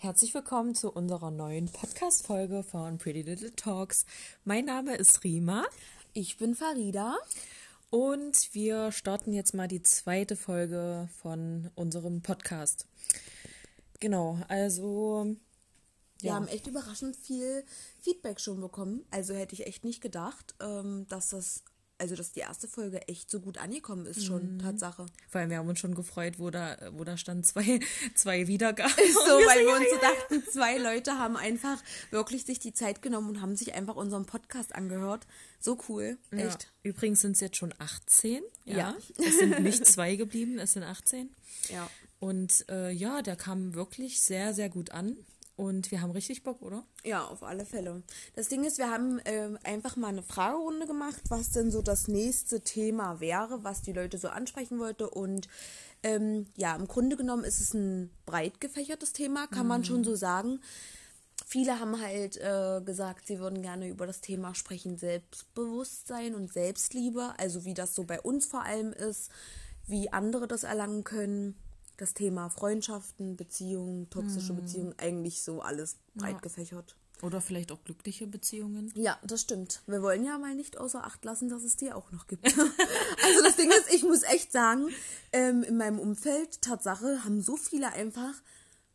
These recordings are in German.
Herzlich willkommen zu unserer neuen Podcast-Folge von Pretty Little Talks. Mein Name ist Rima. Ich bin Farida. Und wir starten jetzt mal die zweite Folge von unserem Podcast. Genau, also. Wir haben echt überraschend viel Feedback schon bekommen. Also hätte ich echt nicht gedacht, ähm, dass das also dass die erste Folge echt so gut angekommen ist, schon mhm. Tatsache. Vor allem, wir haben uns schon gefreut, wo da, wo da stand zwei, zwei Wiedergaben. Ist so, weil wir uns so dachten, zwei Leute haben einfach wirklich sich die Zeit genommen und haben sich einfach unseren Podcast angehört. So cool, echt. Ja. Übrigens sind es jetzt schon 18. Ja. ja. Es sind nicht zwei geblieben, es sind 18. Ja. Und äh, ja, der kam wirklich sehr, sehr gut an. Und wir haben richtig Bock, oder? Ja, auf alle Fälle. Das Ding ist, wir haben äh, einfach mal eine Fragerunde gemacht, was denn so das nächste Thema wäre, was die Leute so ansprechen wollte. Und ähm, ja, im Grunde genommen ist es ein breit gefächertes Thema, kann mhm. man schon so sagen. Viele haben halt äh, gesagt, sie würden gerne über das Thema sprechen, Selbstbewusstsein und Selbstliebe, also wie das so bei uns vor allem ist, wie andere das erlangen können das Thema Freundschaften, Beziehungen, toxische mhm. Beziehungen, eigentlich so alles breit ja. gefächert. Oder vielleicht auch glückliche Beziehungen. Ja, das stimmt. Wir wollen ja mal nicht außer Acht lassen, dass es die auch noch gibt. also das Ding ist, ich muss echt sagen, ähm, in meinem Umfeld, Tatsache, haben so viele einfach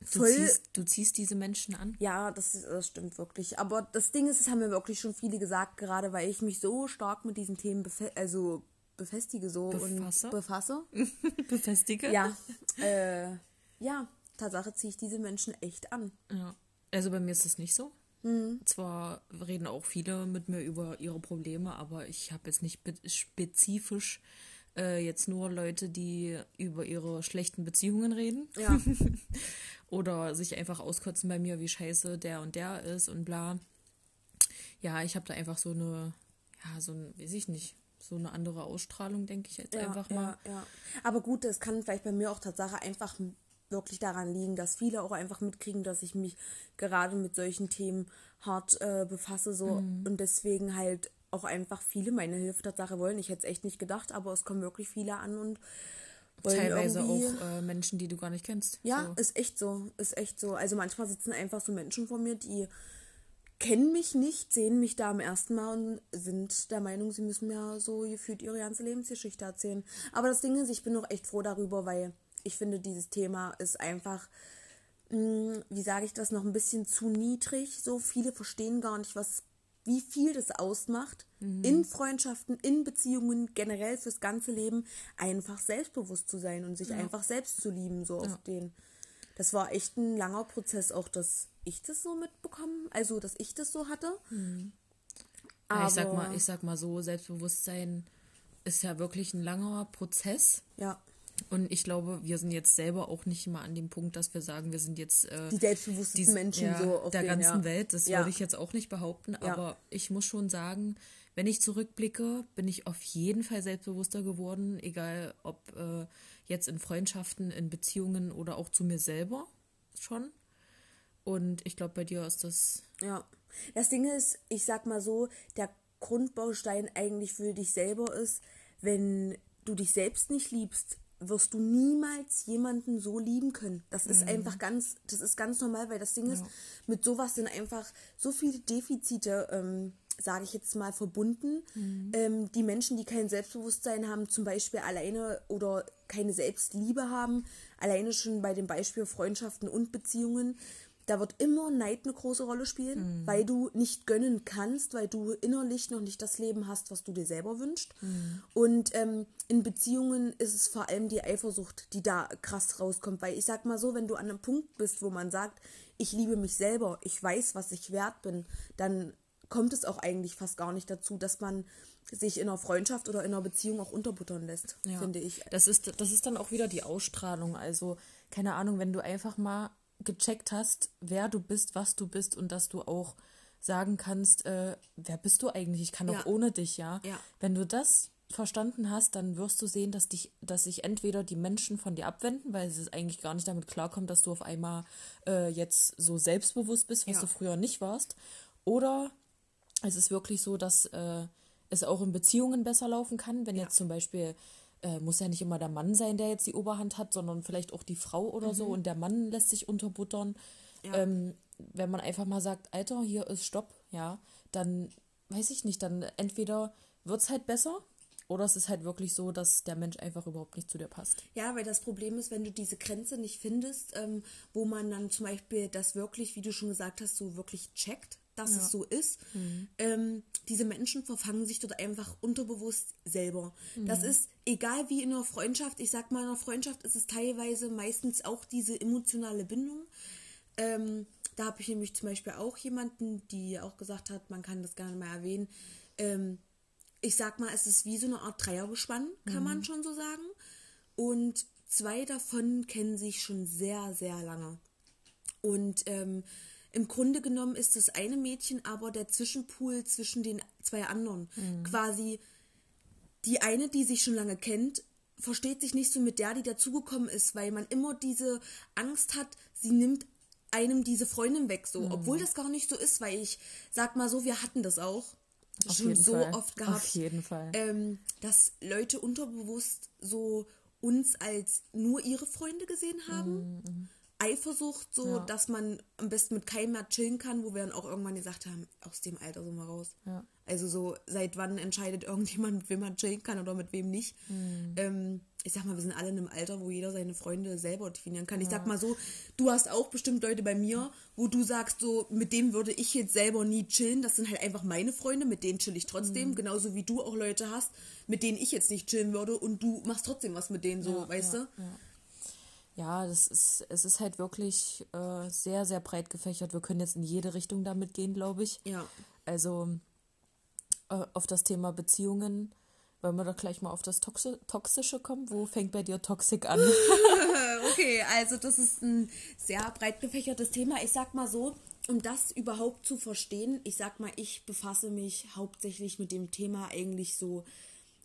voll... Du ziehst, du ziehst diese Menschen an? Ja, das, das stimmt wirklich. Aber das Ding ist, es haben mir wirklich schon viele gesagt, gerade weil ich mich so stark mit diesen Themen also befestige so befasse. und befasse. Befestige? Ja. Äh, ja, Tatsache ziehe ich diese Menschen echt an. Ja. Also bei mir ist es nicht so. Mhm. Zwar reden auch viele mit mir über ihre Probleme, aber ich habe jetzt nicht spezifisch äh, jetzt nur Leute, die über ihre schlechten Beziehungen reden. Ja. Oder sich einfach auskotzen bei mir, wie scheiße der und der ist und bla. Ja, ich habe da einfach so eine, ja, so ein, weiß ich nicht, so eine andere Ausstrahlung, denke ich jetzt ja, einfach mal. Ja, ja. Aber gut, das kann vielleicht bei mir auch Tatsache einfach wirklich daran liegen, dass viele auch einfach mitkriegen, dass ich mich gerade mit solchen Themen hart äh, befasse so mhm. und deswegen halt auch einfach viele meine Hilfe Tatsache wollen. Ich hätte es echt nicht gedacht, aber es kommen wirklich viele an und Teilweise auch äh, Menschen, die du gar nicht kennst. Ja, so. ist echt so, ist echt so. Also manchmal sitzen einfach so Menschen vor mir, die kennen mich nicht, sehen mich da am ersten Mal und sind der Meinung, sie müssen mir so gefühlt ihre ganze Lebensgeschichte erzählen. Aber das Ding ist, ich bin auch echt froh darüber, weil ich finde, dieses Thema ist einfach, mh, hm, wie sage ich das, noch ein bisschen zu niedrig. So viele verstehen gar nicht, was, wie viel das ausmacht, mhm. in Freundschaften, in Beziehungen, generell fürs ganze Leben, einfach selbstbewusst zu sein und sich ja. einfach selbst zu lieben, so ja. auf den. Das war echt ein langer Prozess, auch das ich das so mitbekommen, also dass ich das so hatte. Mhm. Aber ich sag mal, ich sag mal so, Selbstbewusstsein ist ja wirklich ein langer Prozess. Ja. Und ich glaube, wir sind jetzt selber auch nicht immer an dem Punkt, dass wir sagen, wir sind jetzt äh, die selbstbewussten die, Menschen ja, so auf der den, ganzen ja. Welt. Das ja. würde ich jetzt auch nicht behaupten, aber ich muss schon sagen, wenn ich zurückblicke, bin ich auf jeden Fall selbstbewusster geworden, egal ob äh, jetzt in Freundschaften, in Beziehungen oder auch zu mir selber schon. Und ich glaube, bei dir ist das. Ja. Das Ding ist, ich sag mal so, der Grundbaustein eigentlich für dich selber ist, wenn du dich selbst nicht liebst, wirst du niemals jemanden so lieben können. Das ist mhm. einfach ganz, das ist ganz normal, weil das Ding ja. ist, mit sowas sind einfach so viele Defizite, ähm, sage ich jetzt mal, verbunden. Mhm. Ähm, die Menschen, die kein Selbstbewusstsein haben, zum Beispiel alleine oder keine Selbstliebe haben, alleine schon bei dem Beispiel Freundschaften und Beziehungen, da wird immer Neid eine große Rolle spielen, mhm. weil du nicht gönnen kannst, weil du innerlich noch nicht das Leben hast, was du dir selber wünschst. Mhm. Und ähm, in Beziehungen ist es vor allem die Eifersucht, die da krass rauskommt, weil ich sag mal so, wenn du an einem Punkt bist, wo man sagt, ich liebe mich selber, ich weiß, was ich wert bin, dann kommt es auch eigentlich fast gar nicht dazu, dass man sich in einer Freundschaft oder in einer Beziehung auch unterbuttern lässt, ja. finde ich. Das ist, das ist dann auch wieder die Ausstrahlung. Also, keine Ahnung, wenn du einfach mal gecheckt hast, wer du bist, was du bist und dass du auch sagen kannst, äh, wer bist du eigentlich? Ich kann auch ja. ohne dich, ja? ja. Wenn du das verstanden hast, dann wirst du sehen, dass dich, dass sich entweder die Menschen von dir abwenden, weil es eigentlich gar nicht damit klarkommt, dass du auf einmal äh, jetzt so selbstbewusst bist, was ja. du früher nicht warst. Oder es ist wirklich so, dass äh, es auch in Beziehungen besser laufen kann, wenn jetzt zum Beispiel äh, muss ja nicht immer der Mann sein, der jetzt die Oberhand hat, sondern vielleicht auch die Frau oder mhm. so und der Mann lässt sich unterbuttern. Ja. Ähm, wenn man einfach mal sagt, Alter, hier ist Stopp, ja, dann weiß ich nicht, dann entweder wird es halt besser oder es ist halt wirklich so, dass der Mensch einfach überhaupt nicht zu dir passt. Ja, weil das Problem ist, wenn du diese Grenze nicht findest, ähm, wo man dann zum Beispiel das wirklich, wie du schon gesagt hast, so wirklich checkt, dass ja. es so ist. Mhm. Ähm, diese Menschen verfangen sich dort einfach unterbewusst selber. Mhm. Das ist egal wie in einer Freundschaft. Ich sag mal, in einer Freundschaft ist es teilweise meistens auch diese emotionale Bindung. Ähm, da habe ich nämlich zum Beispiel auch jemanden, die auch gesagt hat, man kann das gerne mal erwähnen. Ähm, ich sag mal, es ist wie so eine Art Dreiergespann, kann mhm. man schon so sagen. Und zwei davon kennen sich schon sehr, sehr lange. Und ähm, im Grunde genommen ist das eine Mädchen aber der Zwischenpool zwischen den zwei anderen. Mhm. Quasi die eine, die sich schon lange kennt, versteht sich nicht so mit der, die dazugekommen ist, weil man immer diese Angst hat, sie nimmt einem diese Freundin weg, so. Mhm. Obwohl das gar nicht so ist, weil ich sag mal so, wir hatten das auch. Auf schon so Fall. oft gehabt. Auf jeden Fall. Ähm, dass Leute unterbewusst so uns als nur ihre Freunde gesehen haben. Mhm. Eifersucht, so ja. dass man am besten mit keinem mehr chillen kann, wo wir dann auch irgendwann gesagt haben, aus dem Alter sind wir raus. Ja. Also so, seit wann entscheidet irgendjemand, mit wem man chillen kann oder mit wem nicht. Mhm. Ähm, ich sag mal, wir sind alle in einem Alter, wo jeder seine Freunde selber definieren kann. Ich ja. sag mal so, du hast auch bestimmt Leute bei mir, wo du sagst, so, mit dem würde ich jetzt selber nie chillen. Das sind halt einfach meine Freunde, mit denen chill ich trotzdem. Mhm. Genauso wie du auch Leute hast, mit denen ich jetzt nicht chillen würde und du machst trotzdem was mit denen, so, ja, weißt ja, du? Ja. das ist, es ist halt wirklich äh, sehr, sehr breit gefächert. Wir können jetzt in jede Richtung damit gehen, glaube ich. Ja. Also äh, auf das Thema Beziehungen wollen wir doch gleich mal auf das Toxi Toxische kommen? Wo fängt bei dir Toxik an? okay, also das ist ein sehr breit gefächertes Thema. Ich sag mal so, um das überhaupt zu verstehen, ich sag mal, ich befasse mich hauptsächlich mit dem Thema eigentlich so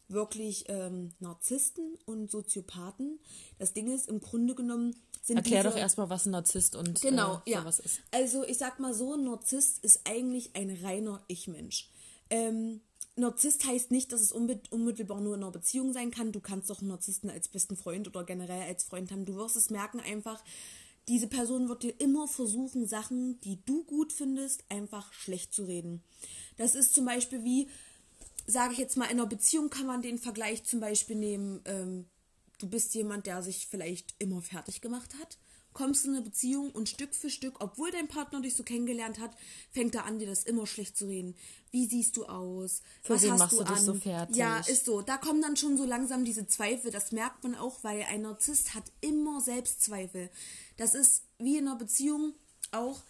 wirklich ähm, Narzissten und Soziopathen. Das Ding ist, im Grunde genommen sind Erklär diese, doch erstmal, was ein Narzisst und genau, äh, ja. ist. Also ich sag mal so, ein Narzisst ist eigentlich ein reiner Ich-Mensch. Ähm, Narzisst heißt nicht, dass es unmittelbar nur in einer Beziehung sein kann. Du kannst doch einen Narzissten als besten Freund oder generell als Freund haben. Du wirst es merken einfach, diese Person wird dir immer versuchen, Sachen, die du gut findest, einfach schlecht zu reden. Das ist zum Beispiel wie, sage ich jetzt mal, in einer Beziehung kann man den Vergleich zum Beispiel nehmen, ähm, du bist jemand, der sich vielleicht immer fertig gemacht hat kommst du in eine Beziehung und Stück für Stück, obwohl dein Partner dich so kennengelernt hat, fängt er an, dir das immer schlecht zu reden. Wie siehst du aus? Für Was hast du, du an? So fertig? Ja, ist so. Da kommen dann schon so langsam diese Zweifel. Das merkt man auch, weil ein Narzisst hat immer Selbstzweifel. Das ist wie in einer Beziehung auch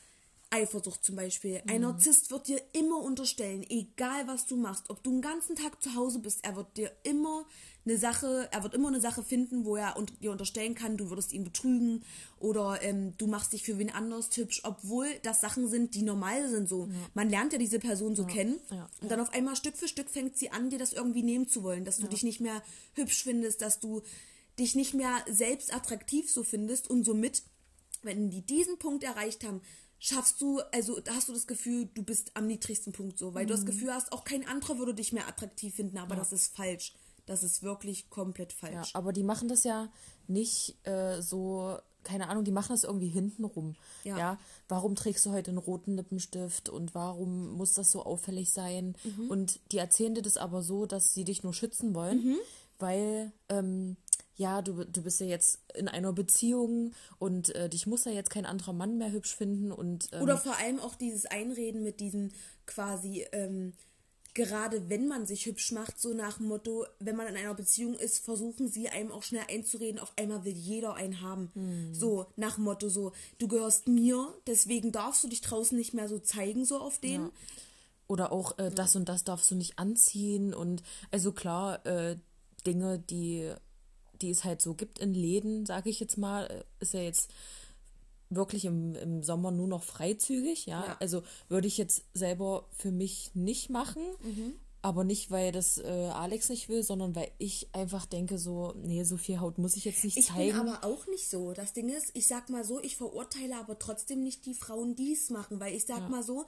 Eifersucht zum Beispiel. Ein mhm. Narzisst wird dir immer unterstellen, egal was du machst, ob du den ganzen Tag zu Hause bist, er wird dir immer eine Sache, er wird immer eine Sache finden, wo er dir unterstellen kann, du würdest ihn betrügen oder ähm, du machst dich für wen anders hübsch, obwohl das Sachen sind, die normal sind so. Ja. Man lernt ja diese Person so ja. kennen ja. und dann auf einmal Stück für Stück fängt sie an, dir das irgendwie nehmen zu wollen, dass du dich nicht mehr hübsch findest, dass du dich nicht mehr selbst attraktiv so findest und somit, wenn die diesen Punkt erreicht haben, schaffst du, also hast du das Gefühl, du bist am niedrigsten Punkt so, weil mhm. du das mhm. Gefühl hast, auch kein anderer würde dich mehr attraktiv finden, aber das ist falsch. Das ist wirklich komplett falsch. Ja, aber die machen das ja nicht äh, so, keine Ahnung, die machen das irgendwie hintenrum. Ja. ja. Warum trägst du heute einen roten Lippenstift und warum muss das so auffällig sein? Mhm. Und die erzählen dir das aber so, dass sie dich nur schützen wollen, mhm. weil, ähm, ja, du, du bist ja jetzt in einer Beziehung und äh, dich muss ja jetzt kein anderer Mann mehr hübsch finden und. Ähm, Oder vor allem auch dieses Einreden mit diesen quasi, ähm, gerade wenn man sich hübsch macht, so nach dem Motto, wenn man in einer Beziehung ist, versuchen sie einem auch schnell einzureden, auf einmal will jeder einen haben. Mhm. So, nach dem Motto so, du gehörst mir, deswegen darfst du dich draußen nicht mehr so zeigen, so auf den. Ja. Oder auch äh, das und das darfst du nicht anziehen und also klar, äh, Dinge, die, die es halt so gibt in Läden, sage ich jetzt mal, äh, ist ja jetzt wirklich im, im Sommer nur noch freizügig, ja? ja. Also würde ich jetzt selber für mich nicht machen. Mhm. Aber nicht, weil das äh, Alex nicht will, sondern weil ich einfach denke, so, nee, so viel Haut muss ich jetzt nicht ich zeigen. Ich bin aber auch nicht so. Das Ding ist, ich sag mal so, ich verurteile aber trotzdem nicht die Frauen, die es machen, weil ich sag ja. mal so,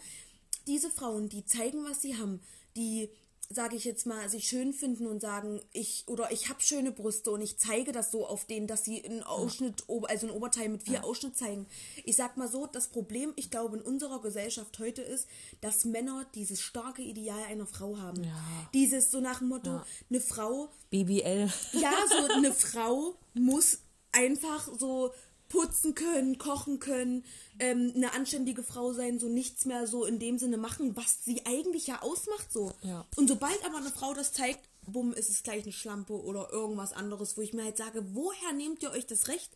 diese Frauen, die zeigen, was sie haben, die sage ich jetzt mal, sich schön finden und sagen, ich oder ich habe schöne Brüste und ich zeige das so auf denen, dass sie einen Ausschnitt, also ein Oberteil mit vier ja. Ausschnitt zeigen. Ich sag mal so, das Problem, ich glaube, in unserer Gesellschaft heute ist, dass Männer dieses starke Ideal einer Frau haben. Ja. Dieses so nach dem Motto, ja. eine Frau. BBL. Ja, so eine Frau muss einfach so putzen können, kochen können, ähm, eine anständige Frau sein, so nichts mehr so in dem Sinne machen, was sie eigentlich ja ausmacht so. Ja. Und sobald aber eine Frau das zeigt, bumm, ist es gleich eine Schlampe oder irgendwas anderes, wo ich mir halt sage, woher nehmt ihr euch das Recht?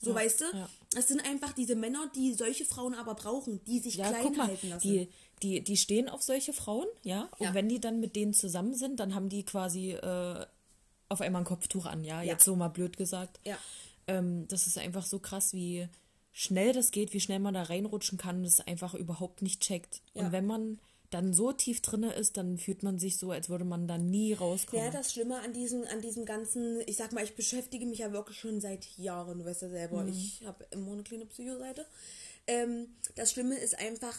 So, ja, weißt du? Ja. Es sind einfach diese Männer, die solche Frauen aber brauchen, die sich ja, klein mal, halten lassen. Die, die, die stehen auf solche Frauen, ja? Und ja. wenn die dann mit denen zusammen sind, dann haben die quasi äh, auf einmal ein Kopftuch an, ja? Jetzt so mal blöd gesagt. Ja. Ähm, das ist einfach so krass, wie schnell das geht, wie schnell man da reinrutschen kann und es einfach überhaupt nicht checkt. Ja. Und wenn man dann so tief drinne ist, dann fühlt man sich so, als würde man da nie rauskommen. Ja, das Schlimme an diesem, an diesem ganzen, ich sag mal, ich beschäftige mich ja wirklich schon seit Jahren, du weißt ja selber, mhm. ich habe immer eine kleine Psychoseite. Ähm, das Schlimme ist einfach,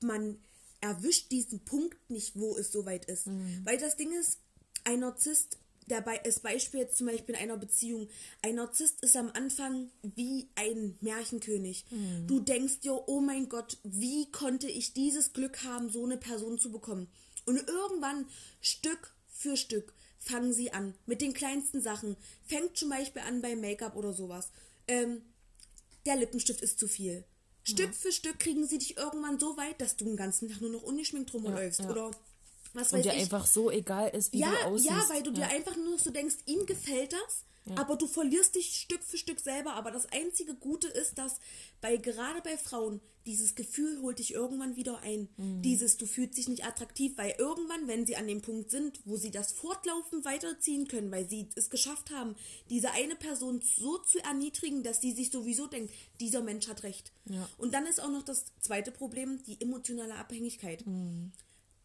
man erwischt diesen Punkt nicht, wo es soweit ist. Mhm. Weil das Ding ist, ein Narzisst dabei ist Beispiel jetzt zum Beispiel in einer Beziehung. Ein Narzisst ist am Anfang wie ein Märchenkönig. Mhm. Du denkst dir, oh mein Gott, wie konnte ich dieses Glück haben, so eine Person zu bekommen? Und irgendwann, Stück für Stück, fangen sie an. Mit den kleinsten Sachen. Fängt zum Beispiel an bei Make-up oder sowas. Ähm, der Lippenstift ist zu viel. Stück für Stück kriegen sie dich irgendwann so weit, dass du den ganzen Tag nur noch ungeschminkt rumläufst. Ja, ja. Oder was und dir ich. einfach so egal ist, wie ja, du aussiehst. Ja, weil du ja. dir einfach nur so denkst, ihm gefällt das, ja. aber du verlierst dich Stück für Stück selber. Aber das einzige Gute ist, dass bei gerade bei Frauen dieses Gefühl holt dich irgendwann wieder ein. Mhm. Dieses, du fühlst dich nicht attraktiv, weil irgendwann, wenn sie an dem Punkt sind, wo sie das fortlaufend weiterziehen können, weil sie es geschafft haben, diese eine Person so zu erniedrigen, dass sie sich sowieso denkt, dieser Mensch hat recht. Ja. Und dann ist auch noch das zweite Problem, die emotionale Abhängigkeit. Mhm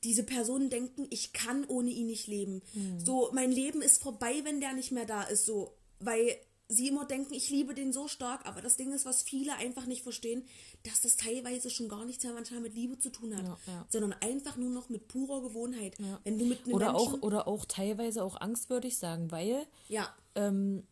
diese Personen denken, ich kann ohne ihn nicht leben. Mhm. So, mein Leben ist vorbei, wenn der nicht mehr da ist. So, weil sie immer denken, ich liebe den so stark, aber das Ding ist, was viele einfach nicht verstehen, dass das teilweise schon gar nichts mehr manchmal mit Liebe zu tun hat, ja, ja. sondern einfach nur noch mit purer Gewohnheit. Ja. Wenn du mit einem oder Menschen auch oder auch teilweise auch Angst, würde ich sagen, weil ja. Ähm,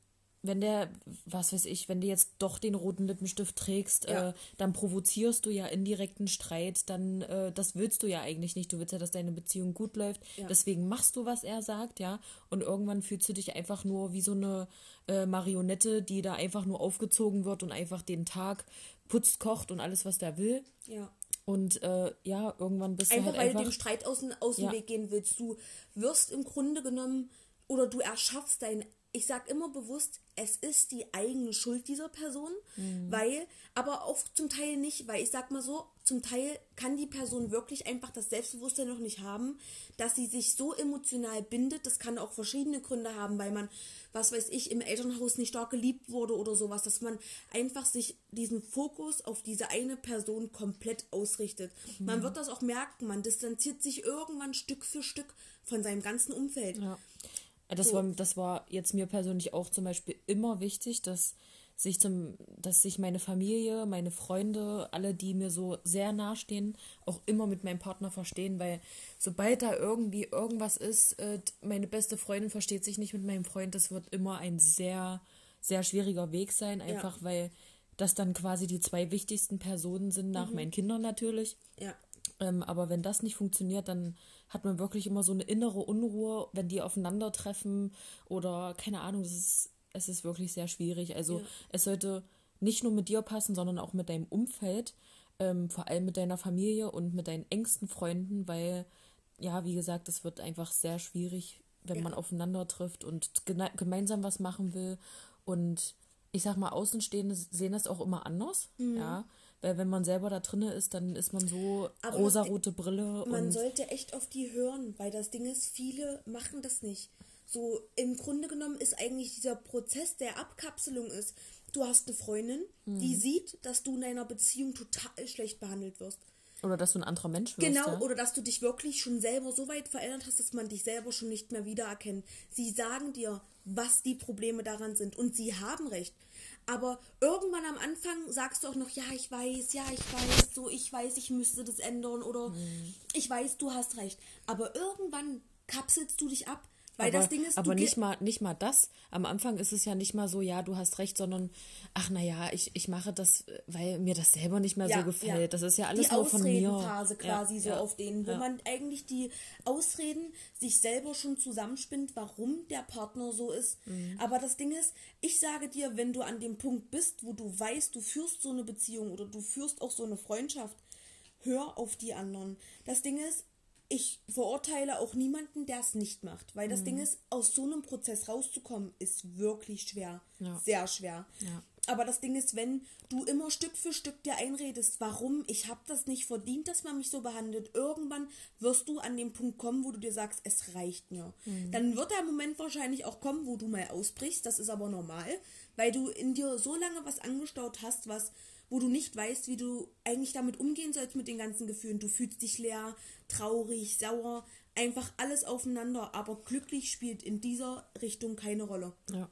wenn der, was weiß ich, wenn du jetzt doch den roten Lippenstift trägst, ja. äh, dann provozierst du ja indirekten Streit, dann äh, das willst du ja eigentlich nicht. Du willst ja, dass deine Beziehung gut läuft. Ja. Deswegen machst du, was er sagt, ja. Und irgendwann fühlst du dich einfach nur wie so eine äh, Marionette, die da einfach nur aufgezogen wird und einfach den Tag putzt, kocht und alles, was der will. Ja. Und äh, ja, irgendwann bist einfach, du halt einfach... weil du dem Streit aus, aus dem ja. Weg gehen willst. Du wirst im Grunde genommen oder du erschaffst dein ich sage immer bewusst, es ist die eigene Schuld dieser Person, mhm. weil, aber auch zum Teil nicht, weil ich sag mal so, zum Teil kann die Person wirklich einfach das Selbstbewusstsein noch nicht haben, dass sie sich so emotional bindet. Das kann auch verschiedene Gründe haben, weil man, was weiß ich, im Elternhaus nicht stark geliebt wurde oder sowas, dass man einfach sich diesen Fokus auf diese eine Person komplett ausrichtet. Mhm. Man wird das auch merken, man distanziert sich irgendwann Stück für Stück von seinem ganzen Umfeld. Ja. Das, war, das war jetzt mir persönlich auch zum Beispiel immer wichtig, dass sich zum, dass sich meine Familie, meine Freunde, alle, die mir so sehr nahestehen, auch immer mit meinem Partner verstehen, weil sobald da irgendwie irgendwas ist, äh, meine beste Freundin versteht sich nicht mit meinem Freund, das wird immer ein sehr, sehr schwieriger Weg sein, einfach ja. weil das dann quasi die zwei wichtigsten Personen sind, nach mhm. meinen Kindern natürlich. Ja. Ähm, aber wenn das nicht funktioniert, dann hat man wirklich immer so eine innere Unruhe, wenn die aufeinandertreffen oder keine Ahnung, es ist, es ist wirklich sehr schwierig. Also ja. es sollte nicht nur mit dir passen, sondern auch mit deinem Umfeld, ähm, vor allem mit deiner Familie und mit deinen engsten Freunden, weil, ja, wie gesagt, es wird einfach sehr schwierig, wenn ja. man aufeinander trifft und gemeinsam was machen will. Und ich sag mal, Außenstehende sehen das auch immer anders, mhm. ja. Weil wenn man selber da drinne ist, dann ist man so rosarote Brille. Man sollte echt auf die hören, weil das Ding ist, viele machen das nicht. So im Grunde genommen ist eigentlich dieser Prozess der Abkapselung ist, du hast eine Freundin, mhm. die sieht, dass du in einer Beziehung total schlecht behandelt wirst. Oder dass du ein anderer Mensch wirst. Genau, ja? oder dass du dich wirklich schon selber so weit verändert hast, dass man dich selber schon nicht mehr wiedererkennt. Sie sagen dir, was die Probleme daran sind. Und sie haben recht. Aber irgendwann am Anfang sagst du auch noch, ja, ich weiß, ja, ich weiß, so, ich weiß, ich müsste das ändern oder mhm. ich weiß, du hast recht. Aber irgendwann kapselst du dich ab. Weil aber, das Ding ist, aber nicht mal, nicht mal das. Am Anfang ist es ja nicht mal so, ja, du hast recht, sondern ach naja, ich, ich mache das, weil mir das selber nicht mehr ja, so gefällt. Ja. Das ist ja alles die nur von mir. Ausredenphase quasi so auf denen, wo man eigentlich die Ausreden sich selber schon zusammenspinnt, warum der Partner so ist. Mhm. Aber das Ding ist, ich sage dir, wenn du an dem Punkt bist, wo du weißt, du führst so eine Beziehung oder du führst auch so eine Freundschaft, hör auf die anderen. Das Ding ist, ich verurteile auch niemanden, der es nicht macht. Weil das mhm. Ding ist, aus so einem Prozess rauszukommen, ist wirklich schwer. Ja. Sehr schwer. Ja. Aber das Ding ist, wenn du immer Stück für Stück dir einredest, warum ich habe das nicht verdient, dass man mich so behandelt, irgendwann wirst du an den Punkt kommen, wo du dir sagst, es reicht mir. Mhm. Dann wird der Moment wahrscheinlich auch kommen, wo du mal ausbrichst. Das ist aber normal, weil du in dir so lange was angestaut hast, was wo du nicht weißt, wie du eigentlich damit umgehen sollst mit den ganzen Gefühlen. Du fühlst dich leer, traurig, sauer, einfach alles aufeinander, aber glücklich spielt in dieser Richtung keine Rolle. Ja.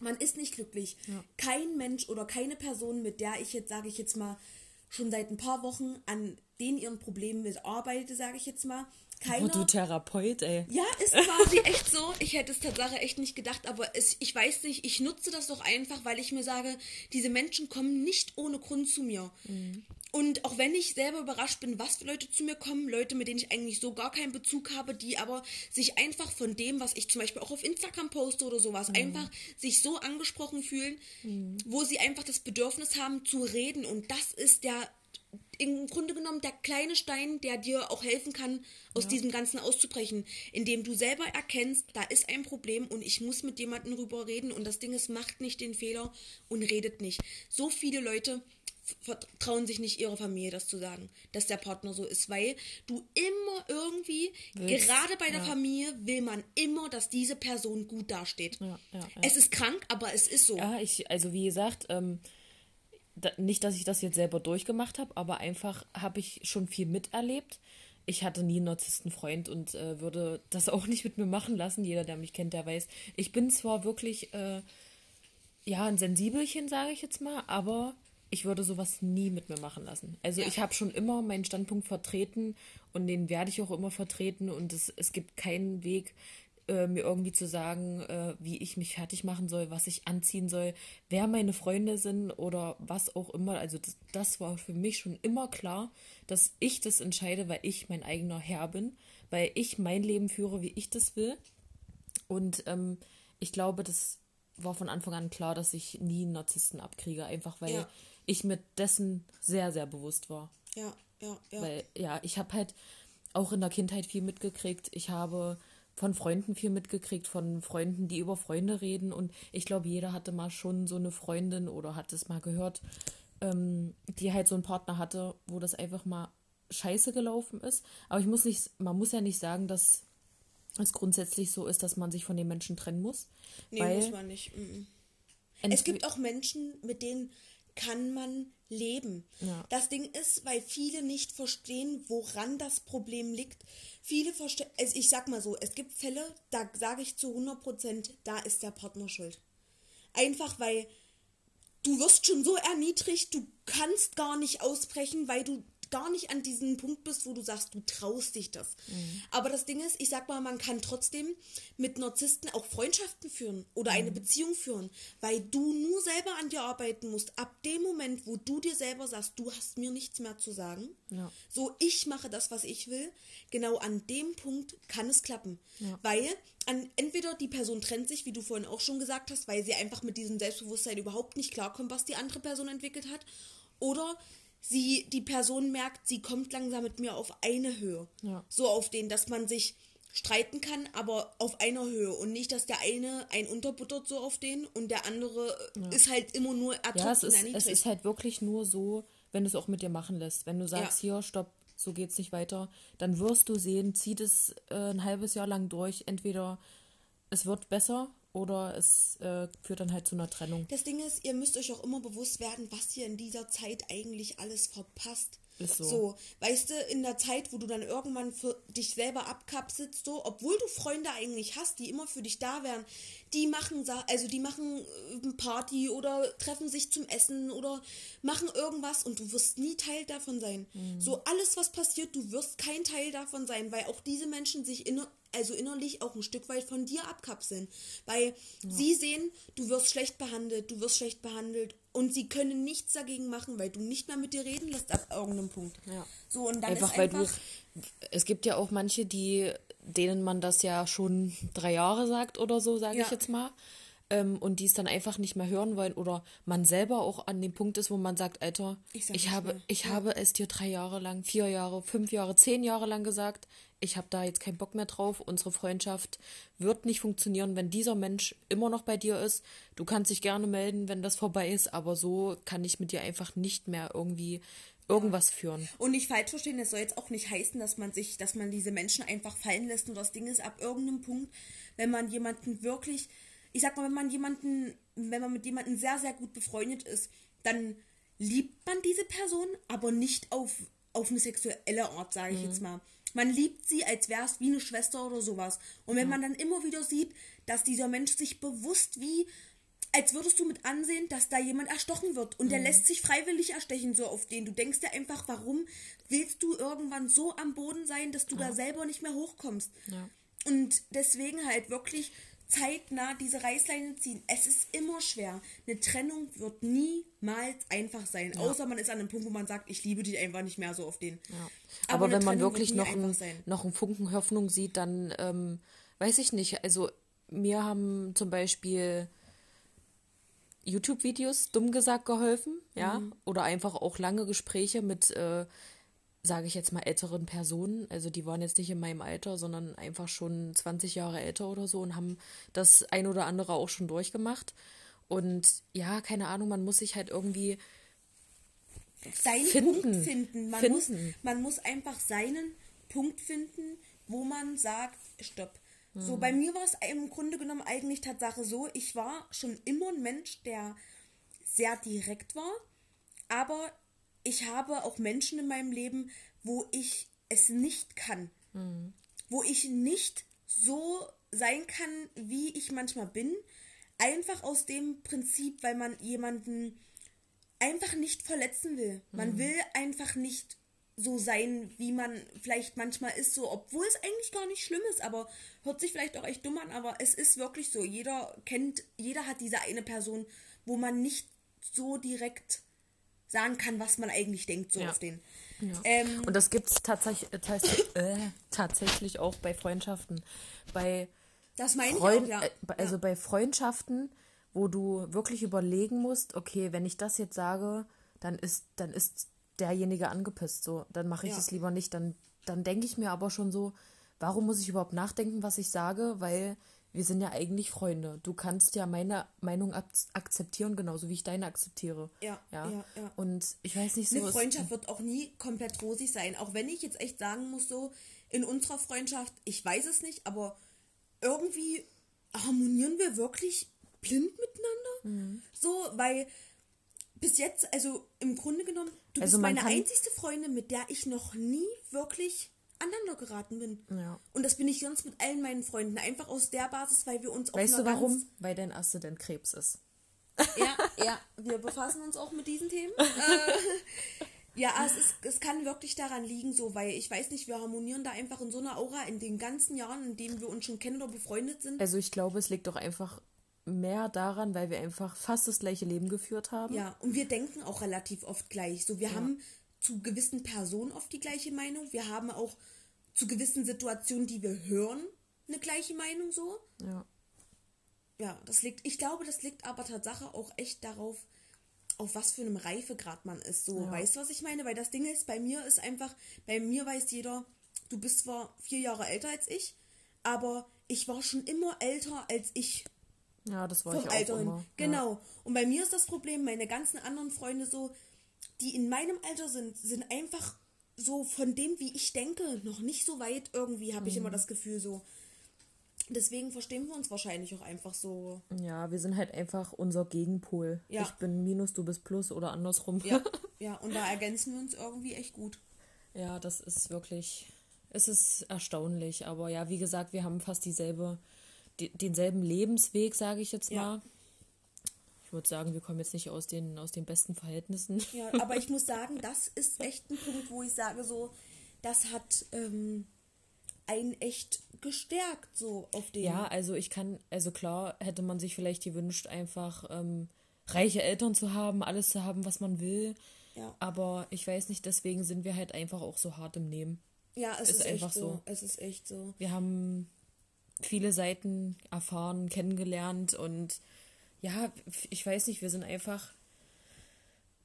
Man ist nicht glücklich. Ja. Kein Mensch oder keine Person, mit der ich jetzt, sage ich jetzt mal, schon seit ein paar Wochen an den ihren Problemen mitarbeite, sage ich jetzt mal, keiner. Oh, du Therapeut, ey. Ja, ist quasi echt so. Ich hätte es tatsächlich echt nicht gedacht, aber es, ich weiß nicht, ich nutze das doch einfach, weil ich mir sage, diese Menschen kommen nicht ohne Grund zu mir. Mhm. Und auch wenn ich selber überrascht bin, was für Leute zu mir kommen, Leute, mit denen ich eigentlich so gar keinen Bezug habe, die aber sich einfach von dem, was ich zum Beispiel auch auf Instagram poste oder sowas, mhm. einfach sich so angesprochen fühlen, mhm. wo sie einfach das Bedürfnis haben zu reden. Und das ist der im Grunde genommen der kleine Stein, der dir auch helfen kann, aus ja. diesem Ganzen auszubrechen, indem du selber erkennst, da ist ein Problem und ich muss mit jemandem drüber reden und das Ding ist, macht nicht den Fehler und redet nicht. So viele Leute vertrauen sich nicht ihrer Familie das zu sagen, dass der Partner so ist, weil du immer irgendwie, Willst, gerade bei der ja. Familie, will man immer, dass diese Person gut dasteht. Ja, ja, es ist krank, aber es ist so. Ja, ich, also wie gesagt, ähm, nicht, dass ich das jetzt selber durchgemacht habe, aber einfach habe ich schon viel miterlebt. Ich hatte nie einen Narzisstenfreund und äh, würde das auch nicht mit mir machen lassen. Jeder, der mich kennt, der weiß. Ich bin zwar wirklich, äh, ja, ein Sensibelchen, sage ich jetzt mal, aber ich würde sowas nie mit mir machen lassen. Also ja. ich habe schon immer meinen Standpunkt vertreten und den werde ich auch immer vertreten und es, es gibt keinen Weg, äh, mir irgendwie zu sagen, äh, wie ich mich fertig machen soll, was ich anziehen soll, wer meine Freunde sind oder was auch immer. Also das, das war für mich schon immer klar, dass ich das entscheide, weil ich mein eigener Herr bin, weil ich mein Leben führe, wie ich das will. Und ähm, ich glaube, das war von Anfang an klar, dass ich nie einen Narzissten abkriege, einfach weil ja. ich mir dessen sehr, sehr bewusst war. Ja, ja, ja. Weil, ja, ich habe halt auch in der Kindheit viel mitgekriegt. Ich habe von Freunden viel mitgekriegt, von Freunden, die über Freunde reden. Und ich glaube, jeder hatte mal schon so eine Freundin oder hat es mal gehört, ähm, die halt so einen Partner hatte, wo das einfach mal scheiße gelaufen ist. Aber ich muss nicht, man muss ja nicht sagen, dass es grundsätzlich so ist, dass man sich von den Menschen trennen muss. Nee, muss man nicht. Mm. Es gibt auch Menschen, mit denen kann man leben. Ja. Das Ding ist, weil viele nicht verstehen, woran das Problem liegt. Viele verstehen, also ich sag mal so, es gibt Fälle, da sage ich zu 100 Prozent, da ist der Partner schuld. Einfach weil du wirst schon so erniedrigt, du kannst gar nicht ausbrechen, weil du gar nicht an diesem Punkt bist, wo du sagst, du traust dich das. Mhm. Aber das Ding ist, ich sag mal, man kann trotzdem mit Narzissten auch Freundschaften führen oder mhm. eine Beziehung führen, weil du nur selber an dir arbeiten musst. Ab dem Moment, wo du dir selber sagst, du hast mir nichts mehr zu sagen, ja. so ich mache das, was ich will, genau an dem Punkt kann es klappen. Ja. Weil an, entweder die Person trennt sich, wie du vorhin auch schon gesagt hast, weil sie einfach mit diesem Selbstbewusstsein überhaupt nicht klarkommt, was die andere Person entwickelt hat. Oder sie, die Person merkt, sie kommt langsam mit mir auf eine Höhe. Ja. So auf den, dass man sich streiten kann, aber auf einer Höhe und nicht, dass der eine ein unterbuttert so auf den und der andere ja. ist halt immer nur ertrunken. Ja, es ist, es ist halt wirklich nur so, wenn du es auch mit dir machen lässt. Wenn du sagst, ja. hier, stopp, so geht's nicht weiter, dann wirst du sehen, zieht es äh, ein halbes Jahr lang durch, entweder es wird besser oder es äh, führt dann halt zu einer Trennung. Das Ding ist, ihr müsst euch auch immer bewusst werden, was ihr in dieser Zeit eigentlich alles verpasst. Ist so. so. weißt du, in der Zeit, wo du dann irgendwann für dich selber abkapselst, so, obwohl du Freunde eigentlich hast, die immer für dich da wären, die machen also die machen äh, Party oder treffen sich zum Essen oder machen irgendwas und du wirst nie Teil davon sein. Mhm. So alles, was passiert, du wirst kein Teil davon sein, weil auch diese Menschen sich inner, also innerlich auch ein Stück weit von dir abkapseln. Weil ja. sie sehen, du wirst schlecht behandelt, du wirst schlecht behandelt und sie können nichts dagegen machen, weil du nicht mehr mit dir reden lässt ab irgendeinem Punkt. Ja. So und dann einfach, ist einfach weil du es gibt ja auch manche, die denen man das ja schon drei Jahre sagt oder so, sage ja. ich jetzt mal. Ähm, und die es dann einfach nicht mehr hören wollen oder man selber auch an dem Punkt ist, wo man sagt, Alter, ich, ich habe, ich ja. habe es dir drei Jahre lang, vier Jahre, fünf Jahre, zehn Jahre lang gesagt, ich habe da jetzt keinen Bock mehr drauf, unsere Freundschaft wird nicht funktionieren, wenn dieser Mensch immer noch bei dir ist. Du kannst dich gerne melden, wenn das vorbei ist, aber so kann ich mit dir einfach nicht mehr irgendwie irgendwas führen. Und nicht falsch verstehen, das soll jetzt auch nicht heißen, dass man sich, dass man diese Menschen einfach fallen lässt. Nur das Ding ist, ab irgendeinem Punkt, wenn man jemanden wirklich, ich sag mal, wenn man jemanden, wenn man mit jemandem sehr, sehr gut befreundet ist, dann liebt man diese Person, aber nicht auf, auf eine sexuelle Art, sage ich mhm. jetzt mal. Man liebt sie, als wäre es wie eine Schwester oder sowas. Und wenn ja. man dann immer wieder sieht, dass dieser Mensch sich bewusst wie, als würdest du mit ansehen, dass da jemand erstochen wird und mhm. der lässt sich freiwillig erstechen, so auf den. Du denkst dir einfach, warum willst du irgendwann so am Boden sein, dass du ja. da selber nicht mehr hochkommst? Ja. Und deswegen halt wirklich zeitnah diese Reißleine ziehen. Es ist immer schwer. Eine Trennung wird niemals einfach sein. Ja. Außer man ist an einem Punkt, wo man sagt, ich liebe dich einfach nicht mehr so auf den. Ja. Aber, Aber wenn man wirklich noch, ein, noch einen Funken Hoffnung sieht, dann ähm, weiß ich nicht. Also mir haben zum Beispiel YouTube-Videos, dumm gesagt, geholfen, ja. Mhm. Oder einfach auch lange Gespräche mit äh, sage ich jetzt mal, älteren Personen. Also die waren jetzt nicht in meinem Alter, sondern einfach schon 20 Jahre älter oder so und haben das ein oder andere auch schon durchgemacht. Und ja, keine Ahnung, man muss sich halt irgendwie seinen finden. Punkt finden. Man, finden. Muss, man muss einfach seinen Punkt finden, wo man sagt, stopp. Hm. So, bei mir war es im Grunde genommen eigentlich Tatsache so, ich war schon immer ein Mensch, der sehr direkt war, aber ich habe auch Menschen in meinem Leben, wo ich es nicht kann. Mhm. Wo ich nicht so sein kann, wie ich manchmal bin. Einfach aus dem Prinzip, weil man jemanden einfach nicht verletzen will. Man mhm. will einfach nicht so sein, wie man vielleicht manchmal ist, so, obwohl es eigentlich gar nicht schlimm ist, aber hört sich vielleicht auch echt dumm an, aber es ist wirklich so. Jeder kennt, jeder hat diese eine Person, wo man nicht so direkt sagen kann, was man eigentlich denkt, so ja. auf den. Ja. Ähm, und das gibt es tatsächlich, äh, tatsächlich auch bei Freundschaften. Bei das meine Freund, ich auch, ja. Äh, also ja. bei Freundschaften, wo du wirklich überlegen musst, okay, wenn ich das jetzt sage, dann ist, dann ist derjenige angepisst, so, dann mache ich es lieber nicht. Dann, dann denke ich mir aber schon so, warum muss ich überhaupt nachdenken, was ich sage? Weil wir sind ja eigentlich Freunde. Du kannst ja meine Meinung akzeptieren, genauso wie ich deine akzeptiere. Ja, ja. ja, ja. Und ich weiß nicht so. Eine Freundschaft wird auch nie komplett rosig sein. Auch wenn ich jetzt echt sagen muss, so in unserer Freundschaft, ich weiß es nicht, aber irgendwie harmonieren wir wirklich blind miteinander. Mhm. So, weil bis jetzt, also im Grunde genommen, du also bist meine einzigste Freundin, mit der ich noch nie wirklich aneinander geraten bin. Ja. Und das bin ich sonst mit allen meinen Freunden. Einfach aus der Basis, weil wir uns auch Weißt du warum? Weil dein Aszendent Krebs ist. Ja, ja, wir befassen uns auch mit diesen Themen. äh, ja, es, ist, es kann wirklich daran liegen, so, weil ich weiß nicht, wir harmonieren da einfach in so einer Aura in den ganzen Jahren, in denen wir uns schon kennen oder befreundet sind. Also ich glaube, es liegt doch einfach mehr daran, weil wir einfach fast das gleiche Leben geführt haben. Ja, und wir denken auch relativ oft gleich. So, wir ja. haben zu gewissen Personen oft die gleiche Meinung. Wir haben auch zu gewissen Situationen, die wir hören, eine gleiche Meinung so. Ja. Ja, das liegt, ich glaube, das liegt aber Tatsache auch echt darauf, auf was für einem Reifegrad man ist. So, ja. weißt du, was ich meine? Weil das Ding ist, bei mir ist einfach, bei mir weiß jeder, du bist zwar vier Jahre älter als ich, aber ich war schon immer älter als ich. Ja, das war ich auch Alter immer. Genau. Ja. Und bei mir ist das Problem, meine ganzen anderen Freunde so, die in meinem Alter sind, sind einfach so von dem, wie ich denke, noch nicht so weit irgendwie, habe ich immer mhm. das Gefühl so. Deswegen verstehen wir uns wahrscheinlich auch einfach so. Ja, wir sind halt einfach unser Gegenpol. Ja. Ich bin Minus, du bist Plus oder andersrum. Ja, ja, und da ergänzen wir uns irgendwie echt gut. Ja, das ist wirklich, es ist erstaunlich. Aber ja, wie gesagt, wir haben fast dieselbe, de denselben Lebensweg, sage ich jetzt mal. Ja. Ich würde sagen, wir kommen jetzt nicht aus den, aus den besten Verhältnissen. Ja, aber ich muss sagen, das ist echt ein Punkt, wo ich sage, so, das hat ähm, einen echt gestärkt, so auf den. Ja, also ich kann, also klar hätte man sich vielleicht gewünscht, einfach ähm, reiche Eltern zu haben, alles zu haben, was man will. Ja. Aber ich weiß nicht, deswegen sind wir halt einfach auch so hart im Nehmen. Ja, es ist, ist einfach so. so. Es ist echt so. Wir haben viele Seiten erfahren, kennengelernt und ja, ich weiß nicht, wir sind einfach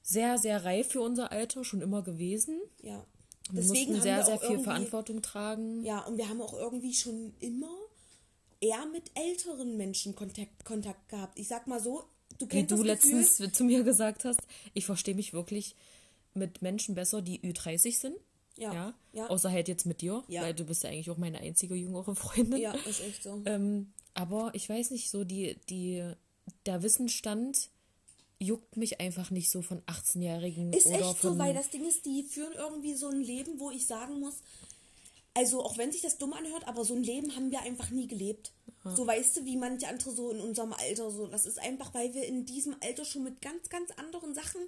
sehr, sehr reif für unser Alter, schon immer gewesen. Ja. Wir Deswegen mussten sehr, sehr viel Verantwortung tragen. Ja, und wir haben auch irgendwie schon immer eher mit älteren Menschen Kontakt, Kontakt gehabt. Ich sag mal so, du kennst Wie du letztens zu mir gesagt hast, ich verstehe mich wirklich mit Menschen besser, die Ü30 sind. Ja, ja. ja. Außer halt jetzt mit dir, ja. weil du bist ja eigentlich auch meine einzige jüngere Freundin. Ja, ist echt so. Ähm, aber ich weiß nicht, so die, die, der Wissensstand juckt mich einfach nicht so von 18-Jährigen. Ist oder echt so, weil das Ding ist, die führen irgendwie so ein Leben, wo ich sagen muss, also auch wenn sich das dumm anhört, aber so ein Leben haben wir einfach nie gelebt. Ja. So weißt du, wie manche andere so in unserem Alter so. Das ist einfach, weil wir in diesem Alter schon mit ganz, ganz anderen Sachen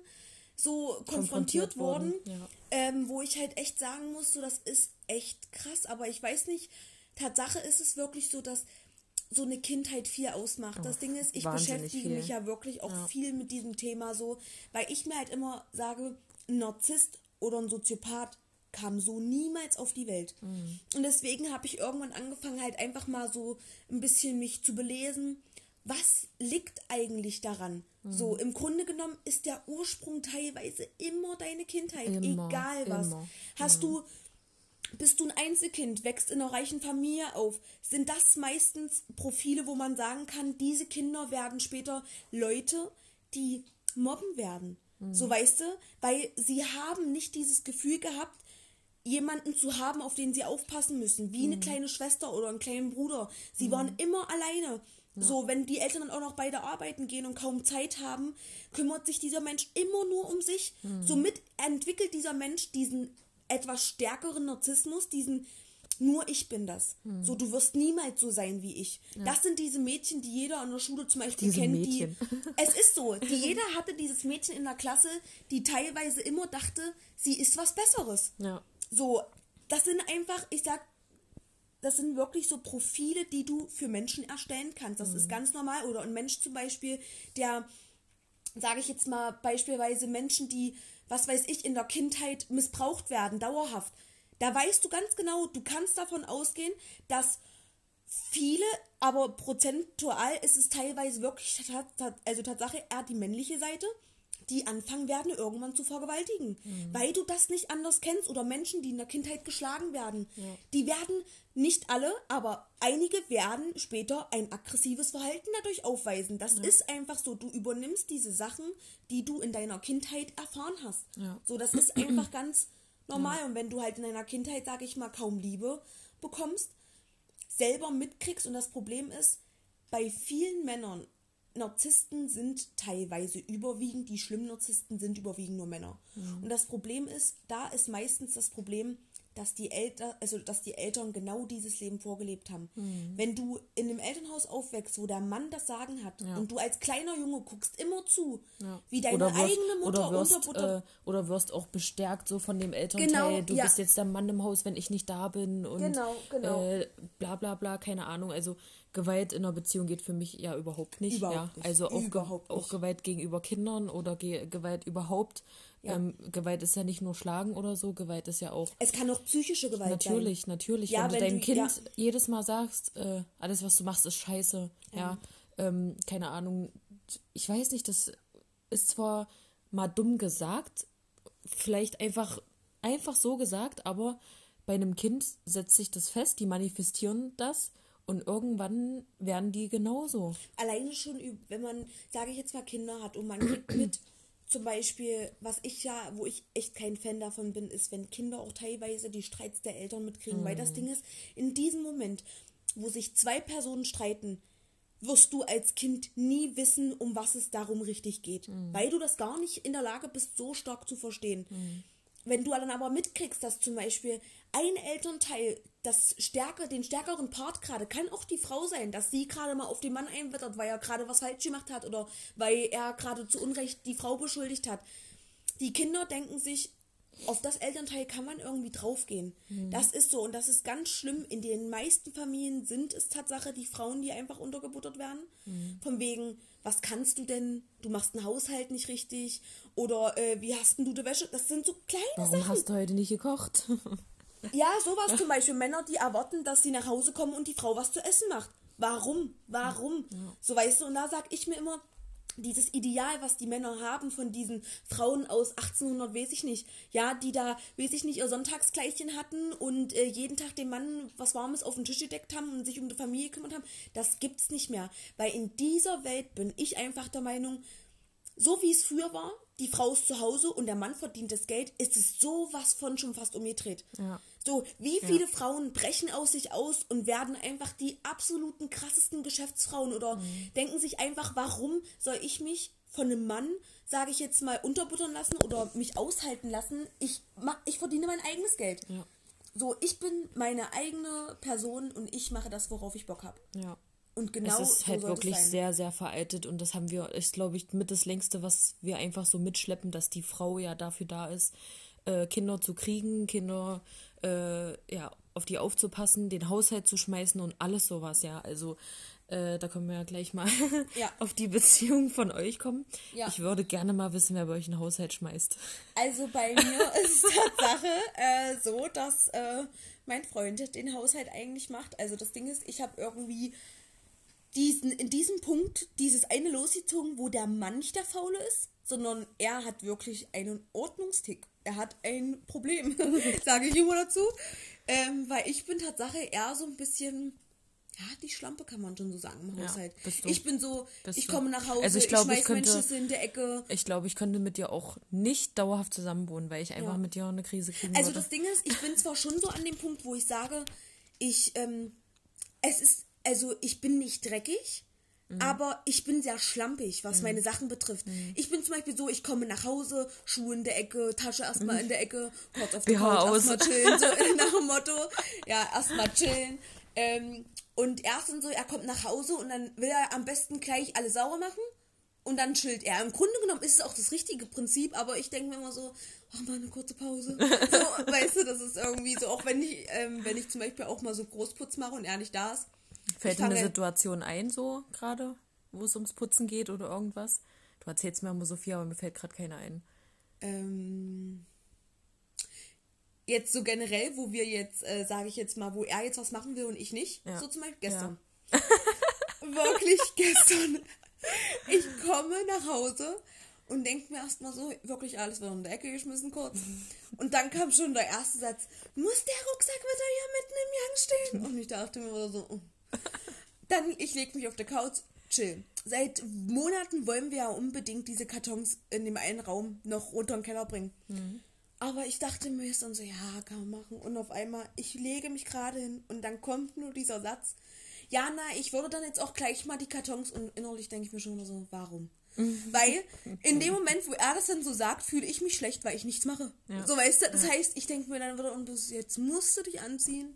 so konfrontiert, konfrontiert wurden, ja. ähm, wo ich halt echt sagen muss, so das ist echt krass, aber ich weiß nicht, Tatsache ist es wirklich so, dass so eine Kindheit viel ausmacht. Oh, das Ding ist, ich beschäftige viel. mich ja wirklich auch ja. viel mit diesem Thema so, weil ich mir halt immer sage, ein Narzisst oder ein Soziopath kam so niemals auf die Welt. Mhm. Und deswegen habe ich irgendwann angefangen, halt einfach mal so ein bisschen mich zu belesen was liegt eigentlich daran? Mhm. So, im Grunde genommen ist der Ursprung teilweise immer deine Kindheit, immer, egal was. Immer. Hast mhm. du, bist du ein Einzelkind, wächst in einer reichen Familie auf, sind das meistens Profile, wo man sagen kann, diese Kinder werden später Leute, die mobben werden. Mhm. So weißt du, weil sie haben nicht dieses Gefühl gehabt, jemanden zu haben, auf den sie aufpassen müssen, wie eine mhm. kleine Schwester oder einen kleinen Bruder. Sie mhm. waren immer alleine. So, wenn die Eltern dann auch noch beide arbeiten gehen und kaum Zeit haben, kümmert sich dieser Mensch immer nur um sich. Mhm. Somit entwickelt dieser Mensch diesen etwas stärkeren Narzissmus, diesen nur ich bin das. Mhm. So, du wirst niemals so sein wie ich. Ja. Das sind diese Mädchen, die jeder an der Schule zum Beispiel diese kennt. Mädchen. Die, es ist so, die jeder hatte dieses Mädchen in der Klasse, die teilweise immer dachte, sie ist was Besseres. Ja. So, das sind einfach, ich sag, das sind wirklich so Profile, die du für Menschen erstellen kannst. Das mhm. ist ganz normal. Oder ein Mensch zum Beispiel, der, sage ich jetzt mal, beispielsweise Menschen, die, was weiß ich, in der Kindheit missbraucht werden, dauerhaft. Da weißt du ganz genau, du kannst davon ausgehen, dass viele, aber prozentual ist es teilweise wirklich, also Tatsache eher die männliche Seite die anfangen werden, irgendwann zu vergewaltigen. Mhm. Weil du das nicht anders kennst. Oder Menschen, die in der Kindheit geschlagen werden. Ja. Die werden, nicht alle, aber einige werden später ein aggressives Verhalten dadurch aufweisen. Das ja. ist einfach so. Du übernimmst diese Sachen, die du in deiner Kindheit erfahren hast. Ja. So, das ist einfach ganz normal. Und wenn du halt in deiner Kindheit, sage ich mal, kaum Liebe bekommst, selber mitkriegst und das Problem ist, bei vielen Männern Narzissten sind teilweise überwiegend, die schlimmen Narzissten sind überwiegend nur Männer. Mhm. Und das Problem ist, da ist meistens das Problem, dass die Eltern, also dass die Eltern genau dieses Leben vorgelebt haben. Mhm. Wenn du in einem Elternhaus aufwächst, wo der Mann das Sagen hat ja. und du als kleiner Junge guckst immer zu, ja. wie deine wirst, eigene Mutter oder wirst, äh, oder wirst auch bestärkt so von dem Elternteil, genau, du ja. bist jetzt der Mann im Haus, wenn ich nicht da bin und genau, genau. Äh, bla bla bla, keine Ahnung. Also Gewalt in einer Beziehung geht für mich ja überhaupt nicht. Überhaupt ja. Nicht. Also auch, überhaupt auch Gewalt gegenüber Kindern oder Ge Gewalt überhaupt. Ja. Ähm, Gewalt ist ja nicht nur Schlagen oder so, Gewalt ist ja auch. Es kann auch psychische Gewalt natürlich, sein. Natürlich, natürlich. Ja, wenn du deinem du, Kind ja. jedes Mal sagst, äh, alles, was du machst, ist scheiße. Ja. Ähm, keine Ahnung. Ich weiß nicht, das ist zwar mal dumm gesagt, vielleicht einfach, einfach so gesagt, aber bei einem Kind setzt sich das fest, die manifestieren das und irgendwann werden die genauso. Alleine schon, wenn man, sage ich jetzt mal, Kinder hat und man kriegt mit, zum Beispiel, was ich ja, wo ich echt kein Fan davon bin, ist, wenn Kinder auch teilweise die Streits der Eltern mitkriegen. Mhm. Weil das mhm. Ding ist, in diesem Moment, wo sich zwei Personen streiten, wirst du als Kind nie wissen, um was es darum richtig geht. Mhm. Weil du das gar nicht in der Lage bist, so stark zu verstehen. Mhm. Wenn du dann aber mitkriegst, dass zum Beispiel ein Elternteil das stärker, den stärkeren Part gerade kann auch die Frau sein, dass sie gerade mal auf den Mann einwettert, weil er gerade was falsch gemacht hat oder weil er gerade zu Unrecht die Frau beschuldigt hat. Die Kinder denken sich, auf das Elternteil kann man irgendwie draufgehen. Mhm. Das ist so und das ist ganz schlimm. In den meisten Familien sind es Tatsache die Frauen, die einfach untergebuttert werden. Mhm. Von wegen, was kannst du denn? Du machst einen Haushalt nicht richtig oder äh, wie hast denn du die Wäsche? Das sind so kleine Warum Sachen. Warum hast du heute nicht gekocht? ja, sowas zum Beispiel. Männer, die erwarten, dass sie nach Hause kommen und die Frau was zu essen macht. Warum? Warum? Ja. So weißt du, und da sag ich mir immer, dieses Ideal, was die Männer haben von diesen Frauen aus 1800, weiß ich nicht, ja, die da, weiß ich nicht, ihr Sonntagskleidchen hatten und äh, jeden Tag dem Mann was Warmes auf den Tisch gedeckt haben und sich um die Familie gekümmert haben, das gibt's nicht mehr. Weil in dieser Welt bin ich einfach der Meinung, so wie es früher war, die Frau ist zu Hause und der Mann verdient das Geld, ist es sowas von schon fast umgedreht. Ja. So, wie viele ja. Frauen brechen aus sich aus und werden einfach die absoluten krassesten Geschäftsfrauen oder mhm. denken sich einfach, warum soll ich mich von einem Mann, sage ich jetzt mal, unterbuttern lassen oder mich aushalten lassen? Ich, ich verdiene mein eigenes Geld. Ja. So, ich bin meine eigene Person und ich mache das, worauf ich Bock habe. Ja. Und genau es ist halt so wirklich sehr, sehr veraltet und das haben wir, ist glaube ich mit das längste, was wir einfach so mitschleppen, dass die Frau ja dafür da ist, äh, Kinder zu kriegen, Kinder äh, ja auf die aufzupassen, den Haushalt zu schmeißen und alles sowas, ja. Also äh, da können wir ja gleich mal ja. auf die Beziehung von euch kommen. Ja. Ich würde gerne mal wissen, wer bei euch einen Haushalt schmeißt. Also bei mir ist es Tatsache äh, so, dass äh, mein Freund den Haushalt eigentlich macht. Also das Ding ist, ich habe irgendwie diesen, in diesem Punkt dieses eine losgezogen, wo der Mann nicht der Faule ist, sondern er hat wirklich einen Ordnungstick. Er hat ein Problem, sage ich immer dazu. Ähm, weil ich bin Tatsache eher so ein bisschen, ja, die Schlampe kann man schon so sagen im Haushalt. Ja, ich bin so, bist ich komme nach Hause, also ich, glaub, ich schmeiß ich könnte, Schlüssel in der Ecke. Ich glaube, ich könnte mit dir auch nicht dauerhaft zusammenwohnen, weil ich einfach ja. mit dir eine Krise kriegen Also würde. das Ding ist, ich bin zwar schon so an dem Punkt, wo ich sage, ich, ähm, es ist also ich bin nicht dreckig, mhm. aber ich bin sehr schlampig, was mhm. meine Sachen betrifft. Mhm. Ich bin zum Beispiel so, ich komme nach Hause, Schuhe in der Ecke, Tasche erstmal mhm. in der Ecke, kurz auf die Couch, erstmal chillen, so nach dem Motto. Ja, erstmal chillen. Ähm, und erstens so, er kommt nach Hause und dann will er am besten gleich alles sauber machen und dann chillt er. Im Grunde genommen ist es auch das richtige Prinzip, aber ich denke mir immer so, ach mal eine kurze Pause. So, weißt du, das ist irgendwie so, auch wenn ich, ähm, wenn ich zum Beispiel auch mal so Großputz mache und er nicht da ist, Fällt dir eine Situation ein, so gerade, wo es ums Putzen geht oder irgendwas? Du erzählst mir immer so viel, aber mir fällt gerade keiner ein. Ähm, jetzt so generell, wo wir jetzt, äh, sage ich jetzt mal, wo er jetzt was machen will und ich nicht. Ja. So zum Beispiel gestern. Ja. Wirklich gestern. Ich komme nach Hause und denke mir erstmal so, wirklich alles wird in der Ecke geschmissen kurz. Und dann kam schon der erste Satz, muss der Rucksack wieder hier mitten im Gang stehen? Und ich dachte mir so, oh. Dann, ich lege mich auf der Couch, chill. Seit Monaten wollen wir ja unbedingt diese Kartons in dem einen Raum noch runter in den Keller bringen. Mhm. Aber ich dachte mir dann so, ja, kann man machen. Und auf einmal, ich lege mich gerade hin und dann kommt nur dieser Satz. Ja, na, ich würde dann jetzt auch gleich mal die Kartons und innerlich denke ich mir schon so, warum? Mhm. Weil in dem Moment, wo er das dann so sagt, fühle ich mich schlecht, weil ich nichts mache. Ja. So weißt du, das heißt, ich denke mir dann wieder, und jetzt musst du dich anziehen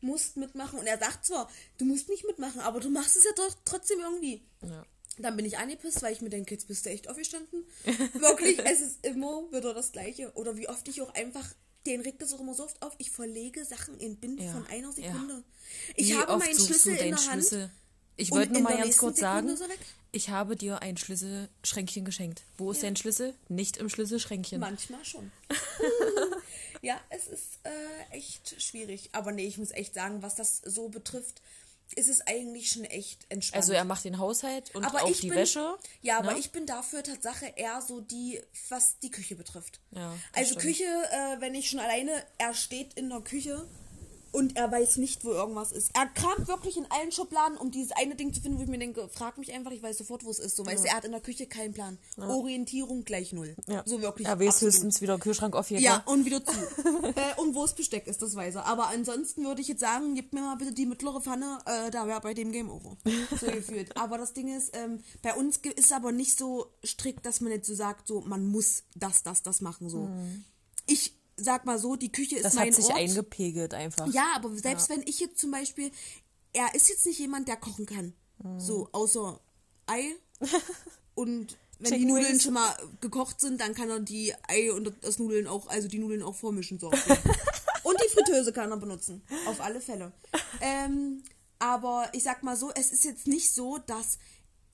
musst mitmachen. Und er sagt zwar, du musst nicht mitmachen, aber du machst es ja doch trotzdem irgendwie. Ja. Dann bin ich angepisst, weil ich mir denke, jetzt bist du echt aufgestanden. Wirklich, es ist immer wieder das Gleiche. Oder wie oft ich auch einfach, den regt das auch immer so oft auf, ich verlege Sachen in Bind ja. von einer Sekunde. Ja. Ich habe meinen Schlüssel in der Hand. Schlüssel? Ich wollte nur mal ganz kurz sagen, ich habe dir ein Schlüsselschränkchen geschenkt. Wo ist dein Schlüssel? Nicht im Schlüsselschränkchen. Manchmal schon. ja, es ist äh, echt schwierig. Aber nee, ich muss echt sagen, was das so betrifft, ist es eigentlich schon echt entspannt. Also er macht den Haushalt und aber auch die bin, Wäsche. Ja, ne? aber ich bin dafür Tatsache eher so die, was die Küche betrifft. Ja, also stimmt. Küche, äh, wenn ich schon alleine, er steht in der Küche und er weiß nicht, wo irgendwas ist. Er kramt wirklich in allen Schubladen, um dieses eine Ding zu finden, wo ich mir denke, frag mich einfach, ich weiß sofort, wo es ist. So, weißt ja. er hat in der Küche keinen Plan. Ja. Orientierung gleich null. Ja. So wirklich. Er weiß höchstens wieder Kühlschrank auf hier. Ja, und wieder zu. äh, und wo es Besteck ist, das weiß er. Aber ansonsten würde ich jetzt sagen, gib mir mal bitte die mittlere Pfanne, äh, da wäre bei dem Game over. So gefühlt. aber das Ding ist, ähm, bei uns ist es aber nicht so strikt, dass man jetzt so sagt, so, man muss das, das, das machen, so. Mhm. Ich sag mal so, die Küche ist Das mein hat sich Ort. eingepegelt einfach. Ja, aber selbst wenn ich jetzt zum Beispiel, er ist jetzt nicht jemand, der kochen kann. Mhm. So, außer Ei. und wenn die Chicken Nudeln Wings. schon mal gekocht sind, dann kann er die Ei und das Nudeln auch, also die Nudeln auch vormischen. So. und die Fritteuse kann er benutzen. Auf alle Fälle. Ähm, aber ich sag mal so, es ist jetzt nicht so, dass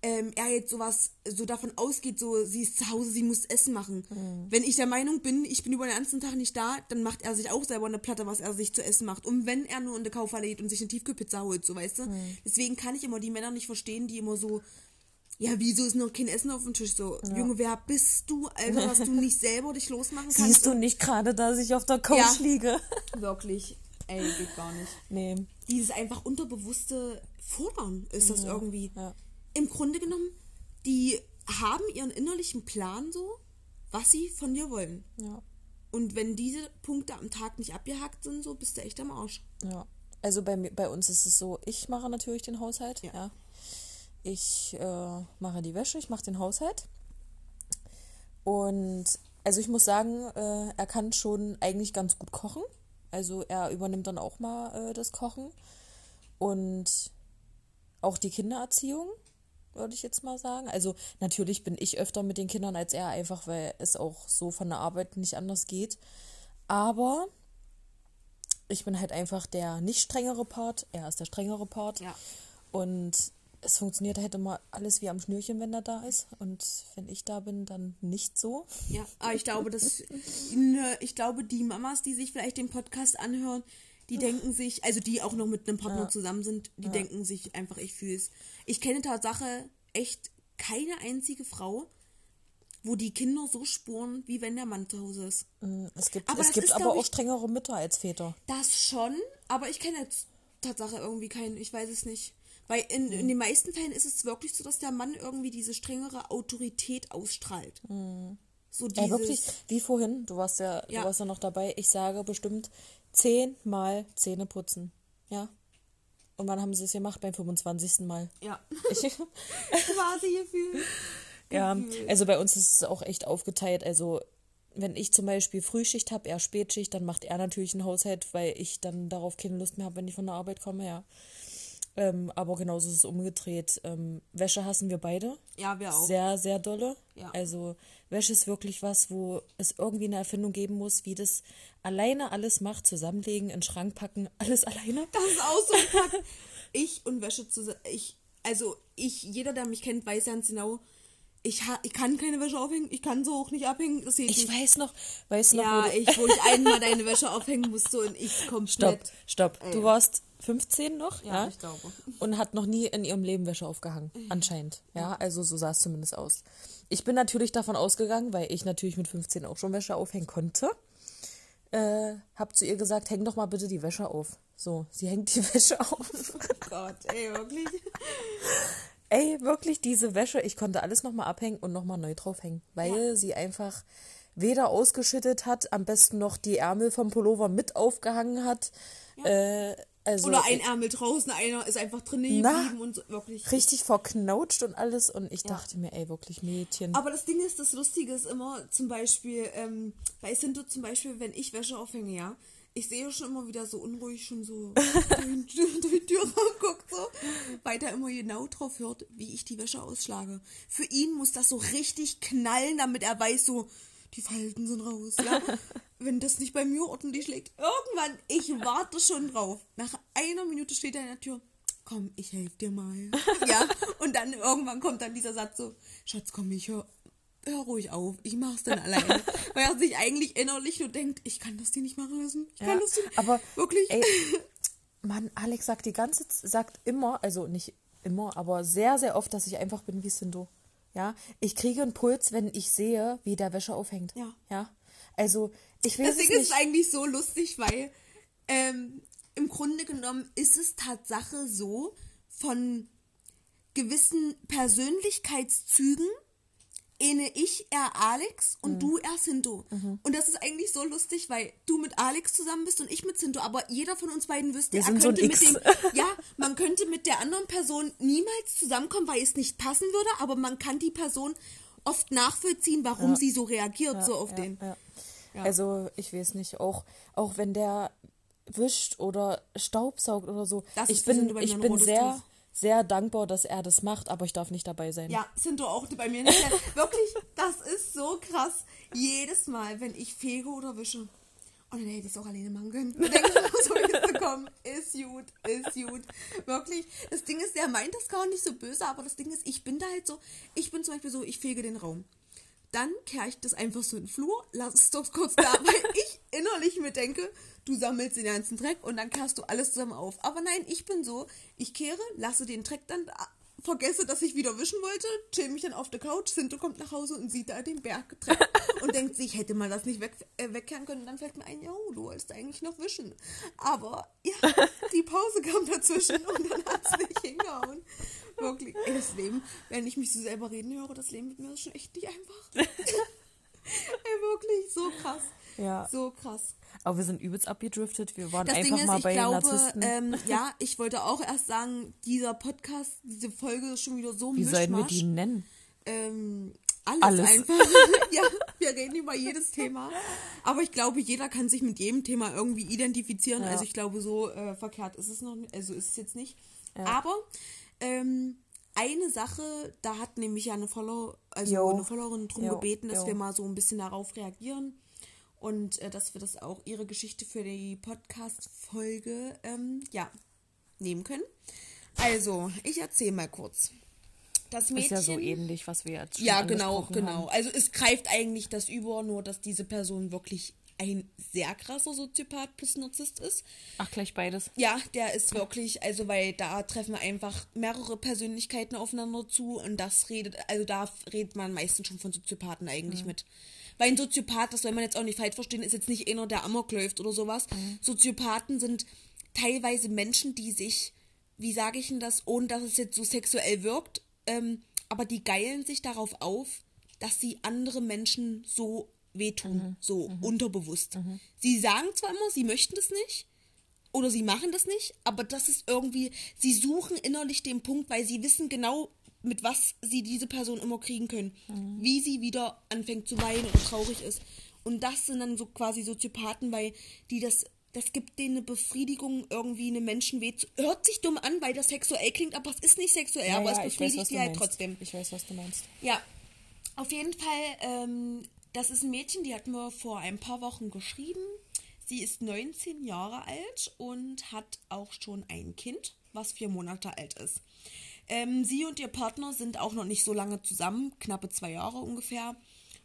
ähm, er jetzt sowas so davon ausgeht, so sie ist zu Hause, sie muss Essen machen. Wenn ich der Meinung bin, ich bin über den ganzen Tag nicht da, dann macht er sich auch selber eine Platte, was er sich zu essen macht. Und wenn er nur in der Kaufhalle geht und sich eine Tiefkühlpizza holt, so weißt du. Deswegen kann ich immer die Männer nicht verstehen, die immer so, ja, wieso ist noch kein Essen auf dem Tisch? So, Junge, wer bist du, Alter, dass du nicht selber dich losmachen kannst? Siehst du nicht gerade, dass ich auf der Couch Ja. liege? Wirklich, ey, geht gar nicht. Nee. Dieses einfach unterbewusste Fordern ist das irgendwie. ja. Im Grunde genommen, die haben ihren innerlichen Plan so, was sie von dir wollen. Ja. Und wenn diese Punkte am Tag nicht abgehackt sind, so bist du echt am Arsch. Ja. Also bei, bei uns ist es so, ich mache natürlich den Haushalt. Ja. Ja. Ich äh, mache die Wäsche, ich mache den Haushalt. Und also ich muss sagen, äh, er kann schon eigentlich ganz gut kochen. Also er übernimmt dann auch mal äh, das Kochen. Und auch die Kindererziehung, würde ich jetzt mal sagen. Also natürlich bin ich öfter mit den Kindern als er, einfach weil es auch so von der Arbeit nicht anders geht. Aber ich bin halt einfach der nicht strengere Part, er ist der strengere Part. Ja. Und es funktioniert halt immer alles wie am Schnürchen, wenn er da ist. Und wenn ich da bin, dann nicht so. Ja, aber ich glaube, dass ne, ich glaube, die Mamas, die sich vielleicht den Podcast anhören, die denken sich, also die auch noch mit einem Partner zusammen sind, die denken sich einfach, ich fühle es. Ich kenne Tatsache echt keine einzige Frau, wo die Kinder so spuren, wie wenn der Mann zu Hause ist. Es gibt, Aber es gibt ist, aber auch ich- strengere Mütter als Väter. Das schon, aber ich kenne jetzt Tatsache irgendwie keinen, ich weiß es nicht. Weil in, in den meisten Fällen ist es wirklich so, dass der Mann irgendwie diese strengere Autorität ausstrahlt. So dieses, Ja, wirklich, wie vorhin, du warst ja, Ja. du warst ja noch dabei, ich sage bestimmt zehnmal Zähne putzen. Ja. Und wann haben sie es gemacht? Beim 25. Mal. Ja. Ich, Quasi Gefühl. ja, also bei uns ist es auch echt aufgeteilt. Also wenn ich zum Beispiel Frühschicht habe, er Spätschicht, dann macht er natürlich einen Haushalt, weil ich dann darauf keine Lust mehr habe, wenn ich von der Arbeit komme, ja. Ähm, aber genauso ist es umgedreht. Ähm, Wäsche hassen wir beide. Ja, wir auch. Sehr, sehr dolle. Ja. Also Wäsche ist wirklich was, wo es irgendwie eine Erfindung geben muss, wie das alleine alles macht, zusammenlegen, in den Schrank packen, alles alleine. Das ist auch so ein Fakt. Ich und Wäsche zusammen. Ich, also ich, jeder, der mich kennt, weiß ganz genau, ich, ha, ich kann keine Wäsche aufhängen, ich kann so auch nicht abhängen. Das geht Ich nicht. weiß noch, weißt du noch, ja, wo ich, wo ich einmal deine Wäsche aufhängen musste und ich Stopp, komplett. stopp. Ey. Du warst 15 noch, Ja, ja? ich glaube. Und hat noch nie in ihrem Leben Wäsche aufgehangen, anscheinend. Ja, also so sah es zumindest aus. Ich bin natürlich davon ausgegangen, weil ich natürlich mit 15 auch schon Wäsche aufhängen konnte. Äh, hab zu ihr gesagt, häng doch mal bitte die Wäsche auf. So, sie hängt die Wäsche auf. Oh Gott, ey, wirklich. Ey, wirklich diese Wäsche, ich konnte alles nochmal abhängen und nochmal neu draufhängen, weil Ja. sie einfach weder ausgeschüttet hat, am besten noch die Ärmel vom Pullover mit aufgehangen hat. Äh, also Oder ein Ärmel draußen, einer ist einfach drin Na. geblieben und so, wirklich. richtig verknautscht und alles. Und ich dachte mir, ey, wirklich Mädchen. Aber das Ding ist, das Lustige ist immer, zum Beispiel, ähm, bei Sinto zum Beispiel, wenn ich Wäsche aufhänge, ja, ich sehe schon immer wieder so unruhig schon so durch die- Tür guckt so, weil er immer genau drauf hört, wie ich die Wäsche ausschlage. Für ihn muss das so richtig knallen, damit er weiß so, die Falten sind raus, ja. Wenn das nicht bei mir ordentlich liegt. Irgendwann, ich warte schon drauf. Nach einer Minute steht er in der Tür. Komm, ich helfe dir mal. Ja, und dann irgendwann kommt dann dieser Satz so, Schatz, komm, ich hör, hör ruhig auf, ich mach's dann alleine. Weil er sich eigentlich innerlich nur denkt, ich kann das dir nicht machen lassen. Ich kann Ja, das dir aber wirklich. Ey, Mann, Alex sagt die ganze sagt immer, also nicht immer, aber sehr, sehr oft, dass ich einfach bin wie Sindo. Ja, ich kriege einen Puls, wenn ich sehe, wie der Wäsche aufhängt. Ja. Ja. Also, ich weiß es Deswegen ist nicht. es eigentlich so lustig, weil ähm, im Grunde genommen ist es Tatsache so, von gewissen Persönlichkeitszügen ähne ich eher Alex Mhm. und du eher Sinto. Und das ist eigentlich so lustig, weil du mit Alex zusammen bist und ich mit Sinto, aber jeder von uns beiden wüsste, Wir er sind so könnte mit X. dem, ja, man könnte mit der anderen Person niemals zusammenkommen, weil es nicht passen würde, aber man kann die Person oft nachvollziehen, warum Ja. sie so reagiert, so auf ja, den. Ja. Ja. Also, ich weiß nicht, auch, auch wenn der wischt oder staubsaugt oder so. Das ich bin, ich bin sehr. Sehr dankbar, dass er das macht, aber ich darf nicht dabei sein. Ja, sind doch auch bei mir nicht. Wirklich, das ist so krass. Jedes Mal, wenn ich fege oder wische. Und dann hätte ich es auch alleine machen können. Dann denke ich, so jetzt zu kommen. Ist gut, ist gut. Wirklich. Das Ding ist, der meint das gar nicht so böse, aber das Ding ist, ich bin da halt so, ich bin zum Beispiel so, ich fege den Raum. Dann kehre ich das einfach so in den Flur, lass es doch kurz da, weil ich innerlich mir denke, du sammelst den ganzen Dreck und dann kehrst du alles zusammen auf. Aber nein, ich bin so, ich kehre, lasse den Dreck dann da, vergesse, dass ich wieder wischen wollte, chill mich dann auf der Couch, Sinto kommt nach Hause und sieht da den Berg und denkt sich, ich hätte mal das nicht weg, äh, wegkehren können. Und dann fällt mir ein, jo, du wolltest eigentlich noch wischen. Aber ja, die Pause kam dazwischen und dann hat es nicht hingehauen. Wirklich, ey, das Leben, wenn ich mich so selber reden höre, das Leben mit mir ist schon echt nicht einfach. ey, wirklich, so krass. Ja. So krass. Aber wir sind übelst abgedriftet. Wir waren Das einfach ist, mal bei glaube, Narzissten. ähm, ja, ich wollte auch erst sagen, dieser Podcast, diese Folge ist schon wieder so Wie sollen wir die nennen? ähm, alles, Alles. einfach. ja, wir reden über jedes Thema. Aber ich glaube, jeder kann sich mit jedem Thema irgendwie identifizieren. Ja. Also ich glaube, so äh, verkehrt ist es noch nicht. Also ist es jetzt nicht. Aber ähm, eine Sache, da hat nämlich ja eine Follower, also Jo. eine Followerin drum Jo, gebeten, dass jo. wir mal so ein bisschen darauf reagieren. Und äh, dass wir das auch ihre Geschichte für die Podcast-Folge ähm, ja, nehmen können. Also, ich erzähle mal kurz. Das Mädchen, Ist ja so ähnlich, was wir jetzt schon ja, genau, genau. Haben. Also es greift eigentlich das über, nur dass diese Person wirklich ein sehr krasser Soziopath plus Narzisst ist. Ach, gleich beides. Ja, der ist wirklich, also weil da treffen einfach mehrere Persönlichkeiten aufeinander zu und das redet, also da redet man meistens schon von Soziopathen eigentlich mit. Weil ein Soziopath, das soll man jetzt auch nicht falsch verstehen, ist jetzt nicht einer, der Amok läuft oder sowas. Soziopathen sind teilweise Menschen, die sich, wie sage ich denn das, ohne dass es jetzt so sexuell wirkt, ähm, aber die geilen sich darauf auf, dass sie andere Menschen so wehtun, so unterbewusst. Sie sagen zwar immer, sie möchten das nicht, oder sie machen das nicht, aber das ist irgendwie, sie suchen innerlich den Punkt, weil sie wissen genau, mit was sie diese Person immer kriegen können. Wie sie wieder anfängt zu weinen oder traurig ist. Und das sind dann so quasi Soziopathen, weil die das, das gibt denen eine Befriedigung, irgendwie eine Menschen weh zu. Hört sich dumm an, weil das sexuell klingt, aber es ist nicht sexuell, aber es ich weiß, befriedigt was die halt meinst. trotzdem. Ich weiß, was du meinst. Ja, auf jeden Fall, ähm, das ist ein Mädchen, die hat mir vor ein paar Wochen geschrieben. Sie ist 19 Jahre alt und hat auch schon ein Kind, was vier Monate alt ist. Ähm, sie und ihr Partner sind auch noch nicht so lange zusammen, knappe zwei Jahre ungefähr.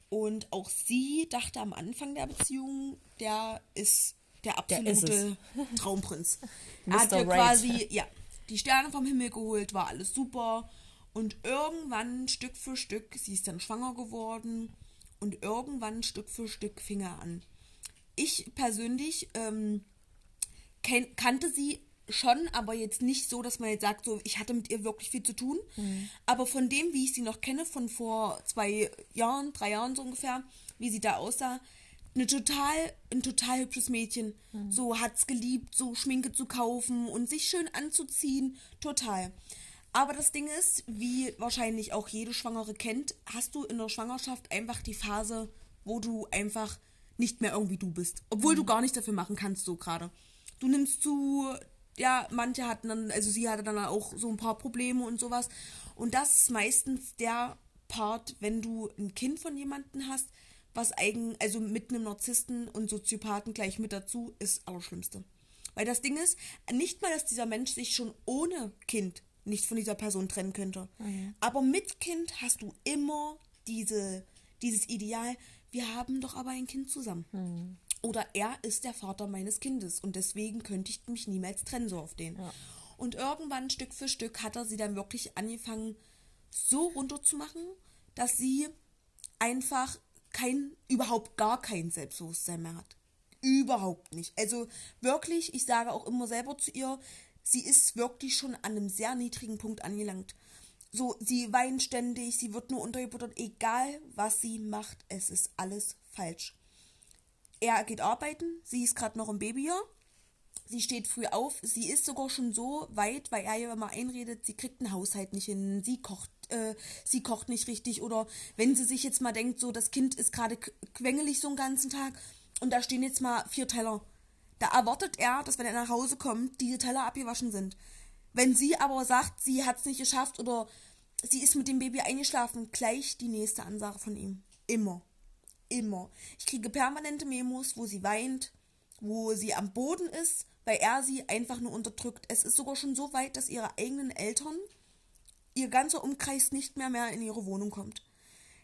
Und auch sie dachte am Anfang der Beziehung, der ist der ist absolute Traumprinz. er hat ihr quasi ja, die Sterne vom Himmel geholt, war alles super. Und irgendwann Stück für Stück, sie ist dann schwanger geworden und irgendwann Stück für Stück fing er an. Ich persönlich ähm, ken kannte sie schon, aber jetzt nicht so, dass man jetzt sagt, so ich hatte mit ihr wirklich viel zu tun. Aber von dem, wie ich sie noch kenne, von vor zwei Jahren, drei Jahren so ungefähr, wie sie da aussah, eine total, ein total hübsches Mädchen. So hat's geliebt, so Schminke zu kaufen und sich schön anzuziehen. Total. Aber das Ding ist, wie wahrscheinlich auch jede Schwangere kennt, hast du in der Schwangerschaft einfach die Phase, wo du einfach nicht mehr irgendwie du bist. Obwohl du gar nichts dafür machen kannst, so gerade. Du nimmst zu, ja, manche hatten dann, also sie hatte dann auch so ein paar Probleme und sowas. Und das ist meistens der Part, wenn du ein Kind von jemandem hast, was eigen, also mit einem Narzissten und Soziopathen gleich mit dazu, ist Allerschlimmste. Weil das Ding ist, nicht mal, dass dieser Mensch sich schon ohne Kind nicht von dieser Person trennen könnte. Aber mit Kind hast du immer diese, dieses Ideal, wir haben doch aber ein Kind zusammen. Oder er ist der Vater meines Kindes und deswegen könnte ich mich niemals trennen, so auf den. Und irgendwann Stück für Stück hat er sie dann wirklich angefangen, so runterzumachen, dass sie einfach kein, überhaupt gar kein Selbstbewusstsein mehr hat. Überhaupt nicht. Also wirklich, ich sage auch immer selber zu ihr, sie ist wirklich schon an einem sehr niedrigen Punkt angelangt. So, sie weint ständig, sie wird nur untergebuttert, egal was sie macht, es ist alles falsch. Er geht arbeiten, sie ist gerade noch im Babyjahr, sie steht früh auf, sie ist sogar schon so weit, weil er ja immer einredet, sie kriegt einen Haushalt nicht hin, sie kocht, äh, sie kocht nicht richtig oder wenn sie sich jetzt mal denkt, so das Kind ist gerade quengelig so einen ganzen Tag, und da stehen jetzt mal vier Teller. Da erwartet er, dass wenn er nach Hause kommt, diese Teller abgewaschen sind. Wenn sie aber sagt, sie hat es nicht geschafft oder sie ist mit dem Baby eingeschlafen, gleich die nächste Ansage von ihm. Immer. Immer. Ich kriege permanente Memos, wo sie weint, wo sie am Boden ist, weil er sie einfach nur unterdrückt. Es ist sogar schon so weit, dass ihre eigenen Eltern, ihr ganzer Umkreis nicht mehr mehr in ihre Wohnung kommt.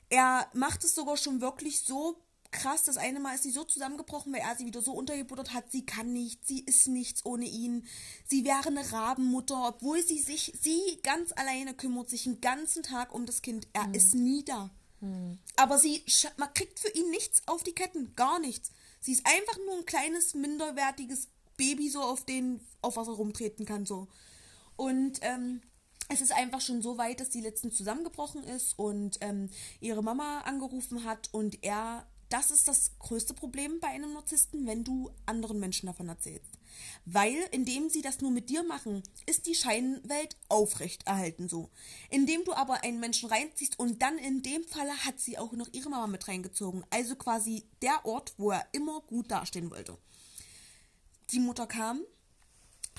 Er macht es sogar schon wirklich so krass. Das eine Mal ist sie so zusammengebrochen, weil er sie wieder so untergebuttert hat. Sie kann nicht, sie ist nichts ohne ihn. Sie wäre eine Rabenmutter, obwohl sie sich, sie ganz alleine kümmert sich den ganzen Tag um das Kind. Er hm. ist nie da. Hm. Aber sie, man kriegt für ihn nichts auf die Ketten, gar nichts. Sie ist einfach nur ein kleines, minderwertiges Baby, so auf den, auf was er rumtreten kann, so. Und, ähm, es ist einfach schon so weit, dass sie letztens zusammengebrochen ist und ähm, ihre Mama angerufen hat und er das ist das größte Problem bei einem Narzissten, wenn du anderen Menschen davon erzählst. Weil, indem sie das nur mit dir machen, ist die Scheinwelt aufrecht erhalten so. Indem du aber einen Menschen reinziehst und dann in dem Falle hat sie auch noch ihre Mama mit reingezogen. Also quasi der Ort, wo er immer gut dastehen wollte. Die Mutter kam,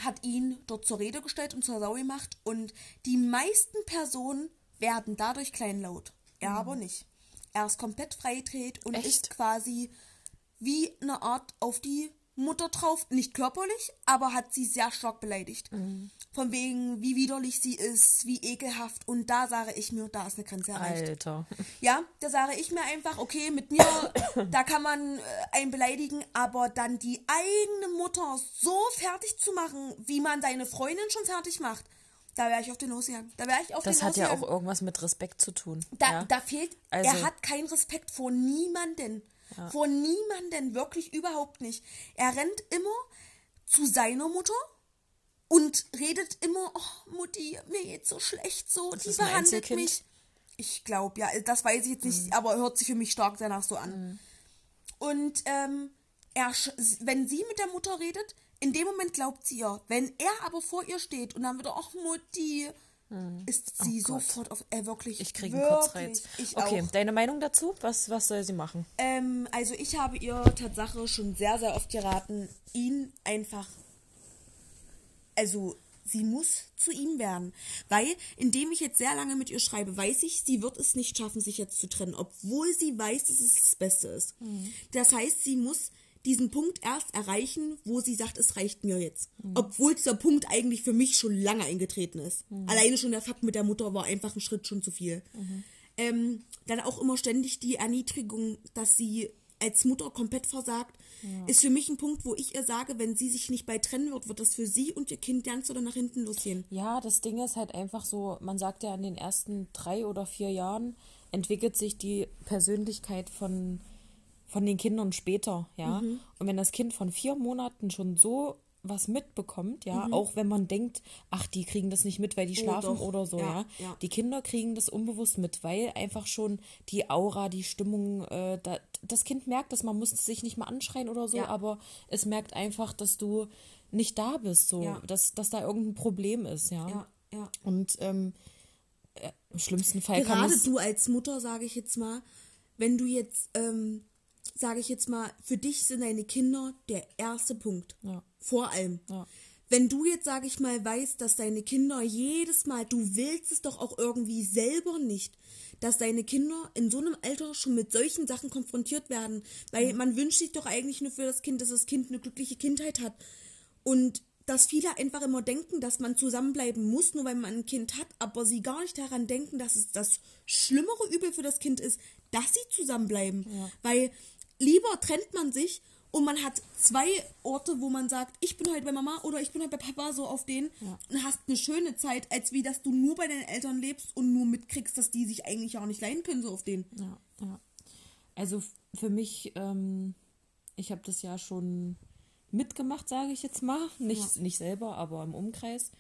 hat ihn dort zur Rede gestellt und zur Sau gemacht und die meisten Personen werden dadurch kleinlaut. Er mhm. aber nicht. Er ist komplett freigedreht und Echt? ist quasi wie eine Art auf die Mutter drauf, nicht körperlich, aber hat sie sehr stark beleidigt. Mhm. Von wegen, wie widerlich sie ist, wie ekelhaft. Und da sage ich mir, da ist eine Grenze erreicht. Alter. Ja, da sage ich mir einfach, okay, mit mir, da kann man äh, einen beleidigen, aber dann die eigene Mutter so fertig zu machen, wie man seine Freundin schon fertig macht, da wäre ich auf den losgegangen. Da wäre ich auf das den hat ja auch irgendwas mit Respekt zu tun. Da, ja? da fehlt, also, er hat keinen Respekt vor niemanden. Ja. Vor niemanden, wirklich überhaupt nicht. Er rennt immer zu seiner Mutter und redet immer, oh Mutti, mir geht's so schlecht so, ist die behandelt mich. Ich glaube, ja, das weiß ich jetzt nicht, mhm. aber hört sich für mich stark danach so an. Mhm. Und ähm, er, wenn sie mit der Mutter redet, in dem Moment glaubt sie ja. Wenn er aber vor ihr steht und dann wieder, ach Mutti, hm. ist sie oh sofort auf, äh, wirklich. Ich kriege einen Kotzreiz. okay, auch. deine Meinung dazu? Was, was soll sie machen? Ähm, also ich habe ihr Tatsache schon sehr, sehr oft geraten, ihn einfach, also sie muss zu ihm werden. Weil, indem ich jetzt sehr lange mit ihr schreibe, weiß ich, sie wird es nicht schaffen, sich jetzt zu trennen, obwohl sie weiß, dass es das Beste ist. Mhm. Das heißt, sie muss diesen Punkt erst erreichen, wo sie sagt, es reicht mir jetzt. Mhm. Obwohl dieser Punkt eigentlich für mich schon lange eingetreten ist. Mhm. Alleine schon der Fakt mit der Mutter war einfach ein Schritt schon zu viel. Mhm. Ähm, dann auch immer ständig die Erniedrigung, dass sie als Mutter komplett versagt, ja. ist für mich ein Punkt, wo ich ihr sage, wenn sie sich nicht bei trennen wird, wird das für sie und ihr Kind ganz oder nach hinten losgehen. Ja, das Ding ist halt einfach so, man sagt ja in den ersten drei oder vier Jahren entwickelt sich die Persönlichkeit von von den Kindern später, ja. Mhm. Und wenn das Kind von vier Monaten schon so was mitbekommt, ja, mhm. auch wenn man denkt, ach, die kriegen das nicht mit, weil die oh, schlafen oh, oder so, ja, ja. ja, Die Kinder kriegen das unbewusst mit, weil einfach schon die Aura, die Stimmung, äh, da, das Kind merkt dass man muss sich nicht mal anschreien oder so, ja. aber es merkt einfach, dass du nicht da bist, so, dass, dass da irgendein Problem ist, ja. ja, ja. Und ähm, äh, im schlimmsten Fall Gerade kann du als Mutter, sage ich jetzt mal, wenn du jetzt ähm, sage ich jetzt mal, für dich sind deine Kinder der erste Punkt. Ja. Vor allem. Ja. Wenn du jetzt, sage ich mal, weißt, dass deine Kinder jedes Mal, du willst es doch auch irgendwie selber nicht, dass deine Kinder in so einem Alter schon mit solchen Sachen konfrontiert werden. Weil mhm. man wünscht sich doch eigentlich nur für das Kind, dass das Kind eine glückliche Kindheit hat. Und dass viele einfach immer denken, dass man zusammenbleiben muss, nur weil man ein Kind hat, aber sie gar nicht daran denken, dass es das schlimmere Übel für das Kind ist, dass sie zusammenbleiben. Ja. Weil lieber trennt man sich und man hat zwei Orte, wo man sagt, ich bin heute bei Mama oder ich bin heute bei Papa, so auf den ja. und hast eine schöne Zeit, als wie, dass du nur bei deinen Eltern lebst und nur mitkriegst, dass die sich eigentlich auch nicht leiden können, so auf den. Ja, ja. Also für mich, ähm, ich habe das ja schon mitgemacht, sage ich jetzt mal. Nicht, ja. nicht selber, aber im Umkreis.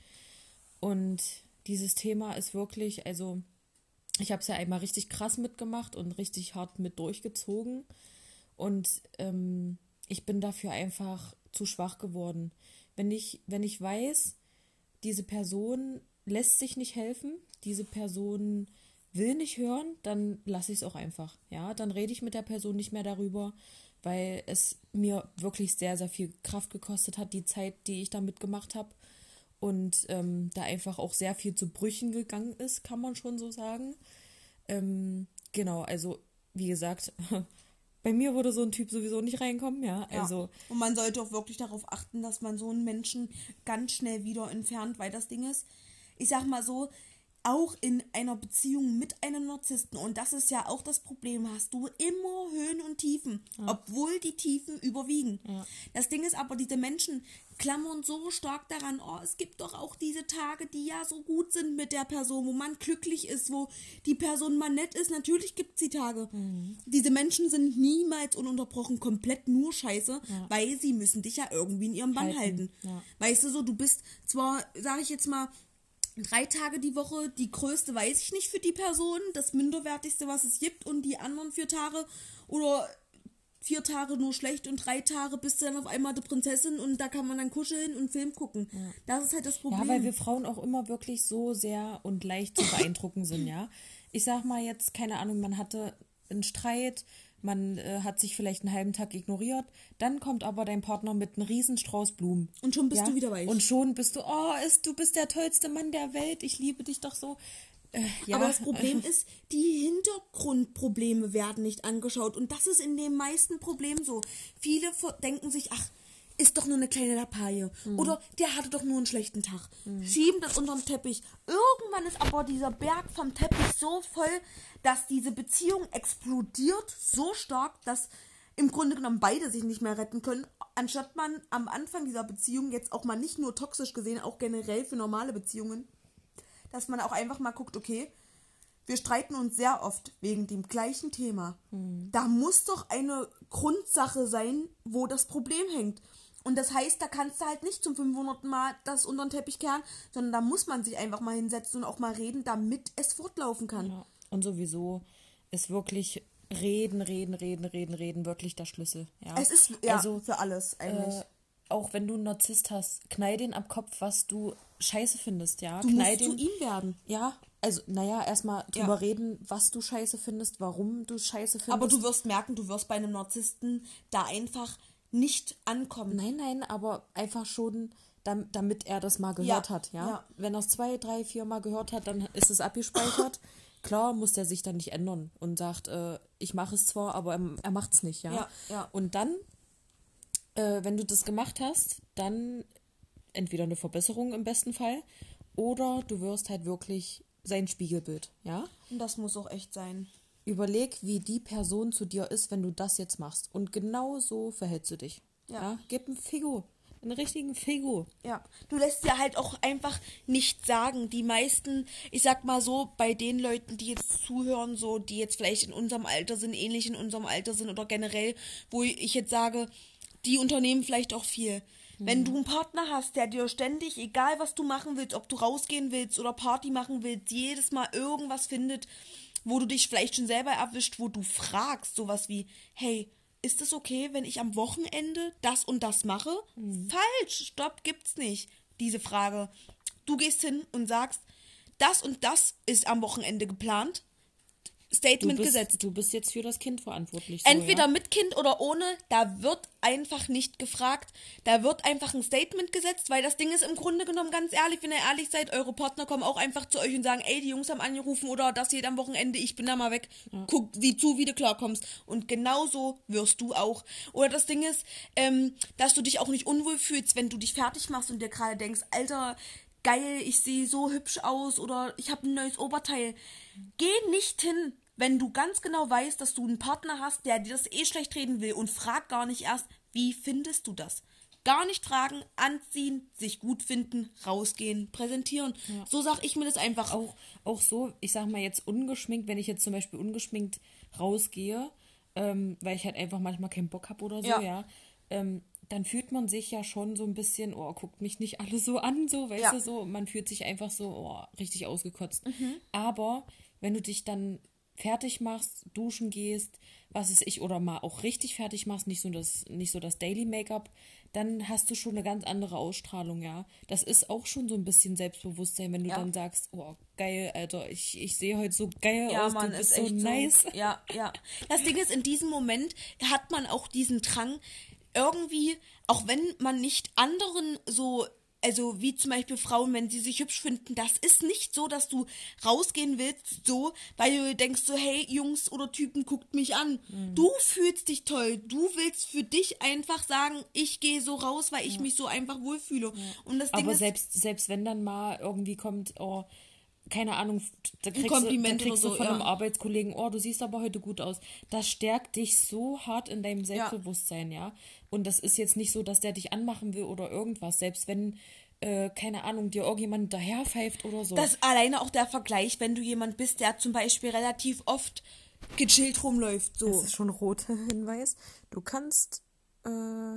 Und dieses Thema ist wirklich, also ich habe es ja einmal richtig krass mitgemacht und richtig hart mit durchgezogen. Und ähm, ich bin dafür einfach zu schwach geworden. Wenn ich, wenn ich weiß, diese Person lässt sich nicht helfen, diese Person will nicht hören, dann lasse ich es auch einfach. Ja, dann rede ich mit der Person nicht mehr darüber, weil es mir wirklich sehr, sehr viel Kraft gekostet hat, die Zeit, die ich da mitgemacht habe. Und ähm, da einfach auch sehr viel zu Brüchen gegangen ist, kann man schon so sagen. Ähm, genau, also wie gesagt, bei mir würde so ein Typ sowieso nicht reinkommen, ja. Also ja. Und man sollte auch wirklich darauf achten, dass man so einen Menschen ganz schnell wieder entfernt, weil das Ding ist, ich sag mal so, auch in einer Beziehung mit einem Narzissten, und das ist ja auch das Problem, hast du immer Höhen und Tiefen, ja. obwohl die Tiefen überwiegen. Ja. Das Ding ist aber, diese Menschen klammern so stark daran, oh, es gibt doch auch diese Tage, die ja so gut sind mit der Person, wo man glücklich ist, wo die Person mal nett ist. Natürlich gibt es die Tage. Mhm. Diese Menschen sind niemals ununterbrochen komplett nur scheiße, ja. weil sie müssen dich ja irgendwie in ihrem Bann halten. halten. Ja. Weißt du so, du bist zwar, sage ich jetzt mal, drei Tage die Woche, die größte weiß ich nicht für die Person, das minderwertigste, was es gibt und die anderen vier Tage oder vier Tage nur schlecht und drei Tage bist du dann auf einmal die Prinzessin und da kann man dann kuscheln und Film gucken. Ja. Das ist halt das Problem. Ja, weil wir Frauen auch immer wirklich so sehr und leicht zu beeindrucken sind, ja. Ich sag mal jetzt, keine Ahnung, man hatte einen Streit, man äh, hat sich vielleicht einen halben Tag ignoriert, dann kommt aber dein Partner mit einem Riesenstrauß Blumen. Und schon bist ja? du wieder weich. Und schon bist du, oh, ist, du bist der tollste Mann der Welt, ich liebe dich doch so. Äh, ja. Aber das Problem ist, die Hintergrundprobleme werden nicht angeschaut. Und das ist in den meisten Problemen so. Viele denken sich, ach, ist doch nur eine kleine Lappalie. Mhm. Oder der hatte doch nur einen schlechten Tag. Mhm. Schieben das unter den Teppich. Irgendwann ist aber dieser Berg vom Teppich so voll, dass diese Beziehung explodiert so stark, dass im Grunde genommen beide sich nicht mehr retten können, anstatt man am Anfang dieser Beziehung jetzt auch mal nicht nur toxisch gesehen, auch generell für normale Beziehungen, dass man auch einfach mal guckt, okay, wir streiten uns sehr oft wegen dem gleichen Thema. Mhm. Da muss doch eine Grundsache sein, wo das Problem hängt. Und das heißt, da kannst du halt nicht zum 500. Mal das unter den Teppich kehren, sondern da muss man sich einfach mal hinsetzen und auch mal reden, damit es fortlaufen kann. Ja. Und sowieso ist wirklich reden, reden, reden, reden, reden wirklich der Schlüssel. Ja. Es ist ja, also für alles eigentlich. Äh, auch wenn du einen Narzisst hast, knall den am Kopf, was du scheiße findest, ja. Du knall musst den, zu ihm werden. Ja, also, naja, erstmal drüber ja. reden, was du scheiße findest, warum du scheiße findest. Aber du wirst merken, du wirst bei einem Narzissten da einfach nicht ankommen. Nein, nein, aber einfach schon, damit er das mal gehört ja, hat, ja? ja? Wenn er es zwei, drei, vier Mal gehört hat, dann ist es abgespeichert. Klar muss der sich dann nicht ändern und sagt, äh, ich mache es zwar, aber er, er macht es nicht, ja? ja? Ja, Und dann, äh, wenn du das gemacht hast, dann entweder eine Verbesserung im besten Fall oder du wirst halt wirklich sein Spiegelbild, ja? Und das muss auch echt sein. Überleg, wie die Person zu dir ist, wenn du das jetzt machst. Und genau so verhältst du dich. Ja. ja? Gib einen Figo. Einen richtigen Figo. Ja. Du lässt dir halt auch einfach nicht sagen. Die meisten, ich sag mal so, bei den Leuten, die jetzt zuhören, so, die jetzt vielleicht in unserem Alter sind, ähnlich in unserem Alter sind oder generell, wo ich jetzt sage, die unternehmen vielleicht auch viel. Wenn du einen Partner hast, der dir ständig, egal was du machen willst, ob du rausgehen willst oder Party machen willst, jedes Mal irgendwas findet, wo du dich vielleicht schon selber erwischt, wo du fragst, sowas wie, hey, ist es okay, wenn ich am Wochenende das und das mache? Mhm. Falsch, stopp, gibt's nicht. Diese Frage. Du gehst hin und sagst, das und das ist am Wochenende geplant. Statement du bist, gesetzt. Du bist jetzt für das Kind verantwortlich. So, Entweder ja? mit Kind oder ohne, da wird einfach nicht gefragt. Da wird einfach ein Statement gesetzt, weil das Ding ist im Grunde genommen ganz ehrlich, wenn ihr ehrlich seid, eure Partner kommen auch einfach zu euch und sagen, ey, die Jungs haben angerufen oder das geht am Wochenende, ich bin da mal weg. Ja. Guck, wie zu, wie du klarkommst. Und genauso wirst du auch. Oder das Ding ist, ähm, dass du dich auch nicht unwohl fühlst, wenn du dich fertig machst und dir gerade denkst, Alter, geil, ich sehe so hübsch aus oder ich habe ein neues Oberteil. Geh nicht hin, wenn du ganz genau weißt, dass du einen Partner hast, der dir das eh schlecht reden will und frag gar nicht erst, wie findest du das? Gar nicht fragen, anziehen, sich gut finden, rausgehen, präsentieren. Ja. So sag ich mir das einfach. Auch, auch so, ich sag mal jetzt ungeschminkt, wenn ich jetzt zum Beispiel ungeschminkt rausgehe, ähm, weil ich halt einfach manchmal keinen Bock habe oder so, ja, ja ähm, dann fühlt man sich ja schon so ein bisschen, oh, guckt mich nicht alle so an, so, weißt ja. du, so, man fühlt sich einfach so, oh, richtig ausgekotzt. Mhm. Aber wenn du dich dann fertig machst, duschen gehst, was ist ich, oder mal auch richtig fertig machst, nicht so das, nicht so das Daily Make-up, dann hast du schon eine ganz andere Ausstrahlung, ja. Das ist auch schon so ein bisschen Selbstbewusstsein, wenn du ja. dann sagst, oh, geil, Alter, ich, ich sehe heute so geil ja, aus, Mann, du bist so nice. So, ja, ja. Das Ding ist, in diesem Moment hat man auch diesen Drang, irgendwie, auch wenn man nicht anderen so also wie zum Beispiel Frauen, wenn sie sich hübsch finden, das ist nicht so, dass du rausgehen willst, so, weil du denkst so, hey, Jungs oder Typen, guckt mich an. Mhm. Du fühlst dich toll. Du willst für dich einfach sagen, ich gehe so raus, weil ich ja. mich so einfach wohlfühle. Ja. Und das Ding Aber ist, selbst, selbst wenn dann mal irgendwie kommt, oh, keine Ahnung, da kriegst, du, da kriegst so, du von ja. einem Arbeitskollegen, oh, du siehst aber heute gut aus. Das stärkt dich so hart in deinem Selbstbewusstsein, ja. ja? Und das ist jetzt nicht so, dass der dich anmachen will oder irgendwas. Selbst wenn, äh, keine Ahnung, dir irgendjemand daherpfeift oder so. Das alleine auch der Vergleich, wenn du jemand bist, der zum Beispiel relativ oft gechillt rumläuft. So. Das ist schon roter Hinweis. Du kannst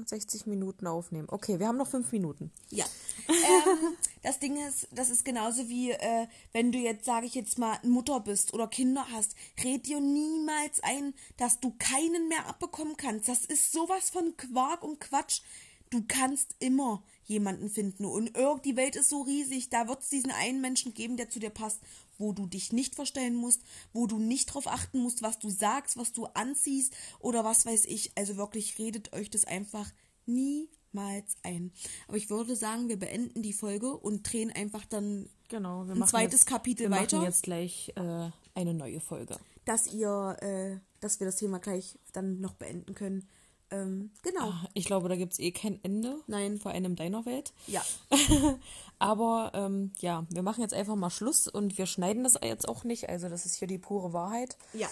60 äh, Minuten aufnehmen. Okay, wir haben noch fünf Minuten. Ja. ähm, das Ding ist, das ist genauso wie, äh, wenn du jetzt, sage ich jetzt mal, Mutter bist oder Kinder hast, red dir niemals ein, dass du keinen mehr abbekommen kannst. Das ist sowas von Quark und Quatsch. Du kannst immer jemanden finden. Und die Welt ist so riesig, da wird es diesen einen Menschen geben, der zu dir passt wo du dich nicht verstellen musst, wo du nicht darauf achten musst, was du sagst, was du anziehst oder was weiß ich. Also wirklich redet euch das einfach niemals ein. Aber ich würde sagen, wir beenden die Folge und drehen einfach dann genau, ein zweites jetzt, Kapitel wir weiter. Wir machen jetzt gleich äh, eine neue Folge. Dass ihr, äh, dass wir das Thema gleich dann noch beenden können. Ähm, genau. Ah, ich glaube, da gibt es eh kein Ende. Nein. Vor einem deiner Welt. Ja. Aber ähm, ja, wir machen jetzt einfach mal Schluss und wir schneiden das jetzt auch nicht. Also das ist hier die pure Wahrheit. Ja.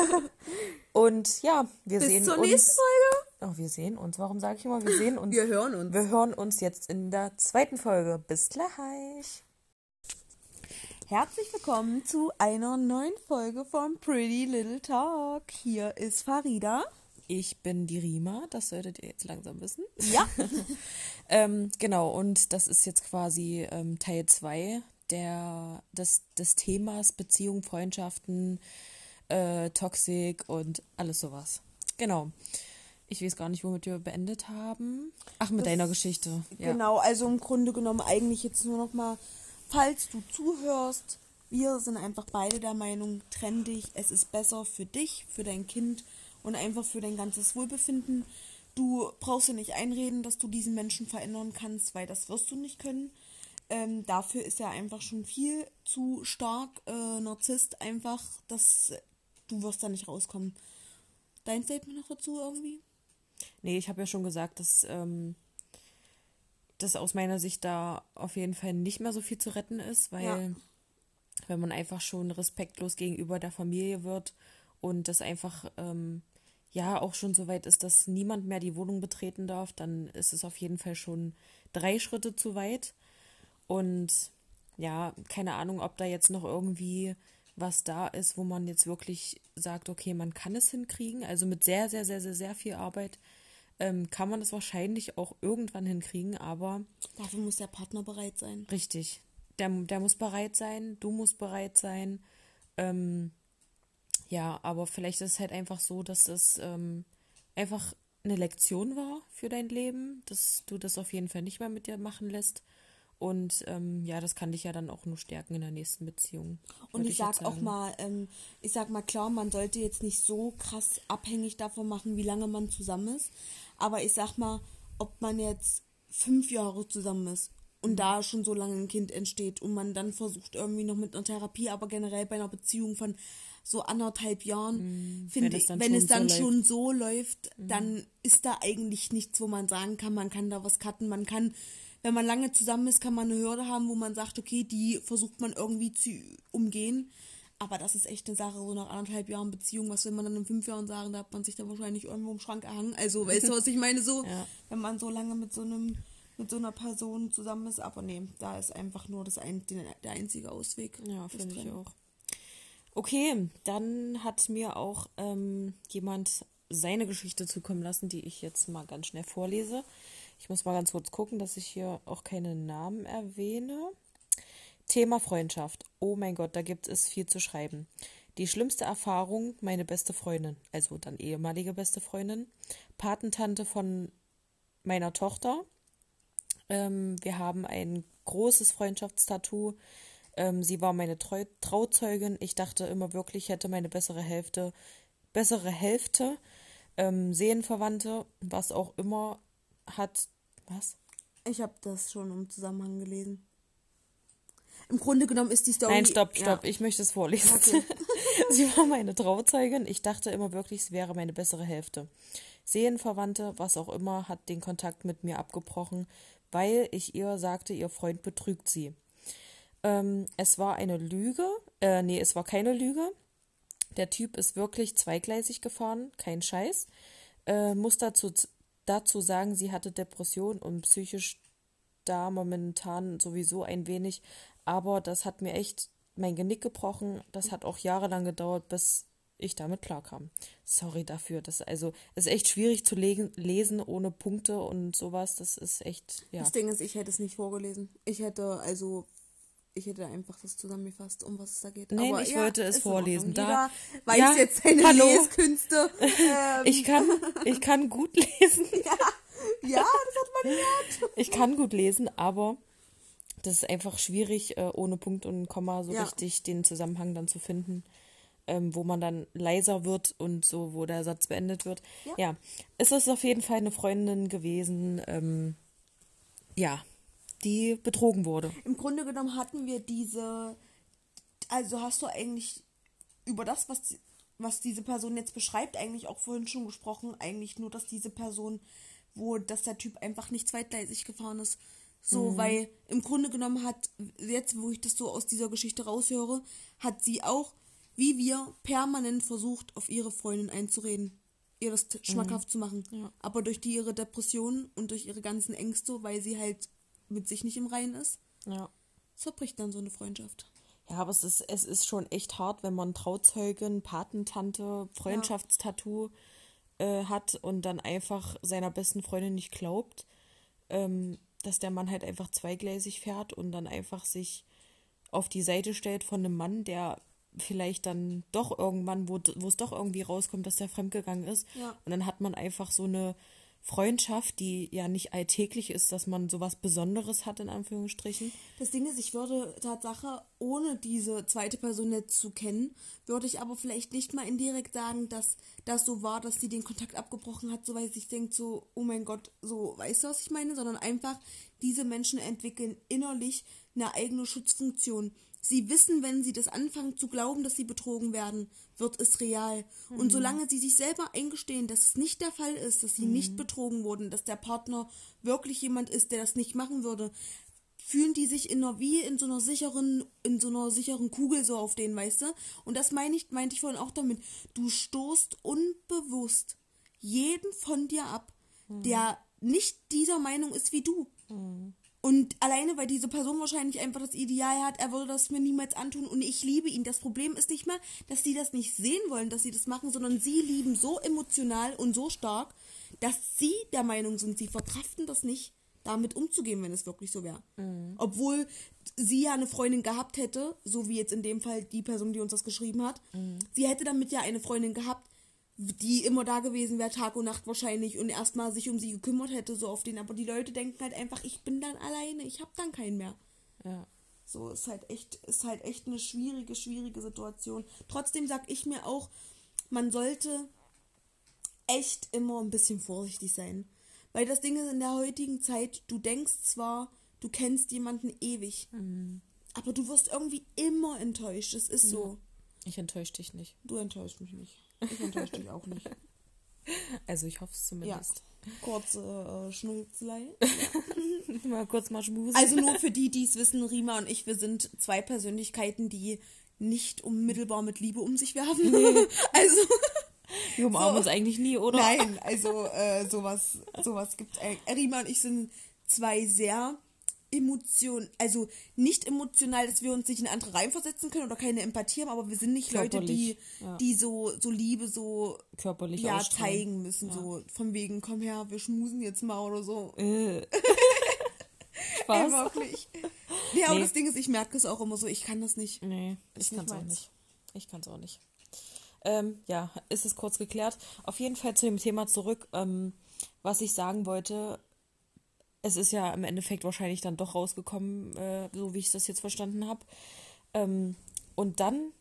und ja, wir Bis sehen zur uns. nächsten Folge. Oh, wir sehen uns. Warum sage ich immer, wir sehen uns? wir hören uns. Wir hören uns jetzt in der zweiten Folge. Bis gleich. Herzlich willkommen zu einer neuen Folge von Pretty Little Talk. Hier ist Farida. Ich bin die Rima, das solltet ihr jetzt langsam wissen. Ja. ähm, genau, und das ist jetzt quasi ähm, Teil 2 des, des Themas Beziehung, Freundschaften, äh, Toxik und alles sowas. Genau. Ich weiß gar nicht, womit wir beendet haben. Ach, mit das, deiner Geschichte. Ja. Genau, also im Grunde genommen eigentlich jetzt nur noch mal, falls du zuhörst, wir sind einfach beide der Meinung, trenn dich, es ist besser für dich, für dein Kind und einfach für dein ganzes Wohlbefinden. Du brauchst dir nicht einreden, dass du diesen Menschen verändern kannst, weil das wirst du nicht können. Ähm, dafür ist er einfach schon viel zu stark äh, Narzisst, einfach, dass du wirst da nicht rauskommen. Dein Statement noch dazu irgendwie? Nee, ich habe ja schon gesagt, dass, ähm, dass aus meiner Sicht da auf jeden Fall nicht mehr so viel zu retten ist, weil ja. wenn man einfach schon respektlos gegenüber der Familie wird und das einfach ähm, ja auch schon so weit ist, dass niemand mehr die Wohnung betreten darf, dann ist es auf jeden Fall schon drei Schritte zu weit. Und ja, keine Ahnung, ob da jetzt noch irgendwie was da ist, wo man jetzt wirklich sagt, okay, man kann es hinkriegen. Also mit sehr, sehr, sehr, sehr, sehr viel Arbeit ähm, kann man es wahrscheinlich auch irgendwann hinkriegen, aber. Dafür muss der Partner bereit sein. Richtig. Der, der muss bereit sein, du musst bereit sein. Ähm, ja, aber vielleicht ist es halt einfach so, dass das ähm, einfach eine Lektion war für dein Leben, dass du das auf jeden Fall nicht mehr mit dir machen lässt. Und ähm, ja, das kann dich ja dann auch nur stärken in der nächsten Beziehung. Und ich, ich sag auch mal, ähm, ich sag mal klar, man sollte jetzt nicht so krass abhängig davon machen, wie lange man zusammen ist. Aber ich sag mal, ob man jetzt fünf Jahre zusammen ist und mhm. da schon so lange ein Kind entsteht und man dann versucht irgendwie noch mit einer Therapie, aber generell bei einer Beziehung von so anderthalb Jahren, mhm. finde ich, wenn es dann, schon, so, läuft, mhm. dann ist da eigentlich nichts, wo man sagen kann, man kann da was cutten, man kann, wenn man lange zusammen ist, kann man eine Hürde haben, wo man sagt, okay, die versucht man irgendwie zu umgehen. Aber das ist echt eine Sache, so nach anderthalb Jahren Beziehung, was will man dann in fünf Jahren sagen, da hat man sich dann wahrscheinlich irgendwo im Schrank erhangen. Also, weißt du, was ich meine? So, ja. wenn man so lange mit so einem, mit so einer Person zusammen ist, aber nee, da ist einfach nur das ein, der einzige Ausweg. Ja, finde ich auch. Okay, dann hat mir auch ähm, jemand seine Geschichte zukommen lassen, die ich jetzt mal ganz schnell vorlese. Ich muss mal ganz kurz gucken, dass ich hier auch keine Namen erwähne. Thema Freundschaft. Oh mein Gott, da gibt es viel zu schreiben. Die schlimmste Erfahrung, meine beste Freundin, also dann ehemalige beste Freundin, Patentante von meiner Tochter. Ähm, wir haben ein großes Freundschaftstattoo. Ähm, sie war meine Trau Trauzeugin. Ich dachte immer wirklich, ich hätte meine bessere Hälfte, bessere Hälfte, ähm, Seelenverwandte, was auch immer hat. Was? Ich habe das schon im Zusammenhang gelesen. Im Grunde genommen ist die Story. Nein, stopp, stopp, ja. ich möchte es vorlesen. Okay. sie war meine Trauzeugin. Ich dachte immer wirklich, sie wäre meine bessere Hälfte. Seelenverwandte, was auch immer, hat den Kontakt mit mir abgebrochen, weil ich ihr sagte, ihr Freund betrügt sie. Ähm, es war eine Lüge. Äh, nee, es war keine Lüge. Der Typ ist wirklich zweigleisig gefahren, kein Scheiß. Äh, muss dazu, dazu sagen, sie hatte Depression und psychisch da momentan sowieso ein wenig. Aber das hat mir echt mein Genick gebrochen. Das hat auch jahrelang gedauert, bis ich damit klarkam. Sorry dafür. Das also ist echt schwierig zu legen, lesen ohne Punkte und sowas. Das ist echt, ja. Das Ding ist, ich hätte es nicht vorgelesen. Ich hätte also ich hätte einfach das zusammengefasst, um was es da geht. Nein, Aber ich ja, wollte es vorlesen. Da weiß ja, jetzt seine hallo. Leskünste. Ähm. Ich kann, ich kann gut lesen. Ja, ja, das hat man gehört. Ich kann gut lesen, aber das ist einfach schwierig, äh, ohne Punkt und Komma so ja. richtig den Zusammenhang dann zu finden ähm, wo man dann leiser wird und so, wo der Satz beendet wird. Ja, ja. es ist auf jeden Fall eine Freundin gewesen, ähm, ja, die betrogen wurde. Im Grunde genommen hatten wir diese, also hast du eigentlich über das, was, was diese Person jetzt beschreibt, eigentlich auch vorhin schon gesprochen, eigentlich nur, dass diese Person, wo, dass der Typ einfach nicht zweitgleisig gefahren ist. So, mhm. weil im Grunde genommen hat, jetzt, wo ich das so aus dieser Geschichte raushöre, hat sie auch wie wir permanent versucht, auf ihre Freundin einzureden, ihr das schmackhaft mhm. zu machen. Ja. Aber durch die ihre Depressionen und durch ihre ganzen Ängste, weil sie halt mit sich nicht im Reinen ist, ja. zerbricht dann so eine Freundschaft. Ja, aber es ist, es ist schon echt hart, wenn man Trauzeugin, Patentante, Freundschaftstattoo ja. äh, hat und dann einfach seiner besten Freundin nicht glaubt, ähm, dass der Mann halt einfach zweigleisig fährt und dann einfach sich auf die Seite stellt von einem Mann, der vielleicht dann doch irgendwann, wo, wo es doch irgendwie rauskommt, dass der fremdgegangen ist. Ja. Und dann hat man einfach so eine Freundschaft, die ja nicht alltäglich ist, dass man sowas Besonderes hat, in Anführungsstrichen. Das Ding ist, ich würde Tatsache, ohne diese zweite Person jetzt zu kennen, würde ich aber vielleicht nicht mal indirekt sagen, dass das so war, dass sie den Kontakt abgebrochen hat, so weil sie sich denkt, so, oh mein Gott, so, weißt du, was ich meine? Sondern einfach, diese Menschen entwickeln innerlich eine eigene Schutzfunktion. Sie wissen, wenn sie das anfangen zu glauben, dass sie betrogen werden, wird es real. Mhm. Und solange sie sich selber eingestehen, dass es nicht der Fall ist, dass sie mhm. nicht betrogen wurden, dass der Partner wirklich jemand ist, der das nicht machen würde, fühlen die sich in einer, wie in so einer sicheren, in so einer sicheren Kugel so auf den, weißt du? Und das meine ich, meinte ich vorhin auch damit. Du stoßt unbewusst jeden von dir ab, mhm. der nicht dieser Meinung ist wie du. Mhm. Und alleine, weil diese Person wahrscheinlich einfach das Ideal hat, er würde das mir niemals antun und ich liebe ihn. Das Problem ist nicht mehr, dass sie das nicht sehen wollen, dass sie das machen, sondern sie lieben so emotional und so stark, dass sie der Meinung sind, sie verkraften das nicht, damit umzugehen, wenn es wirklich so wäre. Mhm. Obwohl sie ja eine Freundin gehabt hätte, so wie jetzt in dem Fall die Person, die uns das geschrieben hat. Mhm. Sie hätte damit ja eine Freundin gehabt, die immer da gewesen wäre, Tag und Nacht wahrscheinlich, und erstmal sich um sie gekümmert hätte, so auf den. Aber die Leute denken halt einfach, ich bin dann alleine, ich hab dann keinen mehr. Ja. So ist halt echt, ist halt echt eine schwierige, schwierige Situation. Trotzdem sag ich mir auch, man sollte echt immer ein bisschen vorsichtig sein. Weil das Ding ist in der heutigen Zeit, du denkst zwar, du kennst jemanden ewig, mhm. aber du wirst irgendwie immer enttäuscht. Das ist ja. so. Ich enttäusche dich nicht. Du enttäuschst mich nicht. Ich enttäusche dich auch nicht. Also ich hoffe es zumindest. Ja. Kurze äh, Schnulzelei. Ja. mal kurz mal schmusen. Also nur für die, die es wissen, Rima und ich, wir sind zwei Persönlichkeiten, die nicht unmittelbar mit Liebe um sich werfen. Nee. Also. Wir umarmen so. uns eigentlich nie, oder? Nein, also äh, sowas, sowas gibt es. Rima und ich sind zwei sehr Emotion, also nicht emotional, dass wir uns nicht in andere reinversetzen können oder keine Empathie haben, aber wir sind nicht Körperlich, Leute, die, ja. die so, so Liebe so körperlich ja, zeigen müssen, ja. so von wegen, komm her, wir schmusen jetzt mal oder so. Äh. Spaß. Ey, wirklich. Ja, nee. aber das Ding ist, ich merke es auch immer so, ich kann das nicht. Nee, ich kann es auch nicht. Ich kann es auch nicht. Ähm, ja, ist es kurz geklärt. Auf jeden Fall zu dem Thema zurück. Ähm, was ich sagen wollte, es ist ja im Endeffekt wahrscheinlich dann doch rausgekommen, äh, so wie ich das jetzt verstanden habe. Ähm, und dann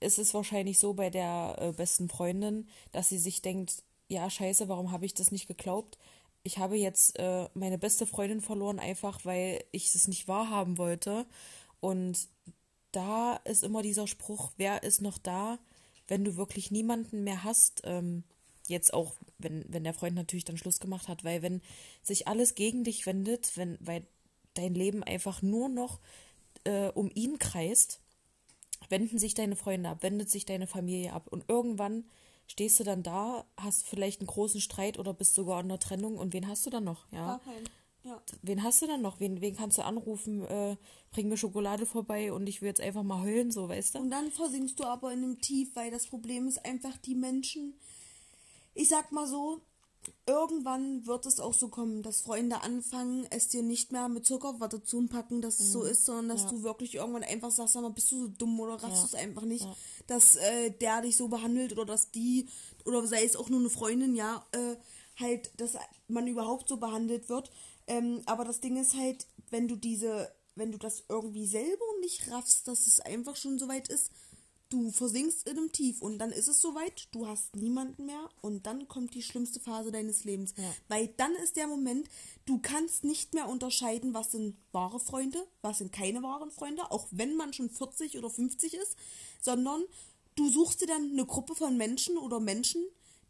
ist es wahrscheinlich so bei der äh, besten Freundin, dass sie sich denkt, ja, scheiße, warum habe ich das nicht geglaubt? Ich habe jetzt äh, meine beste Freundin verloren, einfach weil ich es nicht wahrhaben wollte. Und da ist immer dieser Spruch, wer ist noch da, wenn du wirklich niemanden mehr hast, ähm, jetzt auch, wenn, wenn der Freund natürlich dann Schluss gemacht hat, weil wenn sich alles gegen dich wendet, wenn, weil dein Leben einfach nur noch äh, um ihn kreist, wenden sich deine Freunde ab, wendet sich deine Familie ab und irgendwann stehst du dann da, hast vielleicht einen großen Streit oder bist sogar in der Trennung und wen hast du dann noch? Ja. ja. Wen hast du dann noch? Wen, wen kannst du anrufen? Äh, bring mir Schokolade vorbei und ich will jetzt einfach mal heulen, so, weißt du? Und dann versinkst du aber in einem Tief, weil das Problem ist einfach die Menschen. Ich sag mal so, irgendwann wird es auch so kommen, dass Freunde anfangen, es dir nicht mehr mit Zuckerwatte zu packen, dass es so mhm. ist, sondern dass ja. du wirklich irgendwann einfach sagst, sag mal, bist du so dumm oder raffst ja. du es einfach nicht, ja. dass äh, der dich so behandelt oder dass die, oder sei es auch nur eine Freundin, ja, äh, halt, dass man überhaupt so behandelt wird. Ähm, aber das Ding ist halt, wenn du diese, wenn du das irgendwie selber nicht raffst, dass es einfach schon so weit ist, du versinkst in einem Tief und dann ist es soweit, du hast niemanden mehr und dann kommt die schlimmste Phase deines Lebens. Ja. Weil dann ist der Moment, du kannst nicht mehr unterscheiden, was sind wahre Freunde, was sind keine wahren Freunde, auch wenn man schon 40 oder 50 ist, sondern du suchst dir dann eine Gruppe von Menschen oder Menschen,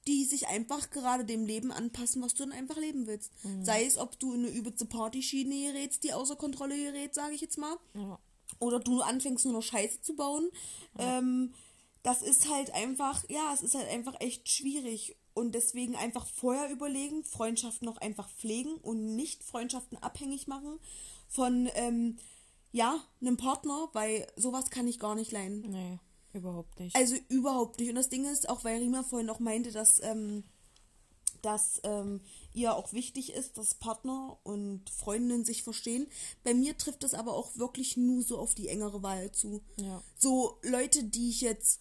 die sich einfach gerade dem Leben anpassen, was du dann einfach leben willst. Mhm. Sei es, ob du in eine übelste Partyschiene gerätst, die außer Kontrolle gerät, sage ich jetzt mal. Ja oder du anfängst nur noch Scheiße zu bauen. Ja. Ähm, das ist halt einfach, ja, es ist halt einfach echt schwierig. Und deswegen einfach vorher überlegen, Freundschaften noch einfach pflegen und nicht Freundschaften abhängig machen von, ähm, ja, einem Partner, weil sowas kann ich gar nicht leiden. Nee, überhaupt nicht. Also überhaupt nicht. Und das Ding ist, auch weil Rima vorhin auch meinte, dass, ähm, dass ähm, ihr auch wichtig ist, dass Partner und Freundinnen sich verstehen. Bei mir trifft das aber auch wirklich nur so auf die engere Wahl zu. Ja. So Leute, die ich jetzt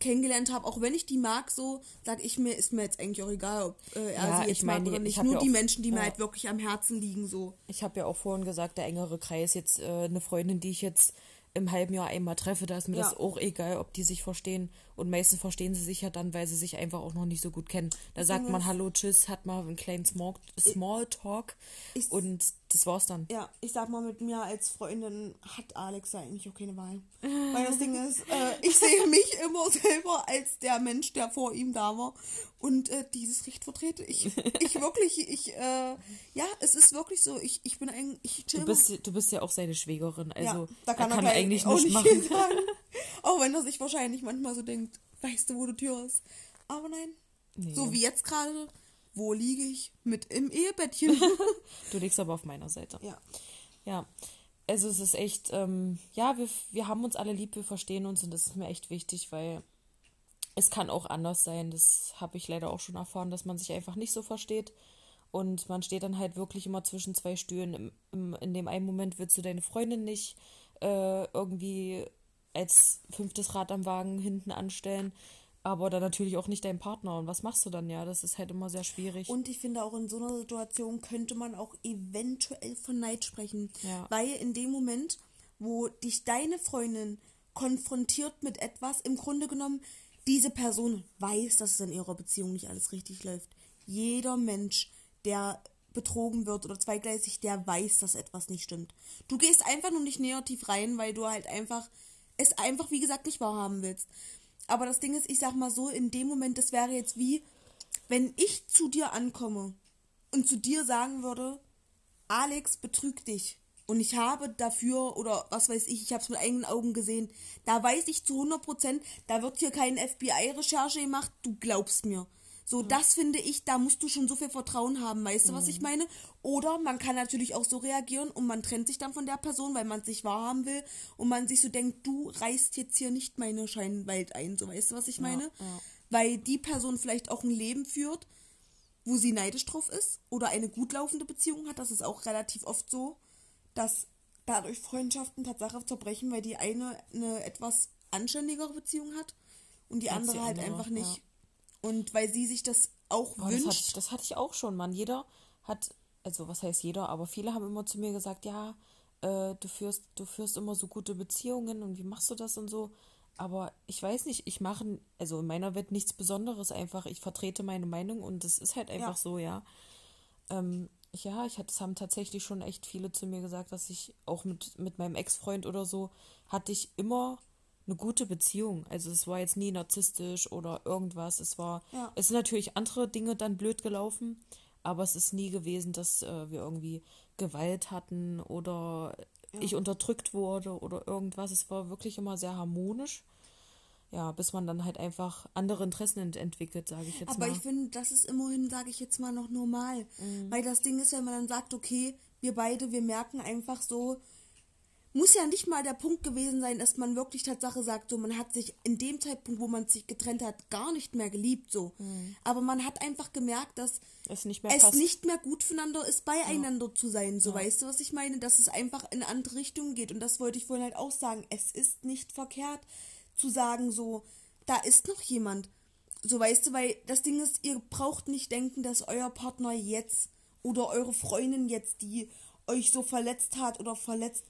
kennengelernt habe, auch wenn ich die mag, so sag ich mir, ist mir jetzt eigentlich auch egal, ob äh, er ja, sie jetzt mag oder nicht. Nur ja die Menschen, die ja. mir halt wirklich am Herzen liegen, so. Ich habe ja auch vorhin gesagt, der engere Kreis jetzt äh, eine Freundin, die ich jetzt im halben Jahr einmal treffe, da ist mir ja. das auch egal, ob die sich verstehen. Und meistens verstehen sie sich ja dann, weil sie sich einfach auch noch nicht so gut kennen. Da sagt man Hallo, Tschüss, hat mal einen kleinen Small, Small Talk ich, und das war's dann. Ja, ich sag mal, mit mir als Freundin hat Alex ja eigentlich auch keine Wahl. Weil das Ding ist, äh, ich sehe mich immer selber als der Mensch, der vor ihm da war und äh, dieses Recht vertrete. Ich, ich wirklich, ich, äh, ja, es ist wirklich so. Ich, ich bin ein, ich du bist, du bist ja auch seine Schwägerin, also ja, da kann er, kann er eigentlich nicht machen. Sagen. Auch wenn er sich wahrscheinlich manchmal so denkt, weißt du, wo die Tür ist. Aber nein. Nee. So wie jetzt gerade wo liege ich? Mit im Ehebettchen. du liegst aber auf meiner Seite. Ja. Ja. Also es ist echt, ähm, ja, wir, wir haben uns alle lieb, wir verstehen uns und das ist mir echt wichtig, weil es kann auch anders sein. Das habe ich leider auch schon erfahren, dass man sich einfach nicht so versteht. Und man steht dann halt wirklich immer zwischen zwei Stühlen. Im, im, in dem einen Moment willst du deine Freundin nicht äh, irgendwie als fünftes Rad am Wagen hinten anstellen aber dann natürlich auch nicht dein Partner. Und was machst du dann? Ja, das ist halt immer sehr schwierig. Und ich finde auch in so einer Situation könnte man auch eventuell von Neid sprechen. Ja. Weil in dem Moment, wo dich deine Freundin konfrontiert mit etwas, im Grunde genommen, diese Person weiß, dass es in ihrer Beziehung nicht alles richtig läuft. Jeder Mensch, der betrogen wird oder zweigleisig, der weiß, dass etwas nicht stimmt. Du gehst einfach nur nicht tief rein, weil du halt einfach es einfach, wie gesagt, nicht wahrhaben willst. Aber das Ding ist, ich sag mal so, in dem Moment, das wäre jetzt wie, wenn ich zu dir ankomme und zu dir sagen würde, Alex betrügt dich. Und ich habe dafür, oder was weiß ich, ich habe es mit eigenen Augen gesehen, da weiß ich zu 100 Prozent, da wird hier keine FBI-Recherche gemacht, du glaubst mir. So, mhm. das finde ich, da musst du schon so viel Vertrauen haben, weißt du, mhm. was ich meine? Oder man kann natürlich auch so reagieren und man trennt sich dann von der Person, weil man sich wahrhaben will und man sich so denkt, du reißt jetzt hier nicht meine Scheinwelt ein, so weißt du, was ich meine? Ja, ja. Weil die Person vielleicht auch ein Leben führt, wo sie neidisch drauf ist oder eine gut laufende Beziehung hat, das ist auch relativ oft so, dass dadurch Freundschaften Tatsache zerbrechen, weil die eine eine etwas anständigere Beziehung hat und die Als andere halt einfach nicht. ja. Und weil sie sich das auch das, hatte wünscht. ich, das hatte ich auch schon, Mann. Jeder hat, also was heißt jeder, aber viele haben immer zu mir gesagt, ja, äh, du führst, du führst immer so gute Beziehungen und wie machst du das und so. Aber ich weiß nicht, ich mache, also in meiner Welt nichts Besonderes, einfach, ich vertrete meine Meinung und das ist halt einfach Ja. so, ja. Ähm, ja, ich hatte, es haben tatsächlich schon echt viele zu mir gesagt, dass ich auch mit, mit meinem Ex-Freund oder so hatte ich immer eine gute Beziehung. Also es war jetzt nie narzisstisch oder irgendwas. Es war, Ja. es sind natürlich andere Dinge dann blöd gelaufen, aber es ist nie gewesen, dass äh, wir irgendwie Gewalt hatten oder ich unterdrückt wurde oder irgendwas. Es war wirklich immer sehr harmonisch. Ja, bis man dann halt einfach andere Interessen ent entwickelt, sage ich jetzt Aber mal. ich finde, das ist immerhin, sage ich jetzt mal, noch normal. Mhm. Weil das Ding ist, wenn man dann sagt, okay, wir beide, wir merken einfach so, muss ja nicht mal der Punkt gewesen sein, dass man wirklich Tatsache sagt, so man hat sich in dem Zeitpunkt, wo man sich getrennt hat, gar nicht mehr geliebt, so. Aber man hat einfach gemerkt, dass es nicht mehr es nicht mehr gut füreinander ist, beieinander zu sein. So, weißt du, was ich meine? Dass es einfach in andere Richtungen geht. Und das wollte ich vorhin halt auch sagen. Es ist nicht verkehrt zu sagen, so, da ist noch jemand. So, weißt du, weil das Ding ist, ihr braucht nicht denken, dass euer Partner jetzt oder eure Freundin jetzt, die euch so verletzt hat oder verletzt,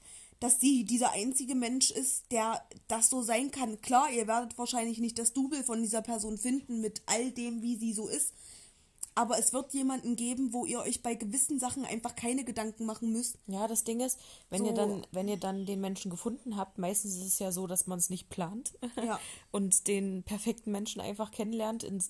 dass sie dieser einzige Mensch ist, der das so sein kann. Klar, ihr werdet wahrscheinlich nicht das Double von dieser Person finden mit all dem, wie sie so ist. Aber es wird jemanden geben, wo ihr euch bei gewissen Sachen einfach keine Gedanken machen müsst. Ja, das Ding ist, wenn So. ihr dann, wenn ihr dann den Menschen gefunden habt, meistens ist es ja so, dass man es nicht plant Ja. und den perfekten Menschen einfach kennenlernt, in,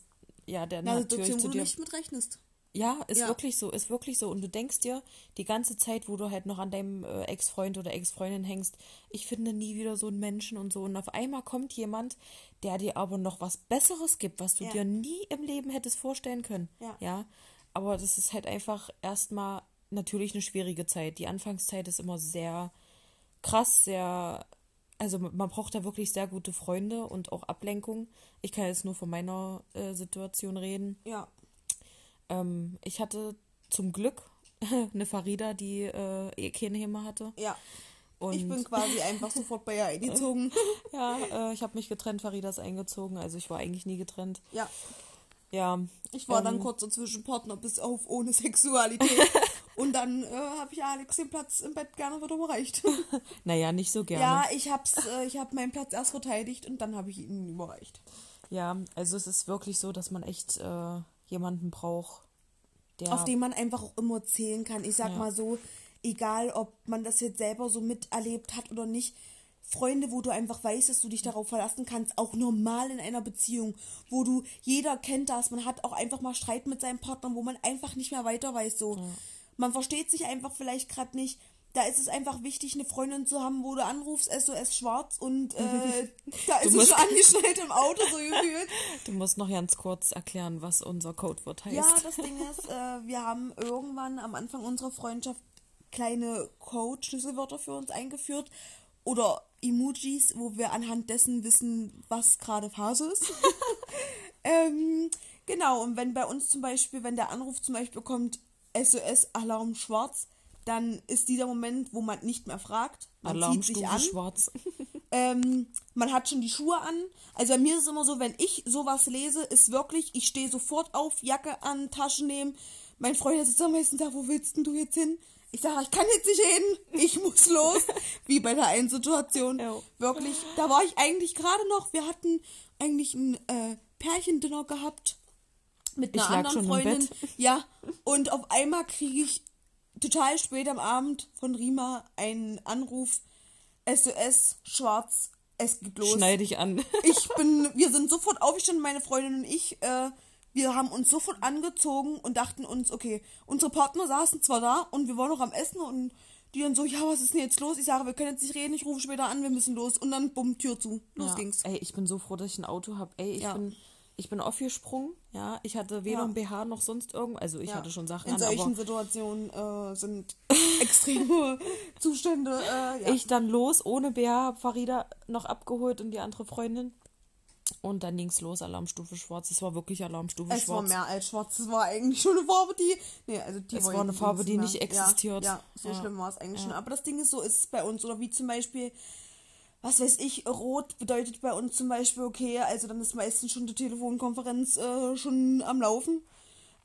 ja, der einer natürlich zu dir. nicht mit rechnest. Ja, ist Ja. wirklich so, ist wirklich so. Und du denkst dir die ganze Zeit, wo du halt noch an deinem äh, Ex-Freund oder Ex-Freundin hängst, ich finde nie wieder so einen Menschen und so. Und auf einmal kommt jemand, der dir aber noch was Besseres gibt, was du Ja. dir nie im Leben hättest vorstellen können. Ja. ja. Aber das ist halt einfach erstmal natürlich eine schwierige Zeit. Die Anfangszeit ist immer sehr krass, sehr. Also man braucht da wirklich sehr gute Freunde und auch Ablenkung. Ich kann jetzt nur von meiner äh, Situation reden. Ja. Ähm, ich hatte zum Glück eine Farida, die äh, eh keine Häme hatte. Ja. Und ich bin quasi einfach sofort bei ihr eingezogen. ja, äh, ich habe mich getrennt, Farida ist eingezogen, also ich war eigentlich nie getrennt. ja. Ja. Ich war dann ähm, kurz dazwischen Partner bis auf ohne Sexualität. Und dann äh, habe ich Alex den Platz im Bett gerne wieder überreicht. Naja, nicht so gerne. ja, ich hab's, äh, ich habe meinen Platz erst verteidigt und dann habe ich ihn überreicht. Ja, also es ist wirklich so, dass man echt äh, jemanden braucht, der. Auf den man einfach auch immer zählen kann. Ich sag Ja. mal so, egal ob man das jetzt selber so miterlebt hat oder nicht, Freunde, wo du einfach weißt, dass du dich darauf verlassen kannst, auch normal in einer Beziehung, wo du, jeder kennt das, man hat auch einfach mal Streit mit seinem Partner, wo man einfach nicht mehr weiter weiß, so. Man versteht sich einfach vielleicht gerade nicht. Da ist es einfach wichtig, eine Freundin zu haben, wo du anrufst, SOS schwarz und äh, da ist es schon angeschnallt im Auto, so gefühlt. du musst noch ganz kurz erklären, was unser Codewort heißt. Ja, das Ding ist, äh, wir haben irgendwann am Anfang unserer Freundschaft kleine Code-Schlüsselwörter für uns eingeführt oder Emojis, wo wir anhand dessen wissen, was gerade Phase ist. ähm, genau, und wenn bei uns zum Beispiel, wenn der Anruf zum Beispiel kommt, SOS Alarm schwarz, dann ist dieser Moment, wo man nicht mehr fragt. Man zieht sich an. schwarz. Ähm, man hat schon die Schuhe an. Also bei mir ist es immer so, wenn ich sowas lese, ist wirklich, ich stehe sofort auf, Jacke an, Taschen nehmen. Mein Freund sitzt am meisten da, wo willst denn du jetzt hin? Ich sage, ich kann jetzt nicht reden, ich muss los. Wie bei der einen Situation. Ja. Wirklich, da war ich eigentlich gerade noch, wir hatten eigentlich ein äh, Pärchendinner gehabt mit Ich einer lag anderen schon im Freundin. Bett. Ja, und auf einmal kriege ich total spät am Abend von Rima einen Anruf, SOS, schwarz, es geht los. Schneide ich an. Ich bin, wir sind sofort aufgestanden, meine Freundin und ich, äh, wir haben uns sofort angezogen und dachten uns, okay, unsere Partner saßen zwar da und wir waren noch am Essen und die dann so, ja, was ist denn jetzt los? Ich sage, wir können jetzt nicht reden, ich rufe später an, wir müssen los. Und dann, bumm, Tür zu. Los ja. ging's. Ey, ich bin so froh, dass ich ein Auto habe. Ey, ich Ja. bin ich bin aufgesprungen, ja. Ich hatte weder Ja. ein BH noch sonst irgendwas. Also ich Ja. hatte schon Sachen In an, solchen Situationen äh, sind extreme Zustände. Äh, ja. ich dann los ohne BH, hab Farida noch abgeholt und die andere Freundin. Und dann ging's los, Alarmstufe schwarz. Es war wirklich Alarmstufe es war schwarz. mehr als schwarz. Es war eigentlich schon eine Farbe, die. Nee, also die Es war eine Farbe, die mehr. nicht existiert. Ja, ja so Ja. schlimm war es eigentlich schon. Aber das Ding ist so, ist es bei uns. Oder wie zum Beispiel, was weiß ich, rot bedeutet bei uns zum Beispiel, okay, also dann ist meistens schon die Telefonkonferenz äh, schon am Laufen.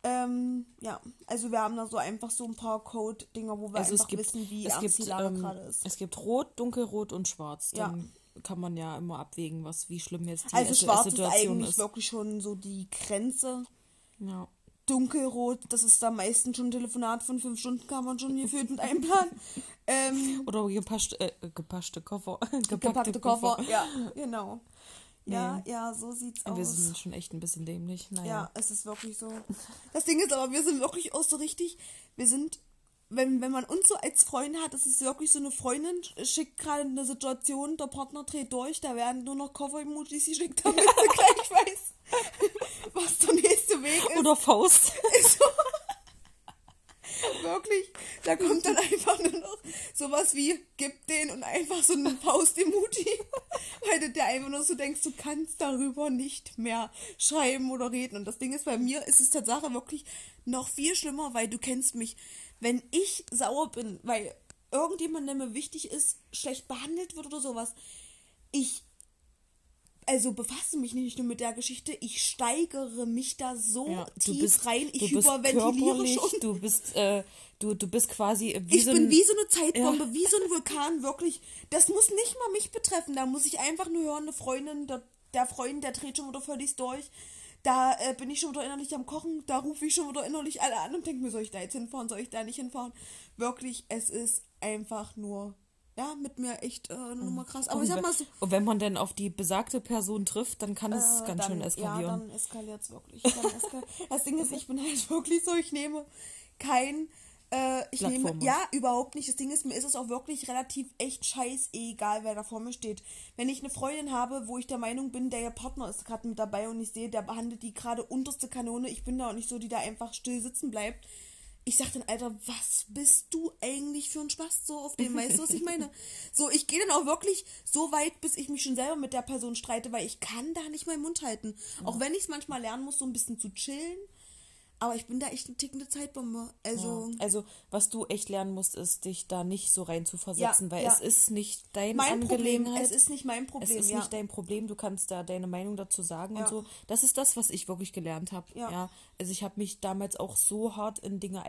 Ähm, ja, also wir haben da so einfach so ein paar Code-Dinger, wo wir Also einfach gibt, wissen, wie es ernst die Lage ähm, gerade ist. es gibt Rot, Dunkelrot und Schwarz. Ja. Dann kann man ja immer abwägen, was wie schlimm jetzt die Also S- schwarz ist Situation eigentlich ist. wirklich schon so die Grenze. Ja. Dunkelrot, das ist da meistens schon ein Telefonat von fünf Stunden, kann man schon gefühlt mit einplanen. Ähm, Oder gepaschte, äh, gepaschte Koffer. Gepackte, gepackte Koffer. Ja, genau. Ja, Nee. ja, so sieht's Wir aus. sind schon echt ein bisschen dämlich. Naja. Ja, es ist wirklich so. Das Ding ist aber, wir sind wirklich auch so richtig, wir sind, wenn, wenn man uns so als Freunde hat, das ist wirklich so eine Freundin, schickt gerade eine Situation, der Partner dreht durch, da werden nur noch Koffer-Emojis geschickt, damit sie gleich weiß, was der nächste Weg ist. Oder Faust. Ist so. Wirklich, da kommt dann einfach nur noch sowas wie, gib den und einfach so ein Faust-Emoji, weil du dir einfach nur so denkst, du kannst darüber nicht mehr schreiben oder reden. Und das Ding ist, bei mir ist es tatsächlich wirklich noch viel schlimmer, weil du kennst mich, wenn ich sauer bin, weil irgendjemand, der mir wichtig ist, schlecht behandelt wird oder sowas, ich also befasse mich nicht nur mit der Geschichte, ich steigere mich da so Ja, du tief bist, rein, ich körperlich, schon. Du bist, äh, du, du bist quasi wie Ich so bin ein, wie so eine Zeitbombe, wie so ein Vulkan, wirklich. Das muss nicht mal mich betreffen. Da muss ich einfach nur hören, eine Freundin, der, der Freund, der dreht schon wieder völlig durch. Da äh, bin ich schon wieder innerlich am Kochen. Da rufe ich schon wieder innerlich alle an und denke mir, soll ich da jetzt hinfahren, soll ich da nicht hinfahren? Wirklich, es ist einfach nur, ja, mit mir echt äh, eine Nummer krass. Aber und, ich sag wenn- mal so, und wenn man dann auf die besagte Person trifft, dann kann es äh, ganz dann, schön eskalieren. Ja, dann eskaliert es wirklich. Eskal das Ding ist, ich bin halt wirklich so, ich nehme kein, äh, ich Blatt nehme, ja, überhaupt nicht. Das Ding ist, mir ist es auch wirklich relativ echt scheißegal, wer da vor mir steht. Wenn ich eine Freundin habe, wo ich der Meinung bin, der ihr Partner ist gerade mit dabei und ich sehe, der behandelt die gerade unterste Kanone, ich bin da auch nicht so, die da einfach still sitzen bleibt. Ich sag dann, Alter, was bist du eigentlich für ein Spaß so auf dem? Weißt du, was ich meine? So, ich gehe dann auch wirklich so weit, bis ich mich schon selber mit der Person streite, weil ich kann da nicht meinen Mund halten. Auch wenn ich es manchmal lernen muss, so ein bisschen zu chillen. Aber ich bin da echt eine tickende Zeitbombe. Also, Ja. Also, was du echt lernen musst, ist, dich da nicht so rein zu versetzen, Ja, weil ja. es ist nicht deine mein Problem, es ist nicht mein Problem. Es ist nicht dein Problem, du kannst da deine Meinung dazu sagen und so. Das ist das, was ich wirklich gelernt habe. Ja. Ja. Also ich habe mich damals auch so hart in Dinge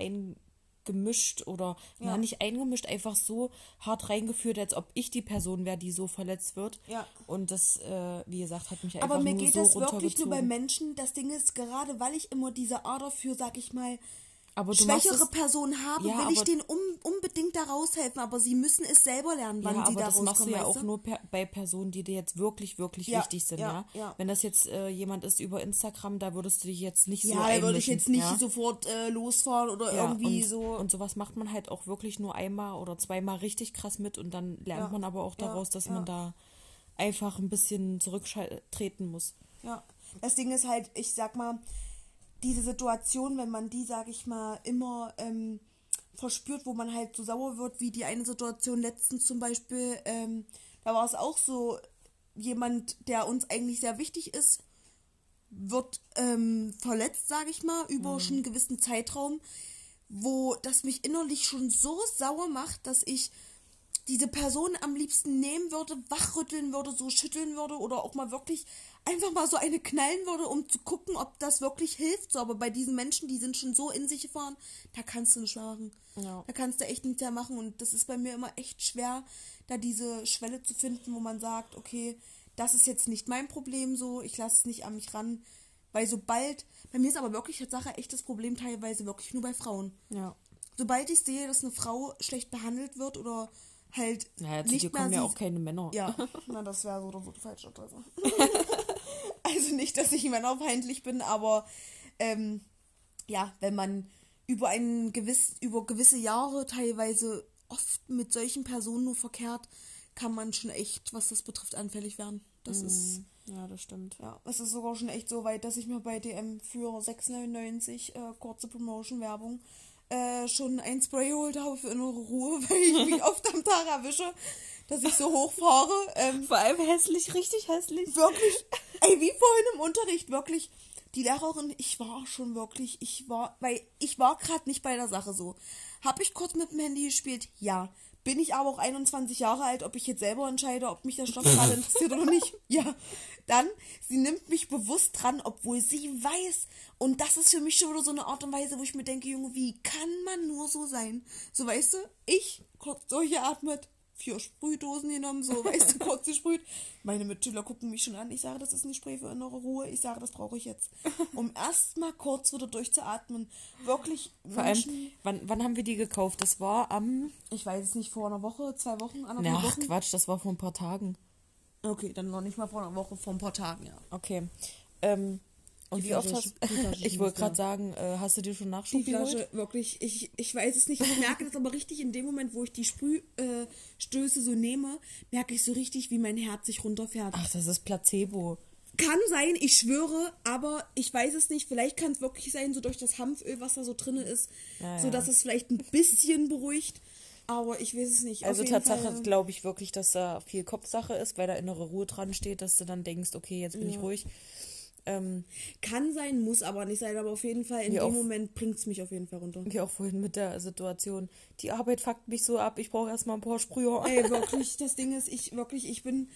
eingemischt oder Ja. na, nicht eingemischt, einfach so hart reingeführt, als ob ich die Person wäre, die so verletzt wird. Ja. Und das, äh, wie gesagt, hat mich einfach Aber mir geht so das wirklich nur bei. Menschen. Das Ding ist, gerade weil ich immer diese Ader für, sag ich mal, schwächere Personen habe, Ja, will ich denen um, unbedingt da raushelfen. Aber sie müssen es selber lernen, wann ja, sie aber da das machst du ja weißt auch nur per, bei Personen, die dir jetzt wirklich, wirklich Ja, wichtig sind, ja, ja? Wenn das jetzt äh, jemand ist über Instagram, da würdest du dich jetzt nicht so Ja, da würde ich jetzt nicht sofort äh, losfahren oder irgendwie und, so. Und sowas macht man halt auch wirklich nur einmal oder zweimal richtig krass mit und dann lernt man aber auch daraus, dass man da einfach ein bisschen zurücktreten muss. Ja, das Ding ist halt, ich sag mal, diese Situation, wenn man die, sag ich mal, immer ähm, verspürt, wo man halt so sauer wird, wie die eine Situation letztens zum Beispiel, ähm, da war es auch so, jemand, der uns eigentlich sehr wichtig ist, wird ähm, verletzt, sag ich mal, über schon einen gewissen Zeitraum, wo das mich innerlich schon so sauer macht, dass ich diese Person am liebsten nehmen würde, wachrütteln würde, so schütteln würde oder auch mal wirklich einfach mal so eine knallen würde, um zu gucken, ob das wirklich hilft. So, aber bei diesen Menschen, die sind schon so in sich gefahren, da kannst du nicht mehr machen. Ja. Da kannst du echt nichts mehr machen. Und das ist bei mir immer echt schwer, da diese Schwelle zu finden, wo man sagt, okay, das ist jetzt nicht mein Problem so, ich lasse es nicht an mich ran. Weil sobald, bei mir ist aber wirklich Tatsache echt das Problem teilweise wirklich nur bei Frauen Ja. sobald ich sehe, dass eine Frau schlecht behandelt wird oder halt Naja, zu nicht dir mehr kommen ja auch keine Männer. ja, na das wäre so oder so die falsche Adresse. also nicht, dass ich männerfeindlich bin, aber ähm, ja, wenn man über ein gewiss, über gewisse Jahre teilweise oft mit solchen Personen nur verkehrt, kann man schon echt, was das betrifft, anfällig werden. Das ist Ja, das stimmt. ja, es ist sogar schon echt so weit, dass ich mir bei DM für 6,99 äh, kurze Promotion-Werbung äh, schon ein Spray geholt habe für innere Ruhe, weil ich mich oft am Tag erwische, dass ich so hochfahre. Ähm, Vor allem hässlich, richtig hässlich. wirklich, ey, wie vorhin im Unterricht, wirklich. Die Lehrerin, ich war schon wirklich, ich war, weil ich war gerade nicht bei der Sache so. Habe ich kurz mit dem Handy gespielt? Ja. Bin ich aber auch 21 Jahre alt, ob ich jetzt selber entscheide, ob mich der Stoff gerade interessiert oder nicht? Ja. Dann, sie nimmt mich bewusst dran, obwohl sie weiß. Und das ist für mich schon wieder so eine Art und Weise, wo ich mir denke, Junge, wie kann man nur so sein? So, weißt du, ich kurz durchgeatmet, vier Sprühdosen genommen, so, weißt du, kurz gesprüht. Meine Mitschüler gucken mich schon an. Ich sage, das ist ein Spray für innere Ruhe. Ich sage, das brauche ich jetzt. Um erstmal kurz wieder durchzuatmen. Wirklich. Vor allem, wann, wann haben wir die gekauft? Das war am. Ich weiß es nicht, vor einer Woche, zwei Wochen, anderthalb Ach, Wochen. Quatsch, das war vor ein paar Tagen. Okay, dann noch nicht mal vor einer Woche, vor ein paar Tagen, ja. Okay. Ähm, und die wie oft hast Ich wollte gerade sagen, äh, hast du dir schon Nachschub Die Flasche, geholt? wirklich, ich, ich weiß es nicht. Ich merke das aber richtig in dem Moment, wo ich die Sprühstöße äh, so nehme, merke ich so richtig, wie mein Herz sich runterfährt. Ach, das ist Placebo. Kann sein, ich schwöre, aber ich weiß es nicht. Vielleicht kann es wirklich sein, so durch das Hanföl, was da so drin ist, ja, ja. so dass es vielleicht ein bisschen beruhigt. Aber ich weiß es nicht. Also Tatsache glaube ich wirklich, dass da viel Kopfsache ist, weil da innere Ruhe dran steht, dass du dann denkst, okay, jetzt bin ja. ich ruhig. Ähm, Kann sein, muss aber nicht sein, aber auf jeden Fall in dem auch, Moment bringt es mich auf jeden Fall runter. Wie auch vorhin mit der Situation. Die Arbeit fuckt mich so ab, ich brauche erstmal ein paar Sprüher. Ey, wirklich, das Ding ist, ich wirklich, ich bin,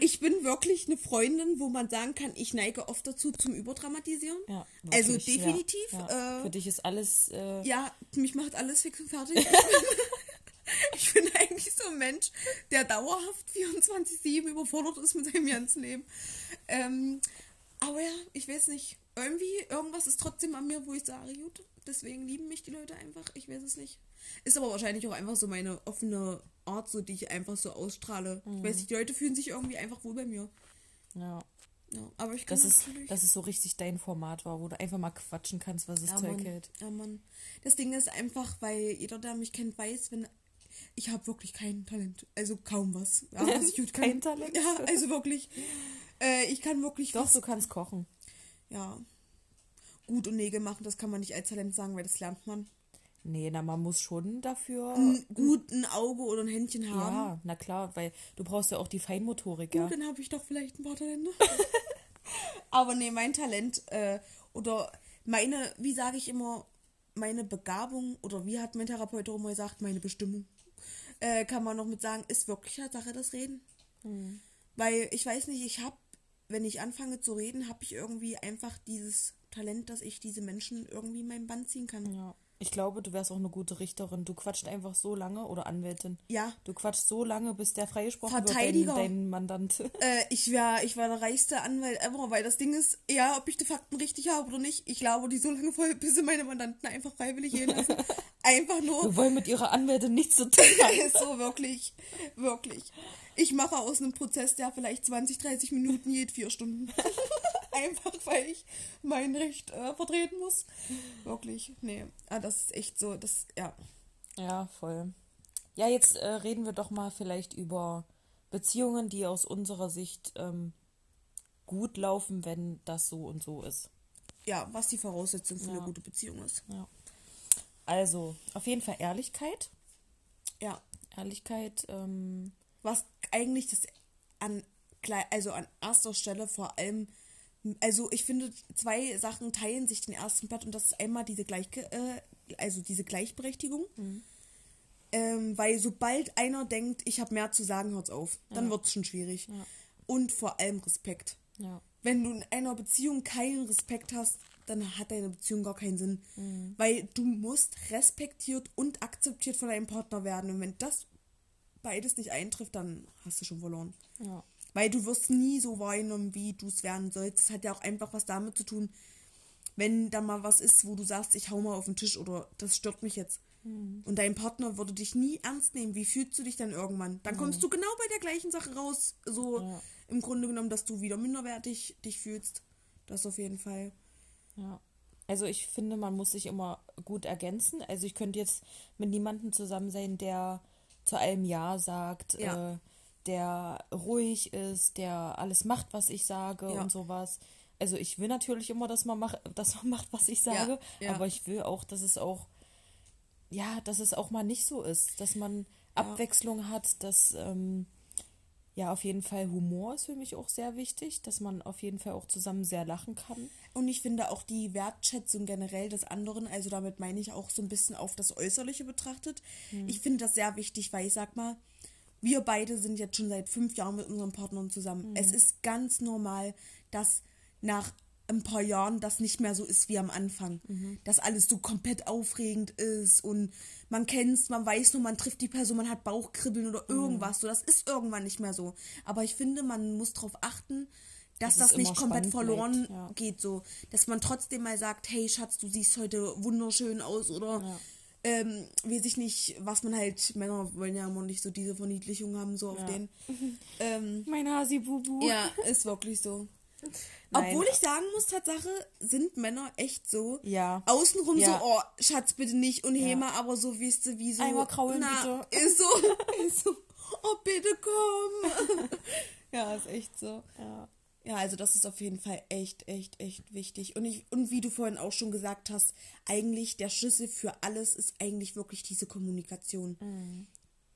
ich bin wirklich eine Freundin, wo man sagen kann, ich neige oft dazu zum Überdramatisieren. Ja, also definitiv. Ja, ja. Äh, Für dich ist alles. Äh, ja, mich macht alles fix und fertig. ich bin eigentlich so ein Mensch, der dauerhaft 24-7 überfordert ist mit seinem ganzen Leben. Ähm, aber ja, ich weiß nicht. Irgendwie, irgendwas ist trotzdem an mir, wo ich sage, gut, deswegen lieben mich die Leute einfach. Ich weiß es nicht. Ist aber wahrscheinlich auch einfach so meine offene Art, so die ich einfach so ausstrahle. Mhm. Ich weiß nicht, die Leute fühlen sich irgendwie einfach wohl bei mir. Ja. Ja, aber ich kann das ist, dass es so richtig dein Format war, wo du einfach mal quatschen kannst, was es ja, Zeug hält. Ja, Mann. Das Ding ist einfach, weil jeder, der mich kennt, weiß, wenn ich habe wirklich kein Talent. Also kaum was. Ja, was ich gut kann. Kein Talent? Ja, also wirklich. Äh, ich kann wirklich. Doch, du kannst kochen. Ja. Gut und Nägel machen, das kann man nicht als Talent sagen, weil das lernt man. Nee, na, man muss schon dafür. Ein, gut ein Auge oder ein Händchen haben. Ja, na klar, weil du brauchst ja auch die Feinmotorik, gut, ja. dann habe ich doch vielleicht ein paar Talente. Aber nee, mein Talent äh, oder meine, wie sage ich immer, meine Begabung oder wie hat mein Therapeut auch immer gesagt, meine Bestimmung, äh, kann man noch mit sagen, ist wirklich Tatsache das Reden. Mhm. Weil ich weiß nicht, ich habe wenn ich anfange zu reden, habe ich irgendwie einfach dieses Talent, dass ich diese Menschen irgendwie in meinen Band ziehen kann. Ja. Ich glaube, du wärst auch eine gute Richterin. Du quatscht einfach so lange oder Anwältin. Ja. Du quatschst so lange, bis der freigesprochen Verteidiger. wird, dein, dein Mandant. Äh, ich war, ich war der reichste Anwalt ever, weil das Ding ist, ja, ob ich die Fakten richtig habe oder nicht, ich glaube, die so lange voll, bis sie meine Mandanten einfach freiwillig gehen lassen. einfach nur. Wir wollen mit ihrer Anwältin nichts zu tun haben. so, wirklich. Wirklich. Ich mache aus einem Prozess, der vielleicht 20, 30 Minuten geht, vier Stunden. Einfach, weil ich mein Recht äh, vertreten muss. Wirklich, nee. Ah, das ist echt so, das, ja. Ja, voll. Ja, jetzt äh, reden wir doch mal vielleicht über Beziehungen, die aus unserer Sicht ähm, gut laufen, wenn das so und so ist. Ja, was die Voraussetzung für ja. eine gute Beziehung ist. Ja. Also, auf jeden Fall Ehrlichkeit. Ja. Ehrlichkeit, ähm, was eigentlich das an, also an erster Stelle vor allem, also ich finde, zwei Sachen teilen sich den ersten Blatt und das ist einmal diese Gleich, äh, also diese Gleichberechtigung. Mhm. Ähm, weil sobald einer denkt, ich habe mehr zu sagen, hört's auf. Dann ja. wird es schon schwierig. Ja. Und vor allem Respekt. Ja. Wenn du in einer Beziehung keinen Respekt hast, dann hat deine Beziehung gar keinen Sinn. Mhm. Weil du musst respektiert und akzeptiert von deinem Partner werden. Und wenn das beides nicht eintrifft, dann hast du schon verloren. Ja. Weil du wirst nie so weinen, wie du es werden sollst. Das hat ja auch einfach was damit zu tun, wenn da mal was ist, wo du sagst, ich hau mal auf den Tisch oder das stört mich jetzt. Mhm. Und dein Partner würde dich nie ernst nehmen. Wie fühlst du dich dann irgendwann? Dann kommst mhm. du genau bei der gleichen Sache raus. So ja. im Grunde genommen, dass du wieder minderwertig dich fühlst. Das auf jeden Fall. Ja. Also ich finde, man muss sich immer gut ergänzen. Also ich könnte jetzt mit niemandem zusammen sein, der zu allem Ja sagt, ja. Äh, der ruhig ist, der alles macht, was ich sage ja. und sowas. Also ich will natürlich immer, dass man macht, dass man macht, was ich sage, ja, aber ich will auch, dass es auch, ja, dass es auch mal nicht so ist, dass man Abwechslung hat, dass ähm, Ja, auf jeden Fall Humor ist für mich auch sehr wichtig, dass man auf jeden Fall auch zusammen sehr lachen kann. Und ich finde auch die Wertschätzung generell des anderen, also damit meine ich auch so ein bisschen auf das Äußerliche betrachtet. Mhm. Ich finde das sehr wichtig, weil ich sag mal, wir beide sind jetzt schon seit fünf Jahren mit unseren Partnern zusammen. Mhm. Es ist ganz normal, dass nach ein paar Jahren das nicht mehr so ist wie am Anfang. Mhm. Dass alles so komplett aufregend ist und man kennt es, man weiß nur, man trifft die Person, man hat Bauchkribbeln oder mhm. irgendwas. Mhm. So, das ist irgendwann nicht mehr so. Aber ich finde, man muss darauf achten, dass das, das nicht komplett verloren ja. geht. So, dass man trotzdem mal sagt, hey Schatz, du siehst heute wunderschön aus oder ja. ähm, weiß ich nicht, was man halt, Männer wollen ja immer nicht so diese Verniedlichung haben, so auf ja. den. Ähm, mein Hasi-Bubu. Ja, ist wirklich so. Nein. Obwohl ich sagen muss, Tatsache, sind Männer echt so. Ja. Außenrum ja. so, oh, Schatz, bitte nicht und Hema, ja. aber so, wie du, wie so. Einmal kraulen, na, bitte. Ist so, ist so, oh, bitte komm. ja, ist echt so. Ja. Ja, also das ist auf jeden Fall echt, echt, echt wichtig. Und, ich, und wie du vorhin auch schon gesagt hast, eigentlich der Schlüssel für alles ist eigentlich wirklich diese Kommunikation. Mhm.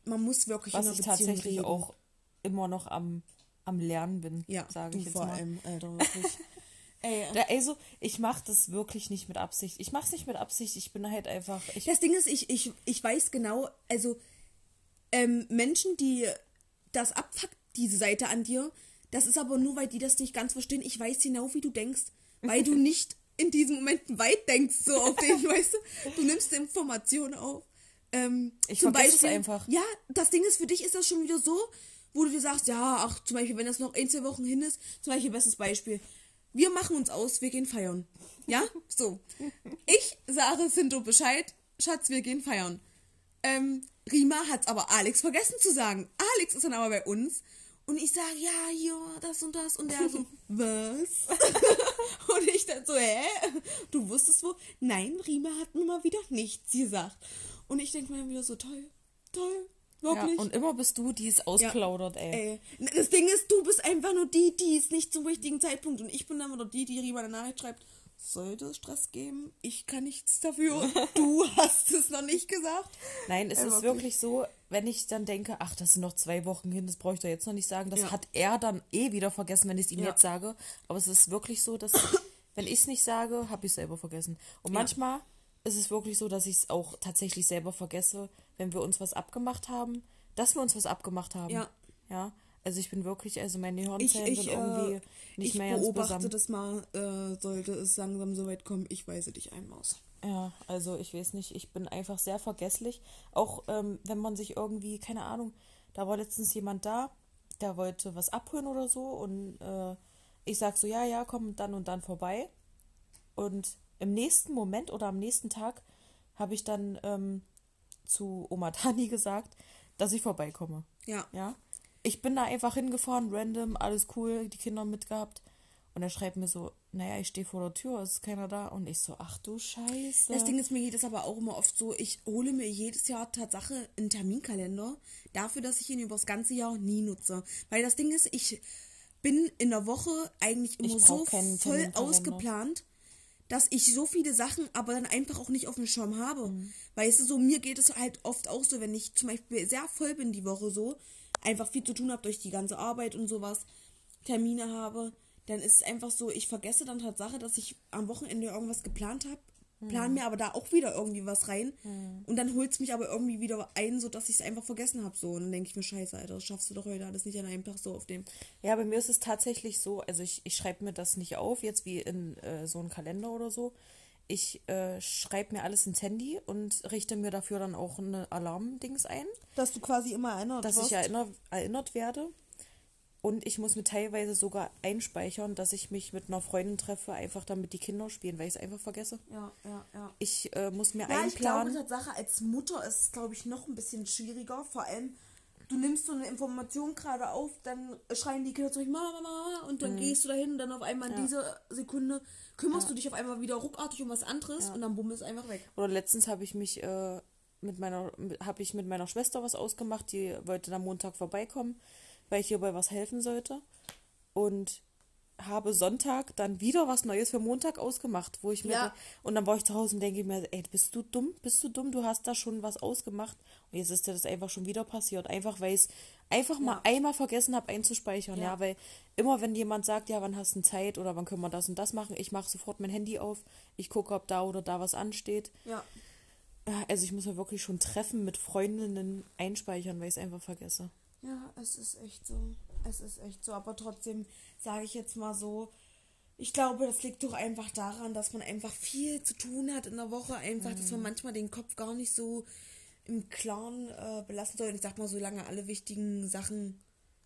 Man muss wirklich Was in einer ich Beziehung tatsächlich reden. auch immer noch am am Lernen bin, ja, sage ich jetzt vor mal. allem, Alter, wirklich. Ey, da, also, ich mache das wirklich nicht mit Absicht. Ich mache es nicht mit Absicht, ich bin halt einfach. Das Ding ist, ich, ich, ich weiß genau, also ähm, Menschen, die das abfuckt, diese Seite an dir, das ist aber nur, weil die das nicht ganz verstehen. Ich weiß genau, wie du denkst, weil du nicht in diesen Momenten weit denkst, so auf den, weißt du? Du nimmst Informationen auf. Ähm, ich zum Beispiel, es einfach. Ja, das Ding ist, für dich ist das schon wieder so, wo du dir sagst, ja, ach, zum Beispiel, wenn das noch ein, zwei Wochen hin ist, zum Beispiel, bestes Beispiel, wir machen uns aus, wir gehen feiern. Ja, so. Ich sage Sinto Bescheid, Schatz, wir gehen feiern. Ähm, Rima hat aber Alex vergessen zu sagen. Alex ist dann aber bei uns und ich sage, ja, hier, das und das. Und der so, was? und ich dann so, hä? Du wusstest wo? Nein, Rima hat nun mal wieder nichts gesagt. Und ich denke mir wieder so, toll, toll, Wirklich? Ja, und immer bist du, die es ausplaudert, ja. ey. ey. Das Ding ist, du bist einfach nur die, die es nicht zum richtigen Zeitpunkt und ich bin dann wieder die, die Rima eine Nachricht schreibt, sollte es Stress geben? Ich kann nichts dafür. Du hast es noch nicht gesagt. Nein, es ja, ist wirklich so, wenn ich dann denke, ach, das sind noch zwei Wochen hin, das brauche ich doch jetzt noch nicht sagen. Das ja. hat er dann eh wieder vergessen, wenn ich es ihm ja. jetzt sage. Aber es ist wirklich so, dass, wenn ich es nicht sage, habe ich es selber vergessen. Und manchmal ist es wirklich so, dass ich es auch tatsächlich selber vergesse, wenn wir uns was abgemacht haben, dass wir uns was abgemacht haben. Ja. Ja. Also ich bin wirklich, also meine Hirnzellen ich, ich, sind irgendwie äh, nicht ich mehr Ich beobachte das mal, äh, sollte es langsam so weit kommen, ich weise dich ein, Maus. Ja, also ich weiß nicht, ich bin einfach sehr vergesslich. Auch ähm, wenn man sich irgendwie, keine Ahnung, da war letztens jemand da, der wollte was abholen oder so und äh, ich sag so, ja, ja, komm dann und dann vorbei. Und im nächsten Moment oder am nächsten Tag habe ich dann ähm, zu Oma Tani gesagt, dass ich vorbeikomme. Ja. Ja. Ich bin da einfach hingefahren, random, alles cool, die Kinder mitgehabt. Und er schreibt mir so, naja, ich stehe vor der Tür, es ist keiner da. Und ich so, ach du Scheiße. Das Ding ist, mir geht es aber auch immer oft so, ich hole mir jedes Jahr Tatsache einen Terminkalender dafür, dass ich ihn über das ganze Jahr nie nutze. Weil das Ding ist, ich bin in der Woche eigentlich immer so voll ausgeplant, dass ich so viele Sachen aber dann einfach auch nicht auf dem Schirm habe. Mhm. Weißt du, so mir geht es halt oft auch so, wenn ich zum Beispiel sehr voll bin die Woche so, einfach viel zu tun habe durch die ganze Arbeit und sowas, Termine habe, dann ist es einfach so, ich vergesse dann Tatsache, dass ich am Wochenende irgendwas geplant habe plan mhm. mir aber da auch wieder irgendwie was rein. Mhm. Und dann holt es mich aber irgendwie wieder ein, sodass ich es einfach vergessen habe. So. Und dann denke ich mir, scheiße, Alter, das schaffst du doch heute alles nicht an einem Tag so auf dem. Ja, bei mir ist es tatsächlich so, also ich, ich schreibe mir das nicht auf, jetzt wie in äh, so einem Kalender oder so. Ich äh, schreibe mir alles ins Handy und richte mir dafür dann auch eine Alarm-Dings ein. Dass du quasi immer erinnert Dass wirst. ich erinner, erinnert werde. Und ich muss mir teilweise sogar einspeichern, dass ich mich mit einer Freundin treffe, einfach damit die Kinder spielen, weil ich es einfach vergesse. Ja, ja, ja. Ich äh, muss mir ja, einplanen. Ich glaube, Tatsache, als Mutter ist es, glaube ich, noch ein bisschen schwieriger. Vor allem, du nimmst so eine Information gerade auf, dann schreien die Kinder zurück, Mama, Mama, und dann mhm. gehst du dahin und dann auf einmal in ja. dieser Sekunde kümmerst ja. du dich auf einmal wieder ruckartig um was anderes und dann bumm ist einfach weg. Oder letztens habe ich mich äh, mit meiner, habe ich mit meiner Schwester was ausgemacht, die wollte am Montag vorbeikommen weil ich hierbei was helfen sollte. Und habe Sonntag dann wieder was Neues für Montag ausgemacht, wo ich mir Ja. und dann war ich zu Hause und denke mir, ey, bist du dumm? Bist du dumm? Du hast da schon was ausgemacht und jetzt ist dir das einfach schon wieder passiert, einfach weil ich es einfach mal einmal vergessen habe einzuspeichern, ja. Ja. weil immer wenn jemand sagt, ja, wann hast du Zeit oder wann können wir das und das machen, ich mache sofort mein Handy auf, ich gucke, ob da oder da was ansteht. Ja. Ja, Also ich muss ja wirklich schon Treffen mit Freundinnen einspeichern, weil ich es einfach vergesse. Ja, es ist echt so. Es ist echt so. Aber trotzdem sage ich jetzt mal so, ich glaube, das liegt doch einfach daran, dass man einfach viel zu tun hat in der Woche. Einfach, dass man manchmal den Kopf gar nicht so im Klaren äh, belassen soll. Und ich sag mal, solange alle wichtigen Sachen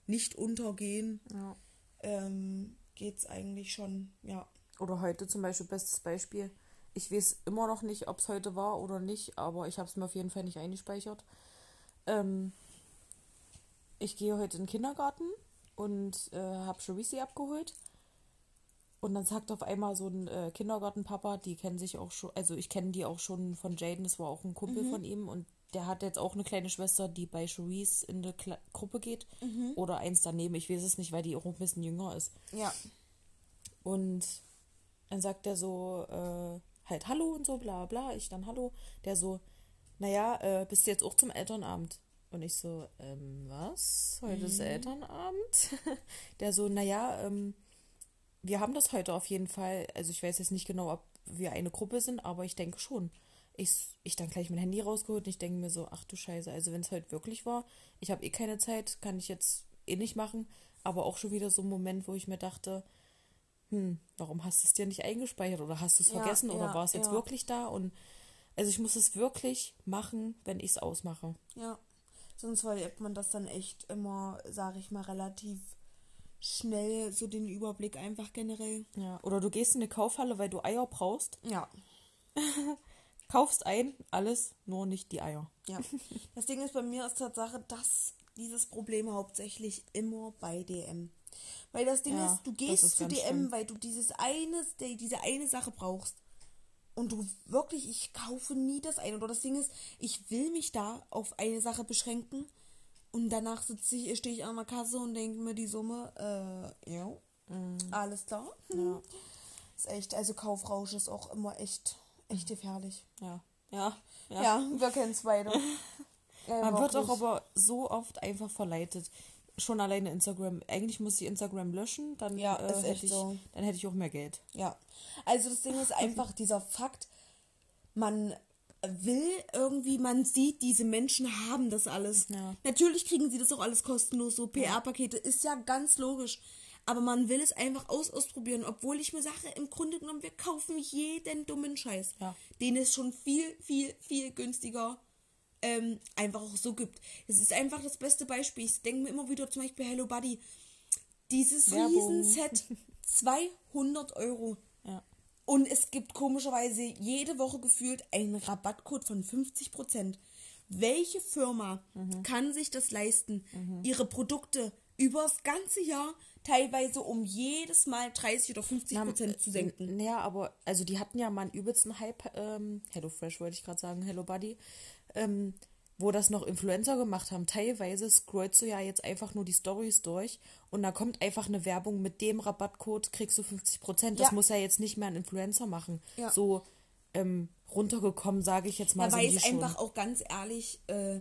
nicht untergehen, Ja. ähm, geht's eigentlich schon, ja. Oder heute zum Beispiel, bestes Beispiel. Ich weiß immer noch nicht, ob es heute war oder nicht, aber ich habe es mir auf jeden Fall nicht eingespeichert. Ähm, ich gehe heute in den Kindergarten und äh, habe Charisi abgeholt. Und dann sagt auf einmal so ein äh, Kindergartenpapa, die kennen sich auch schon, also ich kenne die auch schon von Jaden, das war auch ein Kumpel von ihm und der hat jetzt auch eine kleine Schwester, die bei Charisse in der Kle Gruppe geht. Oder eins daneben, ich weiß es nicht, weil die auch ein bisschen jünger ist. Ja. Und dann sagt er so, äh, halt Hallo und so, bla bla. Ich dann Hallo. Der so, naja, äh, bist du jetzt auch zum Elternabend? Und ich so, ähm, was? Heute ist Elternabend? Der so, naja, ähm, wir haben das heute auf jeden Fall. Also ich weiß jetzt nicht genau, ob wir eine Gruppe sind, aber ich denke schon. Ich, ich dann gleich mein Handy rausgeholt und ich denke mir so, ach du Scheiße, also wenn es heute wirklich war, ich habe eh keine Zeit, kann ich jetzt eh nicht machen. Aber auch schon wieder so ein Moment, wo ich mir dachte, hm, warum hast du es dir nicht eingespeichert oder hast du es Ja, vergessen oder ja, war es jetzt ja. wirklich da? Und also ich muss es wirklich machen, wenn ich es ausmache. Ja. Sonst verliert man das dann echt immer, sage ich mal, relativ schnell so den Überblick einfach generell. Ja. Oder du gehst in eine Kaufhalle, weil du Eier brauchst, Ja. kaufst ein, alles, nur nicht die Eier. Ja. Das Ding ist bei mir ist Tatsache, dass dieses Problem hauptsächlich immer bei DM. Weil das Ding Ja, ist, du gehst ist zu DM, schlimm. weil du dieses eine, die- diese eine Sache brauchst. Und du wirklich, ich kaufe nie das eine. Oder das Ding ist, ich will mich da auf eine Sache beschränken. Und danach sitze ich, stehe ich an der Kasse und denke mir die Summe, äh, ja, alles klar. Ja. Ist echt, also Kaufrausch ist auch immer echt, echt gefährlich. Ja. Ja. ja. Ja, wir kennen es beide. Man wird auch aber so oft einfach verleitet. Schon alleine Instagram. Eigentlich muss ich Instagram löschen, dann, Ja, äh, ist hätte ich, so. dann hätte ich auch mehr Geld. Ja, also das Ding ist einfach dieser Fakt, man will irgendwie, man sieht, diese Menschen haben das alles. Ja. Natürlich kriegen sie das auch alles kostenlos, so PR-Pakete, ist ja ganz logisch. Aber man will es einfach aus ausprobieren, obwohl ich mir sage, im Grunde genommen, wir kaufen jeden dummen Scheiß, Ja. den es schon viel, viel, viel günstiger ähm, einfach auch so gibt. Es ist einfach das beste Beispiel. Ich denke mir immer wieder zum Beispiel Hello Buddy. Dieses Werbung. Riesenset, 200 Euro. Ja. Und es gibt komischerweise jede Woche gefühlt einen Rabattcode von 50%. Welche Firma Mhm. kann sich das leisten, ihre Produkte übers ganze Jahr teilweise um jedes Mal 30 oder 50% zu senken? Naja, aber also die hatten ja mal einen übelsten Hype, ähm, Hello Fresh wollte ich gerade sagen, Hello Buddy, ähm, wo das noch Influencer gemacht haben. Teilweise scrollst du ja jetzt einfach nur die Stories durch und da kommt einfach eine Werbung mit dem Rabattcode, kriegst du 50 Prozent. Das Ja. muss ja jetzt nicht mehr ein Influencer machen. Ja. So ähm, runtergekommen, sage ich jetzt mal. Ja, weil es schon. einfach auch ganz ehrlich äh,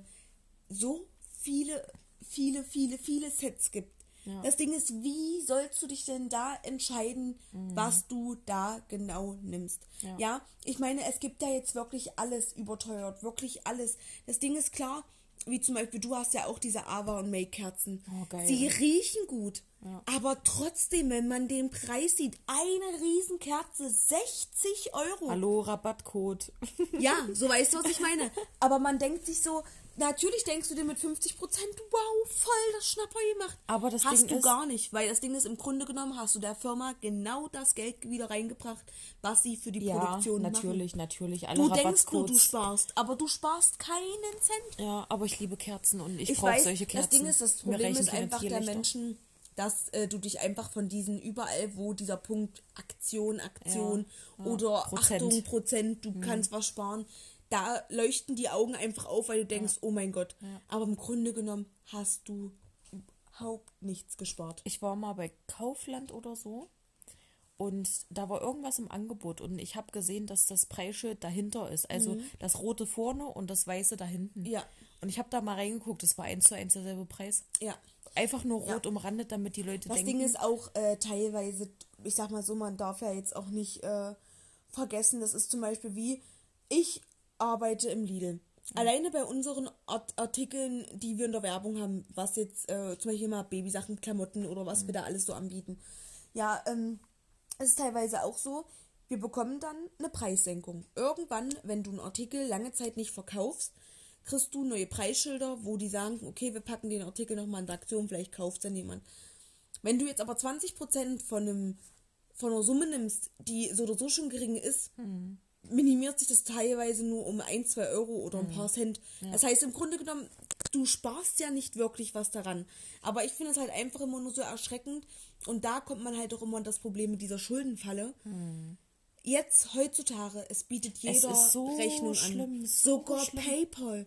so viele, viele, viele, viele Sets gibt. Das Ding ist, wie sollst du dich denn da entscheiden, was du da genau nimmst? Mhm. Ja. Ja. ich meine, es gibt ja jetzt wirklich alles überteuert, wirklich alles. Das Ding ist klar, wie zum Beispiel, du hast ja auch diese Ava und Make Kerzen. Oh, geil. Sie riechen gut. Ja. Aber trotzdem, wenn man den Preis sieht, eine Riesenkerze, 60 Euro. Hallo, Rabattcode. Ja, so weißt du, was ich meine. Aber man denkt sich so, natürlich denkst du dir mit 50 Prozent, wow, voll das Schnapper gemacht. Aber das hast Ding du ist- gar nicht, weil das Ding ist, im Grunde genommen hast du der Firma genau das Geld wieder reingebracht, was sie für die ja, Produktion natürlich, natürlich. machen. Alle Du denkst nur, du sparst, aber du sparst keinen Cent. Ja, aber ich liebe Kerzen und ich, Ich brauche solche Kerzen. das Ding ist, das Problem ist einfach der Lichter. Menschen, dass äh, du dich einfach von diesen überall, wo dieser Punkt Aktion, Aktion Ja, ja, oder Prozent. Achtung, Prozent, du kannst was sparen, da leuchten die Augen einfach auf, weil du denkst, oh mein Gott. Aber im Grunde genommen hast du überhaupt nichts gespart. Ich war mal bei Kaufland oder so Und da war irgendwas im Angebot und ich habe gesehen, dass das Preisschild dahinter ist. Also Mhm. das rote vorne und das weiße da hinten. Ja. Und ich habe da mal reingeguckt, das war eins zu eins derselbe Preis. Ja. Einfach nur rot Ja. umrandet, damit die Leute Das denken. Ding ist auch äh, teilweise, ich sag mal so, man darf ja jetzt auch nicht äh, vergessen, das ist zum Beispiel wie, ich arbeite im Lidl. Alleine bei unseren Art Artikeln, die wir in der Werbung haben, was jetzt äh, zum Beispiel mal Babysachen, Klamotten oder was wir da alles so anbieten. Ja, ähm, es ist teilweise auch so, wir bekommen dann eine Preissenkung. Irgendwann, wenn du einen Artikel lange Zeit nicht verkaufst, kriegst du neue Preisschilder, wo die sagen, okay, wir packen den Artikel nochmal in der Aktion, vielleicht kauft dann jemand. Wenn du jetzt aber 20% von, einem, von einer Summe nimmst, die so oder so schon gering ist, minimiert sich das teilweise nur um 1, 2 Euro oder ein paar Cent. Das heißt, im Grunde genommen, du sparst ja nicht wirklich was daran. Aber ich finde es halt einfach immer nur so erschreckend. Und da kommt man halt auch immer in das Problem mit dieser Schuldenfalle. Jetzt, heutzutage, es bietet jeder ist so Rechnung schlimm, an. so Sogar schlimm. PayPal.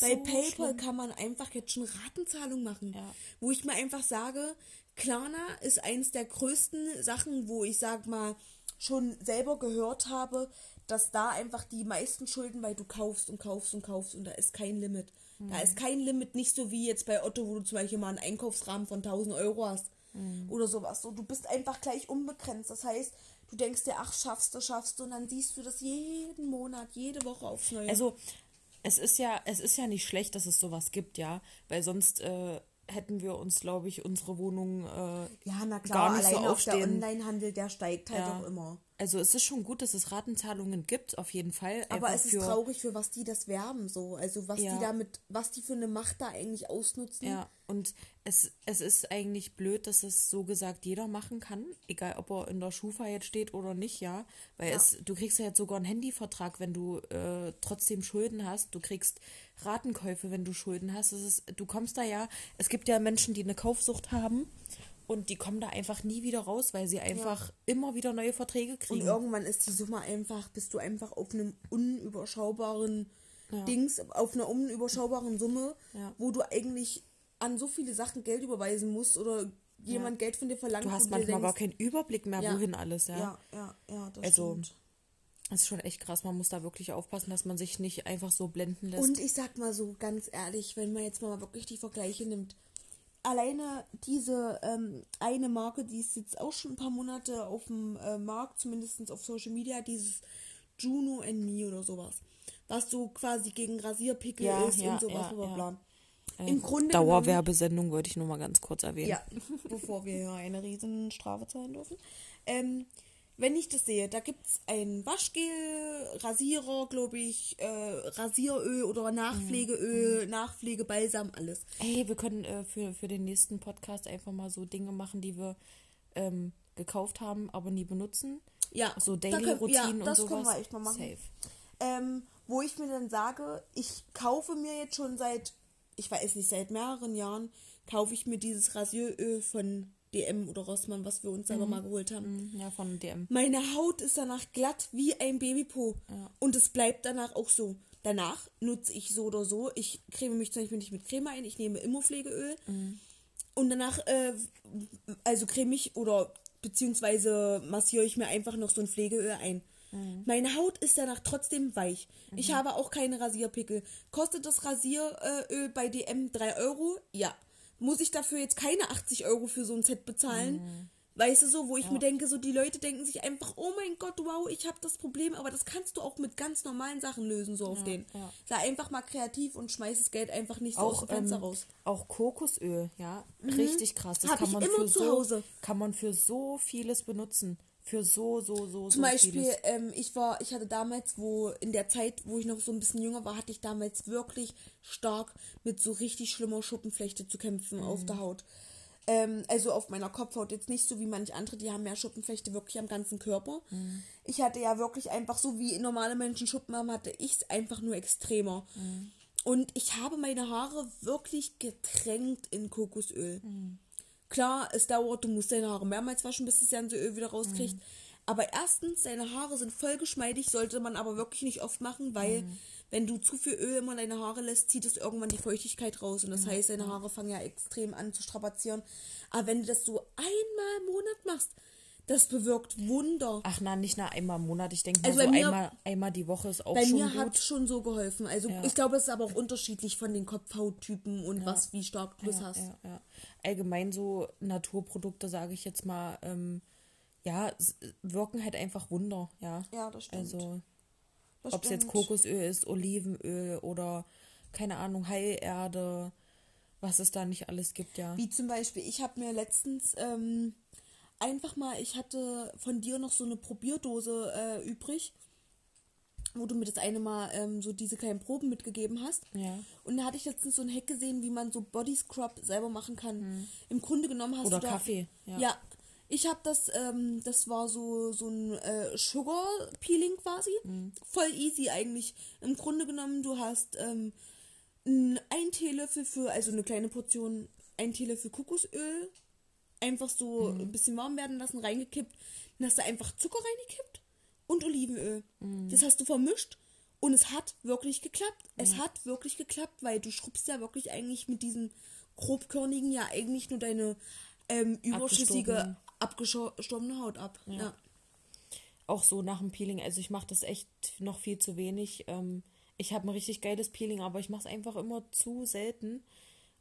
Bei So PayPal schlimm. kann man einfach jetzt schon Ratenzahlung machen. Ja. Wo ich mir einfach sage, Klarna ist eins der größten Sachen, wo ich sag mal schon selber gehört habe, dass da einfach die meisten Schulden, weil du kaufst und kaufst und kaufst und da ist kein Limit. Da ist kein Limit, nicht so wie jetzt bei Otto, wo du zum Beispiel mal einen Einkaufsrahmen von 1000 Euro hast oder sowas. So, du bist einfach gleich unbegrenzt. Das heißt, du denkst dir, ach, schaffst du, schaffst du und dann siehst du das jeden Monat, jede Woche aufs Neue. Also es ist ja, es ist ja nicht schlecht, dass es sowas gibt, ja, weil sonst äh, hätten wir uns, glaube ich, unsere Wohnung äh, ja, na klar, gar nicht so allein auch der aufstehen. Onlinehandel, der steigt halt Ja. auch immer. Also es ist schon gut, dass es Ratenzahlungen gibt, auf jeden Fall. Aber es ist für, traurig, für was die das werben, so. Also was Ja. die damit, was die für eine Macht da eigentlich ausnutzen. Ja, und es, es ist eigentlich blöd, dass es so gesagt jeder machen kann, egal ob er in der Schufa jetzt steht oder nicht, ja. Weil Ja. es, du kriegst ja jetzt sogar einen Handyvertrag, wenn du äh, trotzdem Schulden hast. Du kriegst Ratenkäufe, wenn du Schulden hast. Es ist, du kommst da ja, es gibt ja Menschen, die eine Kaufsucht haben und die kommen da einfach nie wieder raus, weil sie einfach immer wieder neue Verträge Und kriegen. irgendwann ist die Summe einfach, bist du einfach auf einem unüberschaubaren Ja. Dings, auf einer unüberschaubaren Summe, Ja. wo du eigentlich an so viele Sachen Geld überweisen musst oder jemand Geld von dir verlangt. Du hast manchmal gar denkst, keinen Überblick mehr, Ja. wohin alles, ja. Ja, ja, ja, das Also, stimmt. Das ist schon echt krass. Man muss da wirklich aufpassen, dass man sich nicht einfach so blenden lässt. Und ich sag mal so ganz ehrlich, wenn man jetzt mal wirklich die Vergleiche nimmt, alleine diese ähm, eine Marke, die ist jetzt auch schon ein paar Monate auf dem äh, Markt, zumindest auf Social Media, dieses Juno and Me oder sowas. Was so quasi gegen Rasierpickel Ja, ist ja, und sowas, ja, bla ja. bla. Äh, Im Grunde Dauerwerbesendung wollte ich nur mal ganz kurz erwähnen. Ja, bevor wir hier eine riesen Strafe zahlen dürfen. Ähm, wenn ich das sehe, da gibt es ein Waschgel, Rasierer, glaube ich, äh, Rasieröl oder Nachpflegeöl, Nachpflegebalsam, alles. Hey, wir können äh, für, für den nächsten Podcast einfach mal so Dinge machen, die wir ähm, gekauft haben, aber nie benutzen. Ja, So da Daily können- Routinen ja, das und sowas. können wir echt mal machen. Safe. Ähm, wo ich mir dann sage, ich kaufe mir jetzt schon seit, ich weiß nicht, seit mehreren Jahren, kaufe ich mir dieses Rasieröl von DM oder Rossmann, was wir uns selber mal geholt haben. Mm, Ja, von DM. Meine Haut ist danach glatt wie ein Babypo. Und es bleibt danach auch so. Danach nutze ich so oder so. Ich creme mich zum Beispiel nicht mit Creme ein, ich nehme immer Pflegeöl. Und danach, äh, also creme ich oder beziehungsweise massiere ich mir einfach noch so ein Pflegeöl ein. Meine Haut ist danach trotzdem weich. Ich habe auch keine Rasierpickel. Kostet das Rasieröl bei DM 3 Euro? Ja. Muss ich dafür jetzt keine 80 Euro für so ein Set bezahlen? Weißt du so, wo ich mir denke, so die Leute denken sich einfach, oh mein Gott, wow, ich habe das Problem, aber das kannst du auch mit ganz normalen Sachen lösen, so auf den. ja. Sei einfach mal kreativ und schmeiß das Geld einfach nicht so aus Auch, dem Fenster ähm, raus. auch Kokosöl, ja. Richtig krass. Das Hab kann man für so. Kann man für so vieles benutzen. Für so, so, so, Zum so Beispiel, ähm, ich war, ich hatte damals, wo in der Zeit, wo ich noch so ein bisschen jünger war, hatte ich damals wirklich stark mit so richtig schlimmer Schuppenflechte zu kämpfen Mhm. auf der Haut. Ähm, also auf meiner Kopfhaut jetzt nicht so wie manche andere, die haben ja Schuppenflechte wirklich am ganzen Körper. Mhm. Ich hatte ja wirklich einfach so wie normale Menschen Schuppen haben, hatte ich es einfach nur extremer. Mhm. Und ich habe meine Haare wirklich getränkt in Kokosöl. Mhm. Klar, es dauert, du musst deine Haare mehrmals waschen, bis das ganze Öl wieder rauskriegt. Aber erstens, deine Haare sind voll geschmeidig, sollte man aber wirklich nicht oft machen, weil wenn du zu viel Öl immer in deine Haare lässt, zieht es irgendwann die Feuchtigkeit raus. Und das heißt, deine Haare fangen ja extrem an zu strapazieren. Aber wenn du das so einmal im Monat machst, Das bewirkt Wunder. Ach na, nicht nach einmal im Monat. Ich denke Also so bei mir- einmal, einmal die Woche ist auch Bei schon mir gut. hat schon so geholfen. Also Ja. ich glaube, es ist aber auch unterschiedlich von den Kopfhauttypen und was, wie stark du das ja, hast. Ja, ja. Allgemein so Naturprodukte, sage ich jetzt mal, ähm, ja, wirken halt einfach Wunder, ja. Ja, das stimmt. Also, ob es jetzt. Kokosöl ist, Olivenöl oder, keine Ahnung, Heilerde, was es da nicht alles gibt, ja. Wie zum Beispiel, ich habe mir letztens ähm, einfach mal, ich hatte von dir noch so eine Probierdose äh, übrig, wo du mir das eine Mal ähm, so diese kleinen Proben mitgegeben hast. Ja. Und da hatte ich letztens so ein Hack gesehen, wie man so Body Scrub selber machen kann. Im Grunde genommen hast Oder du da, Kaffee, ja. Ja. Ich habe das, ähm, das war so, so ein äh, Sugar Peeling quasi. Mhm. Voll easy eigentlich. Im Grunde genommen, du hast ähm, ein Teelöffel für, also eine kleine Portion, ein Teelöffel Kokosöl, einfach so Mhm. ein bisschen warm werden lassen, reingekippt. Dann hast du einfach Zucker reingekippt und Olivenöl. Mhm. Das hast du vermischt und es hat wirklich geklappt. Es hat wirklich geklappt, weil du schrubbst ja wirklich eigentlich mit diesem grobkörnigen ja eigentlich nur deine ähm, überschüssige, abgestorbene Haut ab. Ja. Auch so nach dem Peeling, also ich mache das echt noch viel zu wenig. Ähm, ich habe ein richtig geiles Peeling, aber ich mache es einfach immer zu selten.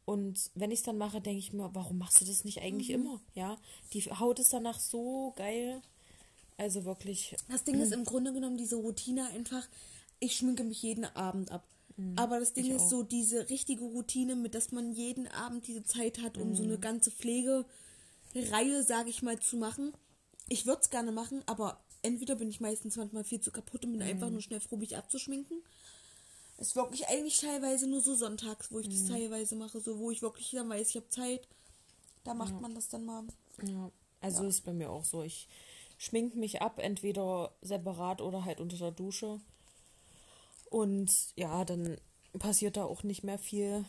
Und wenn ich es dann mache, denke ich mir, warum machst du das nicht eigentlich Mhm. immer? Ja, die Haut ist danach so geil. Also wirklich, Das Ding ist im Grunde genommen diese Routine einfach, ich schminke mich jeden Abend ab. Aber das Ding Mhm. ich ist auch. so diese richtige Routine, mit dass man jeden Abend diese Zeit hat, um Mhm. so eine ganze Pflegereihe, sage ich mal, zu machen. Ich würde es gerne machen, aber entweder bin ich meistens manchmal viel zu kaputt und bin einfach Mhm. nur schnell froh, mich abzuschminken. Ist wirklich eigentlich teilweise nur so sonntags, wo ich Mhm. das teilweise mache, so wo ich wirklich dann weiß, ich habe Zeit. Da macht man das dann mal. ja. Also ist bei mir auch so. Ich schminke mich ab, entweder separat oder halt unter der Dusche. Und ja, dann passiert da auch nicht mehr viel.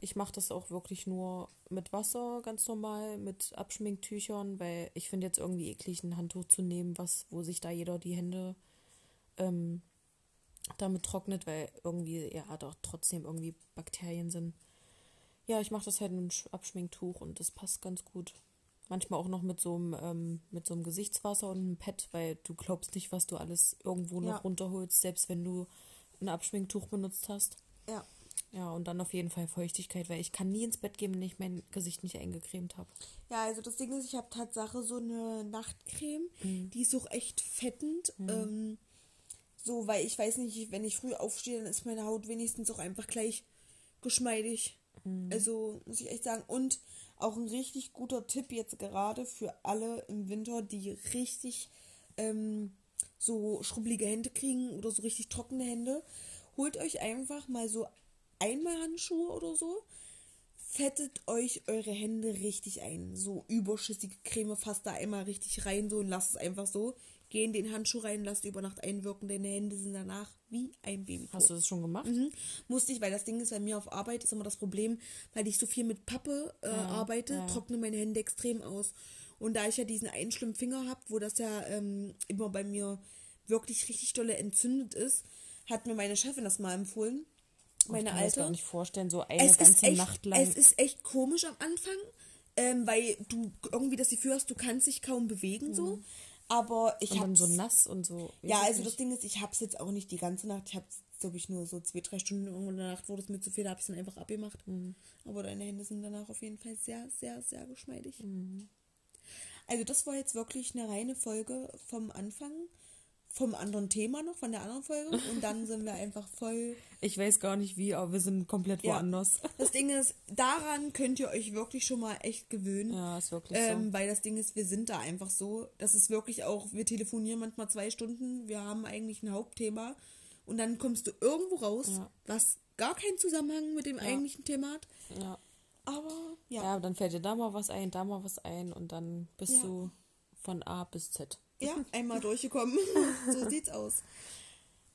Ich mache das auch wirklich nur mit Wasser, ganz normal, mit Abschminktüchern, weil ich finde jetzt irgendwie eklig, ein Handtuch zu nehmen, was, wo sich da jeder die Hände ähm, damit trocknet, weil irgendwie, ja, doch trotzdem irgendwie Bakterien sind. Ja, ich mache das halt mit einem Sch- Abschminktuch und das passt ganz gut. Manchmal auch noch mit so einem, ähm, mit so einem Gesichtswasser und einem Pad, weil du glaubst nicht, was du alles irgendwo noch Ja. runterholst, selbst wenn du ein Abschminktuch benutzt hast. Ja. Ja, und dann auf jeden Fall Feuchtigkeit, weil ich kann nie ins Bett gehen, wenn ich mein Gesicht nicht eingecremt habe. Ja, also das Ding ist, ich habe Tatsache so eine Nachtcreme, Mhm. die ist auch echt fettend. Ähm, so, weil ich weiß nicht, wenn ich früh aufstehe, dann ist meine Haut wenigstens auch einfach gleich geschmeidig. Mhm. Also muss ich echt sagen. Und auch ein richtig guter Tipp jetzt gerade für alle im Winter, die richtig ähm, so schrubbelige Hände kriegen oder so richtig trockene Hände. Holt euch einfach mal so einmal Handschuhe oder so fettet euch eure Hände richtig ein. So überschüssige Creme fasst da einmal richtig rein so und lasst es einfach so. Geh in den Handschuh rein, lasst über Nacht einwirken. Deine Hände sind danach wie ein Baby. Hast du das schon gemacht? Mhm. Musste ich, weil das Ding ist bei mir auf Arbeit, ist immer das Problem, weil ich so viel mit Pappe äh, arbeite, ja. trocknen meine Hände extrem aus. Und da ich ja diesen einen schlimmen Finger habe, wo das ja ähm, immer bei mir wirklich richtig dolle entzündet ist, hat mir meine Chefin das mal empfohlen. Meine ich kann mir das gar alte nicht vorstellen, so eine es ganze echt, Nacht lang. Es ist echt komisch am Anfang, ähm, weil du irgendwie das Gefühl hast, du kannst dich kaum bewegen so. Aber ich habe so nass und so. ja, also das. Ding ist, ich habe es jetzt auch nicht die ganze Nacht. Ich habe glaube ich nur so zwei, drei Stunden irgendwo in der Nacht wurde es mir zu viel, da habe ich es dann einfach abgemacht. Mhm. Aber deine Hände sind danach auf jeden Fall sehr, sehr, sehr geschmeidig. Mhm. Also das war jetzt wirklich eine reine Folge vom Anfang, vom anderen Thema noch, von der anderen Folge. Und dann sind wir einfach voll Ich weiß gar nicht wie, aber wir sind komplett Ja. woanders. Das Ding ist, daran könnt ihr euch wirklich schon mal echt gewöhnen. Ja, ist wirklich Ähm, weil das Ding ist, wir sind da einfach so. Das ist wirklich auch, wir telefonieren manchmal zwei Stunden, wir haben eigentlich ein Hauptthema und dann kommst du irgendwo raus, Ja. was gar keinen Zusammenhang mit dem eigentlichen Thema hat. so. Ja. Aber ja, ja, dann fällt dir da mal was ein, da mal was ein und dann bist Ja. du von A bis Z. ja, einmal durchgekommen. so sieht's aus.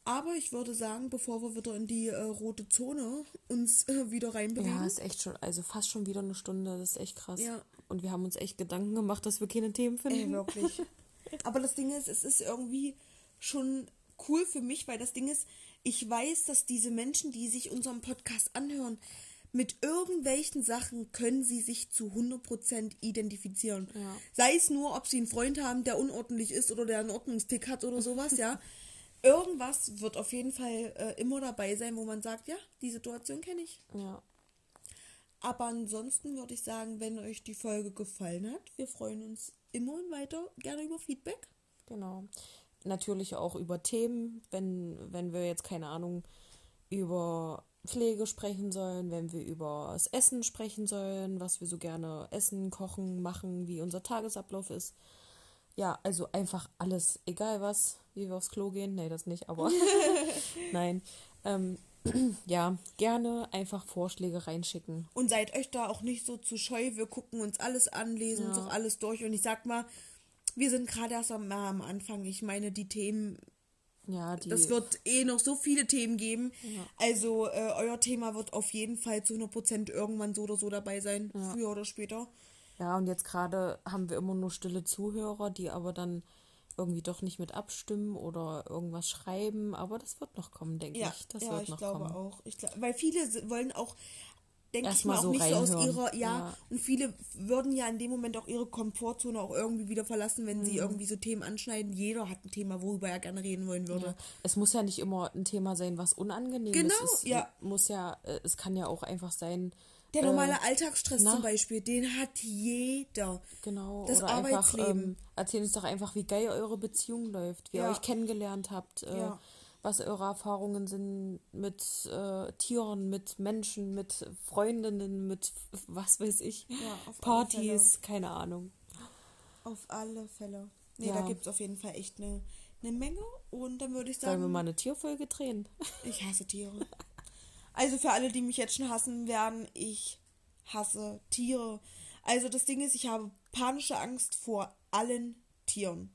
Aber ich würde sagen, bevor wir wieder in die äh, rote Zone uns äh, wieder reinbewegen. Ja, ist echt schon, also fast schon wieder eine Stunde, das ist echt krass. Ja. Und wir haben uns echt Gedanken gemacht, dass wir keine Themen Ey, finden. wirklich. Aber das Ding ist, es ist irgendwie schon cool für mich, weil das Ding ist, ich weiß, dass diese Menschen, die sich unseren Podcast anhören, mit irgendwelchen Sachen können sie sich zu 100% identifizieren. Ja. Sei es nur, ob sie einen Freund haben, der unordentlich ist oder der einen Ordnungstick hat oder sowas, ja. Irgendwas wird auf jeden Fall äh, immer dabei sein, wo man sagt, ja, die Situation kenne ich. Ja. Aber ansonsten würde ich sagen, wenn euch die Folge gefallen hat, wir freuen uns immer und weiter gerne über Feedback. Genau. Natürlich auch über Themen, wenn, wenn wir jetzt, keine Ahnung, über Pflege sprechen sollen, wenn wir über das Essen sprechen sollen, was wir so gerne essen, kochen, machen, wie unser Tagesablauf ist. Ja, also einfach alles, egal was, wie wir aufs Klo gehen. Nee, das nicht, aber nein. Ähm, ja, gerne einfach Vorschläge reinschicken. Und seid euch da auch nicht so zu scheu. Wir gucken uns alles an, lesen uns Ja. auch alles durch. Und ich sag mal, wir sind gerade erst am, am Anfang. Ich meine, die Themen, Ja, die. es wird eh noch so viele Themen geben. Also äh, euer Thema wird auf jeden Fall zu 100% irgendwann so oder so dabei sein. Früher oder später. Ja, und jetzt gerade haben wir immer nur stille Zuhörer, die aber dann irgendwie doch nicht mit abstimmen oder irgendwas schreiben. Aber das wird noch kommen, denke Ja, ich. Das ja wird ich noch glaube kommen. auch. Ich glaub, weil viele wollen auch, denke ich mal, auch so nicht so aus reinhören. ihrer, ja, Ja. und viele würden ja in dem Moment auch ihre Komfortzone auch irgendwie wieder verlassen, wenn Mhm. sie irgendwie so Themen anschneiden. Jeder hat ein Thema, worüber er gerne reden wollen würde. Ja. Es muss ja nicht immer ein Thema sein, was unangenehm Genau, ist. Es ja. muss ja, äh, es kann ja auch einfach sein. Der normale äh, Alltagsstress na? zum Beispiel, den hat jeder. Genau. Das oder einfach, Arbeitsleben. ähm, erzählt uns doch einfach, wie geil eure Beziehung läuft, wie ihr Ja. euch kennengelernt habt, äh, Ja. Was eure Erfahrungen sind mit äh, Tieren, mit Menschen, mit Freundinnen, mit was weiß ich, Ja, Partys, keine Ahnung. Auf alle Fälle. Nee, Ja. da gibt es auf jeden Fall echt eine, eine Menge. Und dann würde ich Sollen wir sagen, mal eine Tierfolge drehen? ich hasse Tiere. Also für alle, die mich jetzt schon hassen werden, ich hasse Tiere. Also das Ding ist, ich habe panische Angst vor allen Tieren.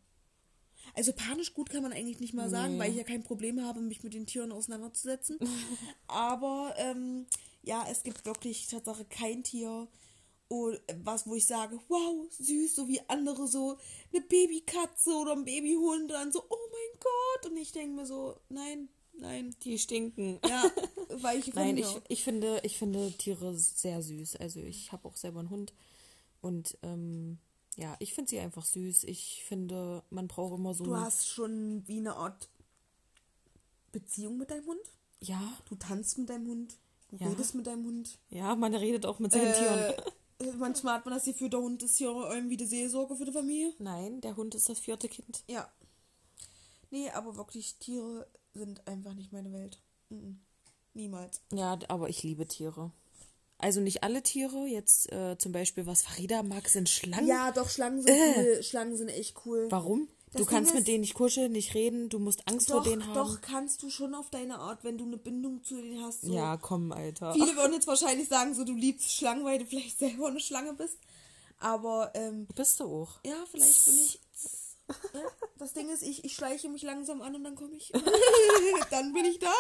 Also panisch gut kann man eigentlich nicht mal sagen, Nee. weil ich ja kein Problem habe, mich mit den Tieren auseinanderzusetzen. Aber ähm, ja, es gibt wirklich Tatsache kein Tier, oh, was, wo ich sage, wow, süß, so wie andere so eine Babykatze oder ein Babyhund und dann so, oh mein Gott. Und ich denke mir so, nein, nein. Die stinken. Ja, weil ich Nein, ich, ich, finde, ich finde Tiere sehr süß. Also ich habe auch selber einen Hund. Und ähm, ja, ich finde sie einfach süß. Ich finde, man braucht immer so Du hast schon wie eine Art Beziehung mit deinem Hund? Ja, Du tanzt mit deinem Hund? Du Ja. redest mit deinem Hund? ja, man redet auch mit seinen Tieren. Äh, manchmal hat man das Gefühl, der Hund ist hier irgendwie die Seelsorge für die Familie. Nein, der Hund ist das vierte Kind. Ja. Nee, aber wirklich, Tiere sind einfach nicht meine Welt. Niemals. Ja, aber ich liebe Tiere. Also nicht alle Tiere. Jetzt äh, zum Beispiel, was Farida mag, sind Schlangen. Ja, doch, Schlangen sind cool. Schlangen sind echt cool. Warum? Das du kannst Ding mit ist- denen nicht kuscheln, nicht reden, du musst Angst Doch, vor denen haben. doch, kannst du schon auf deine Art, wenn du eine Bindung zu denen hast. So. Ja, komm, Alter. Viele würden jetzt wahrscheinlich sagen, so du liebst Schlangen, weil du vielleicht selber eine Schlange bist. Aber ähm, Bist du auch. ja, vielleicht bin ich. Ja, das Ding ist, ich, ich schleiche mich langsam an und dann komme ich. dann bin ich da.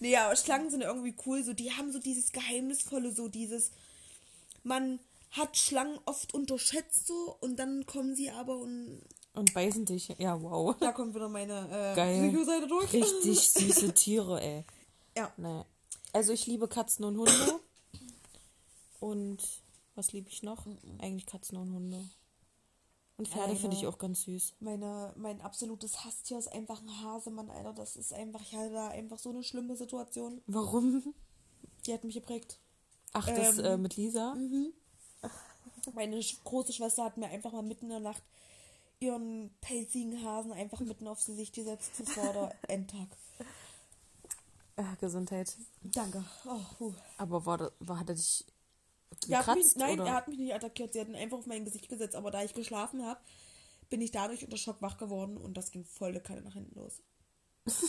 Nee, aber Schlangen sind irgendwie cool. So, die haben so dieses Geheimnisvolle, so dieses. Man hat Schlangen oft unterschätzt so und dann kommen sie aber und Und beißen dich. Ja, wow. da kommt wieder meine äh, Geil. Psychoseite durch. Richtig süße Tiere, ey. Ja. Nee. Also ich liebe Katzen und Hunde. Und was liebe ich noch? Eigentlich Katzen und Hunde. Und Pferde finde ich auch ganz süß. Meine, mein absolutes Hasstier ist einfach ein Hasemann, Alter. Das ist einfach, ich hatte da einfach so eine schlimme Situation. Warum? Die hat mich geprägt. Ach, das Ähm, äh, mit Lisa? Meine sch- große Schwester hat mir einfach mal mitten in der Nacht ihren pelzigen Hasen einfach mitten aufs Gesicht gesetzt. Das war der Endtag. Äh, Gesundheit. Danke. Oh. Aber war, war hat er dich Hat mich, gekratzt? nein, oder? er hat mich nicht attackiert. Sie hat ihn einfach auf mein Gesicht gesetzt. Aber da ich geschlafen habe, bin ich dadurch unter Schock wach geworden und das ging volle Kanne nach hinten los.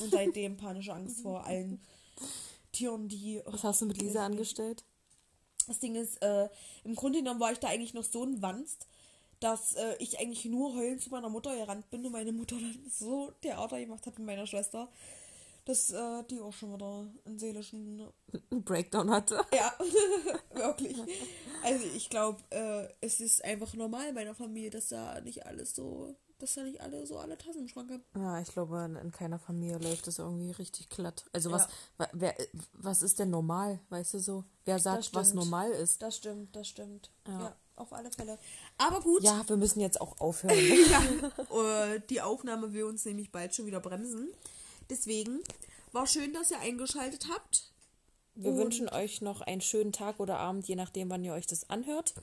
Und seitdem panische Angst vor allen Tieren, die. Was hast du mit Lisa angestellt? Das Ding ist, äh, im Grunde genommen war ich da eigentlich noch so ein Wanst, dass äh, ich eigentlich nur heulend zu meiner Mutter gerannt bin und meine Mutter dann so Theater gemacht hat mit meiner Schwester, dass äh, die auch schon wieder einen seelischen. Ein Breakdown hatte. Ja, wirklich. Also ich glaube, äh, es ist einfach normal in meiner Familie, dass da nicht alles so dass da nicht alle so alle Tassen im Schrank haben. Ja, ich glaube, in, in keiner Familie läuft das irgendwie richtig glatt. Also was, wa- wer, was ist denn normal, weißt du so? Wer sagt, was normal ist? Das stimmt, das stimmt. Ja. Ja, auf alle Fälle. Aber gut, Ja, wir müssen jetzt auch aufhören. ja, äh, die Aufnahme will uns nämlich bald schon wieder bremsen. Deswegen war schön, dass ihr eingeschaltet habt. Wir Und- wünschen euch noch einen schönen Tag oder Abend, je nachdem, wann ihr euch das anhört.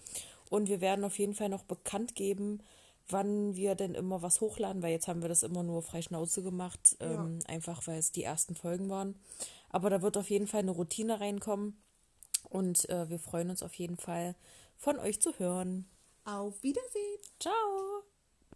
Und wir werden auf jeden Fall noch bekannt geben, wann wir denn immer was hochladen, weil jetzt haben wir das immer nur frei Schnauze gemacht, ähm, einfach weil es die ersten Folgen waren. Aber da wird auf jeden Fall eine Routine reinkommen und äh, wir freuen uns auf jeden Fall, von euch zu hören. Auf Wiedersehen. Ciao!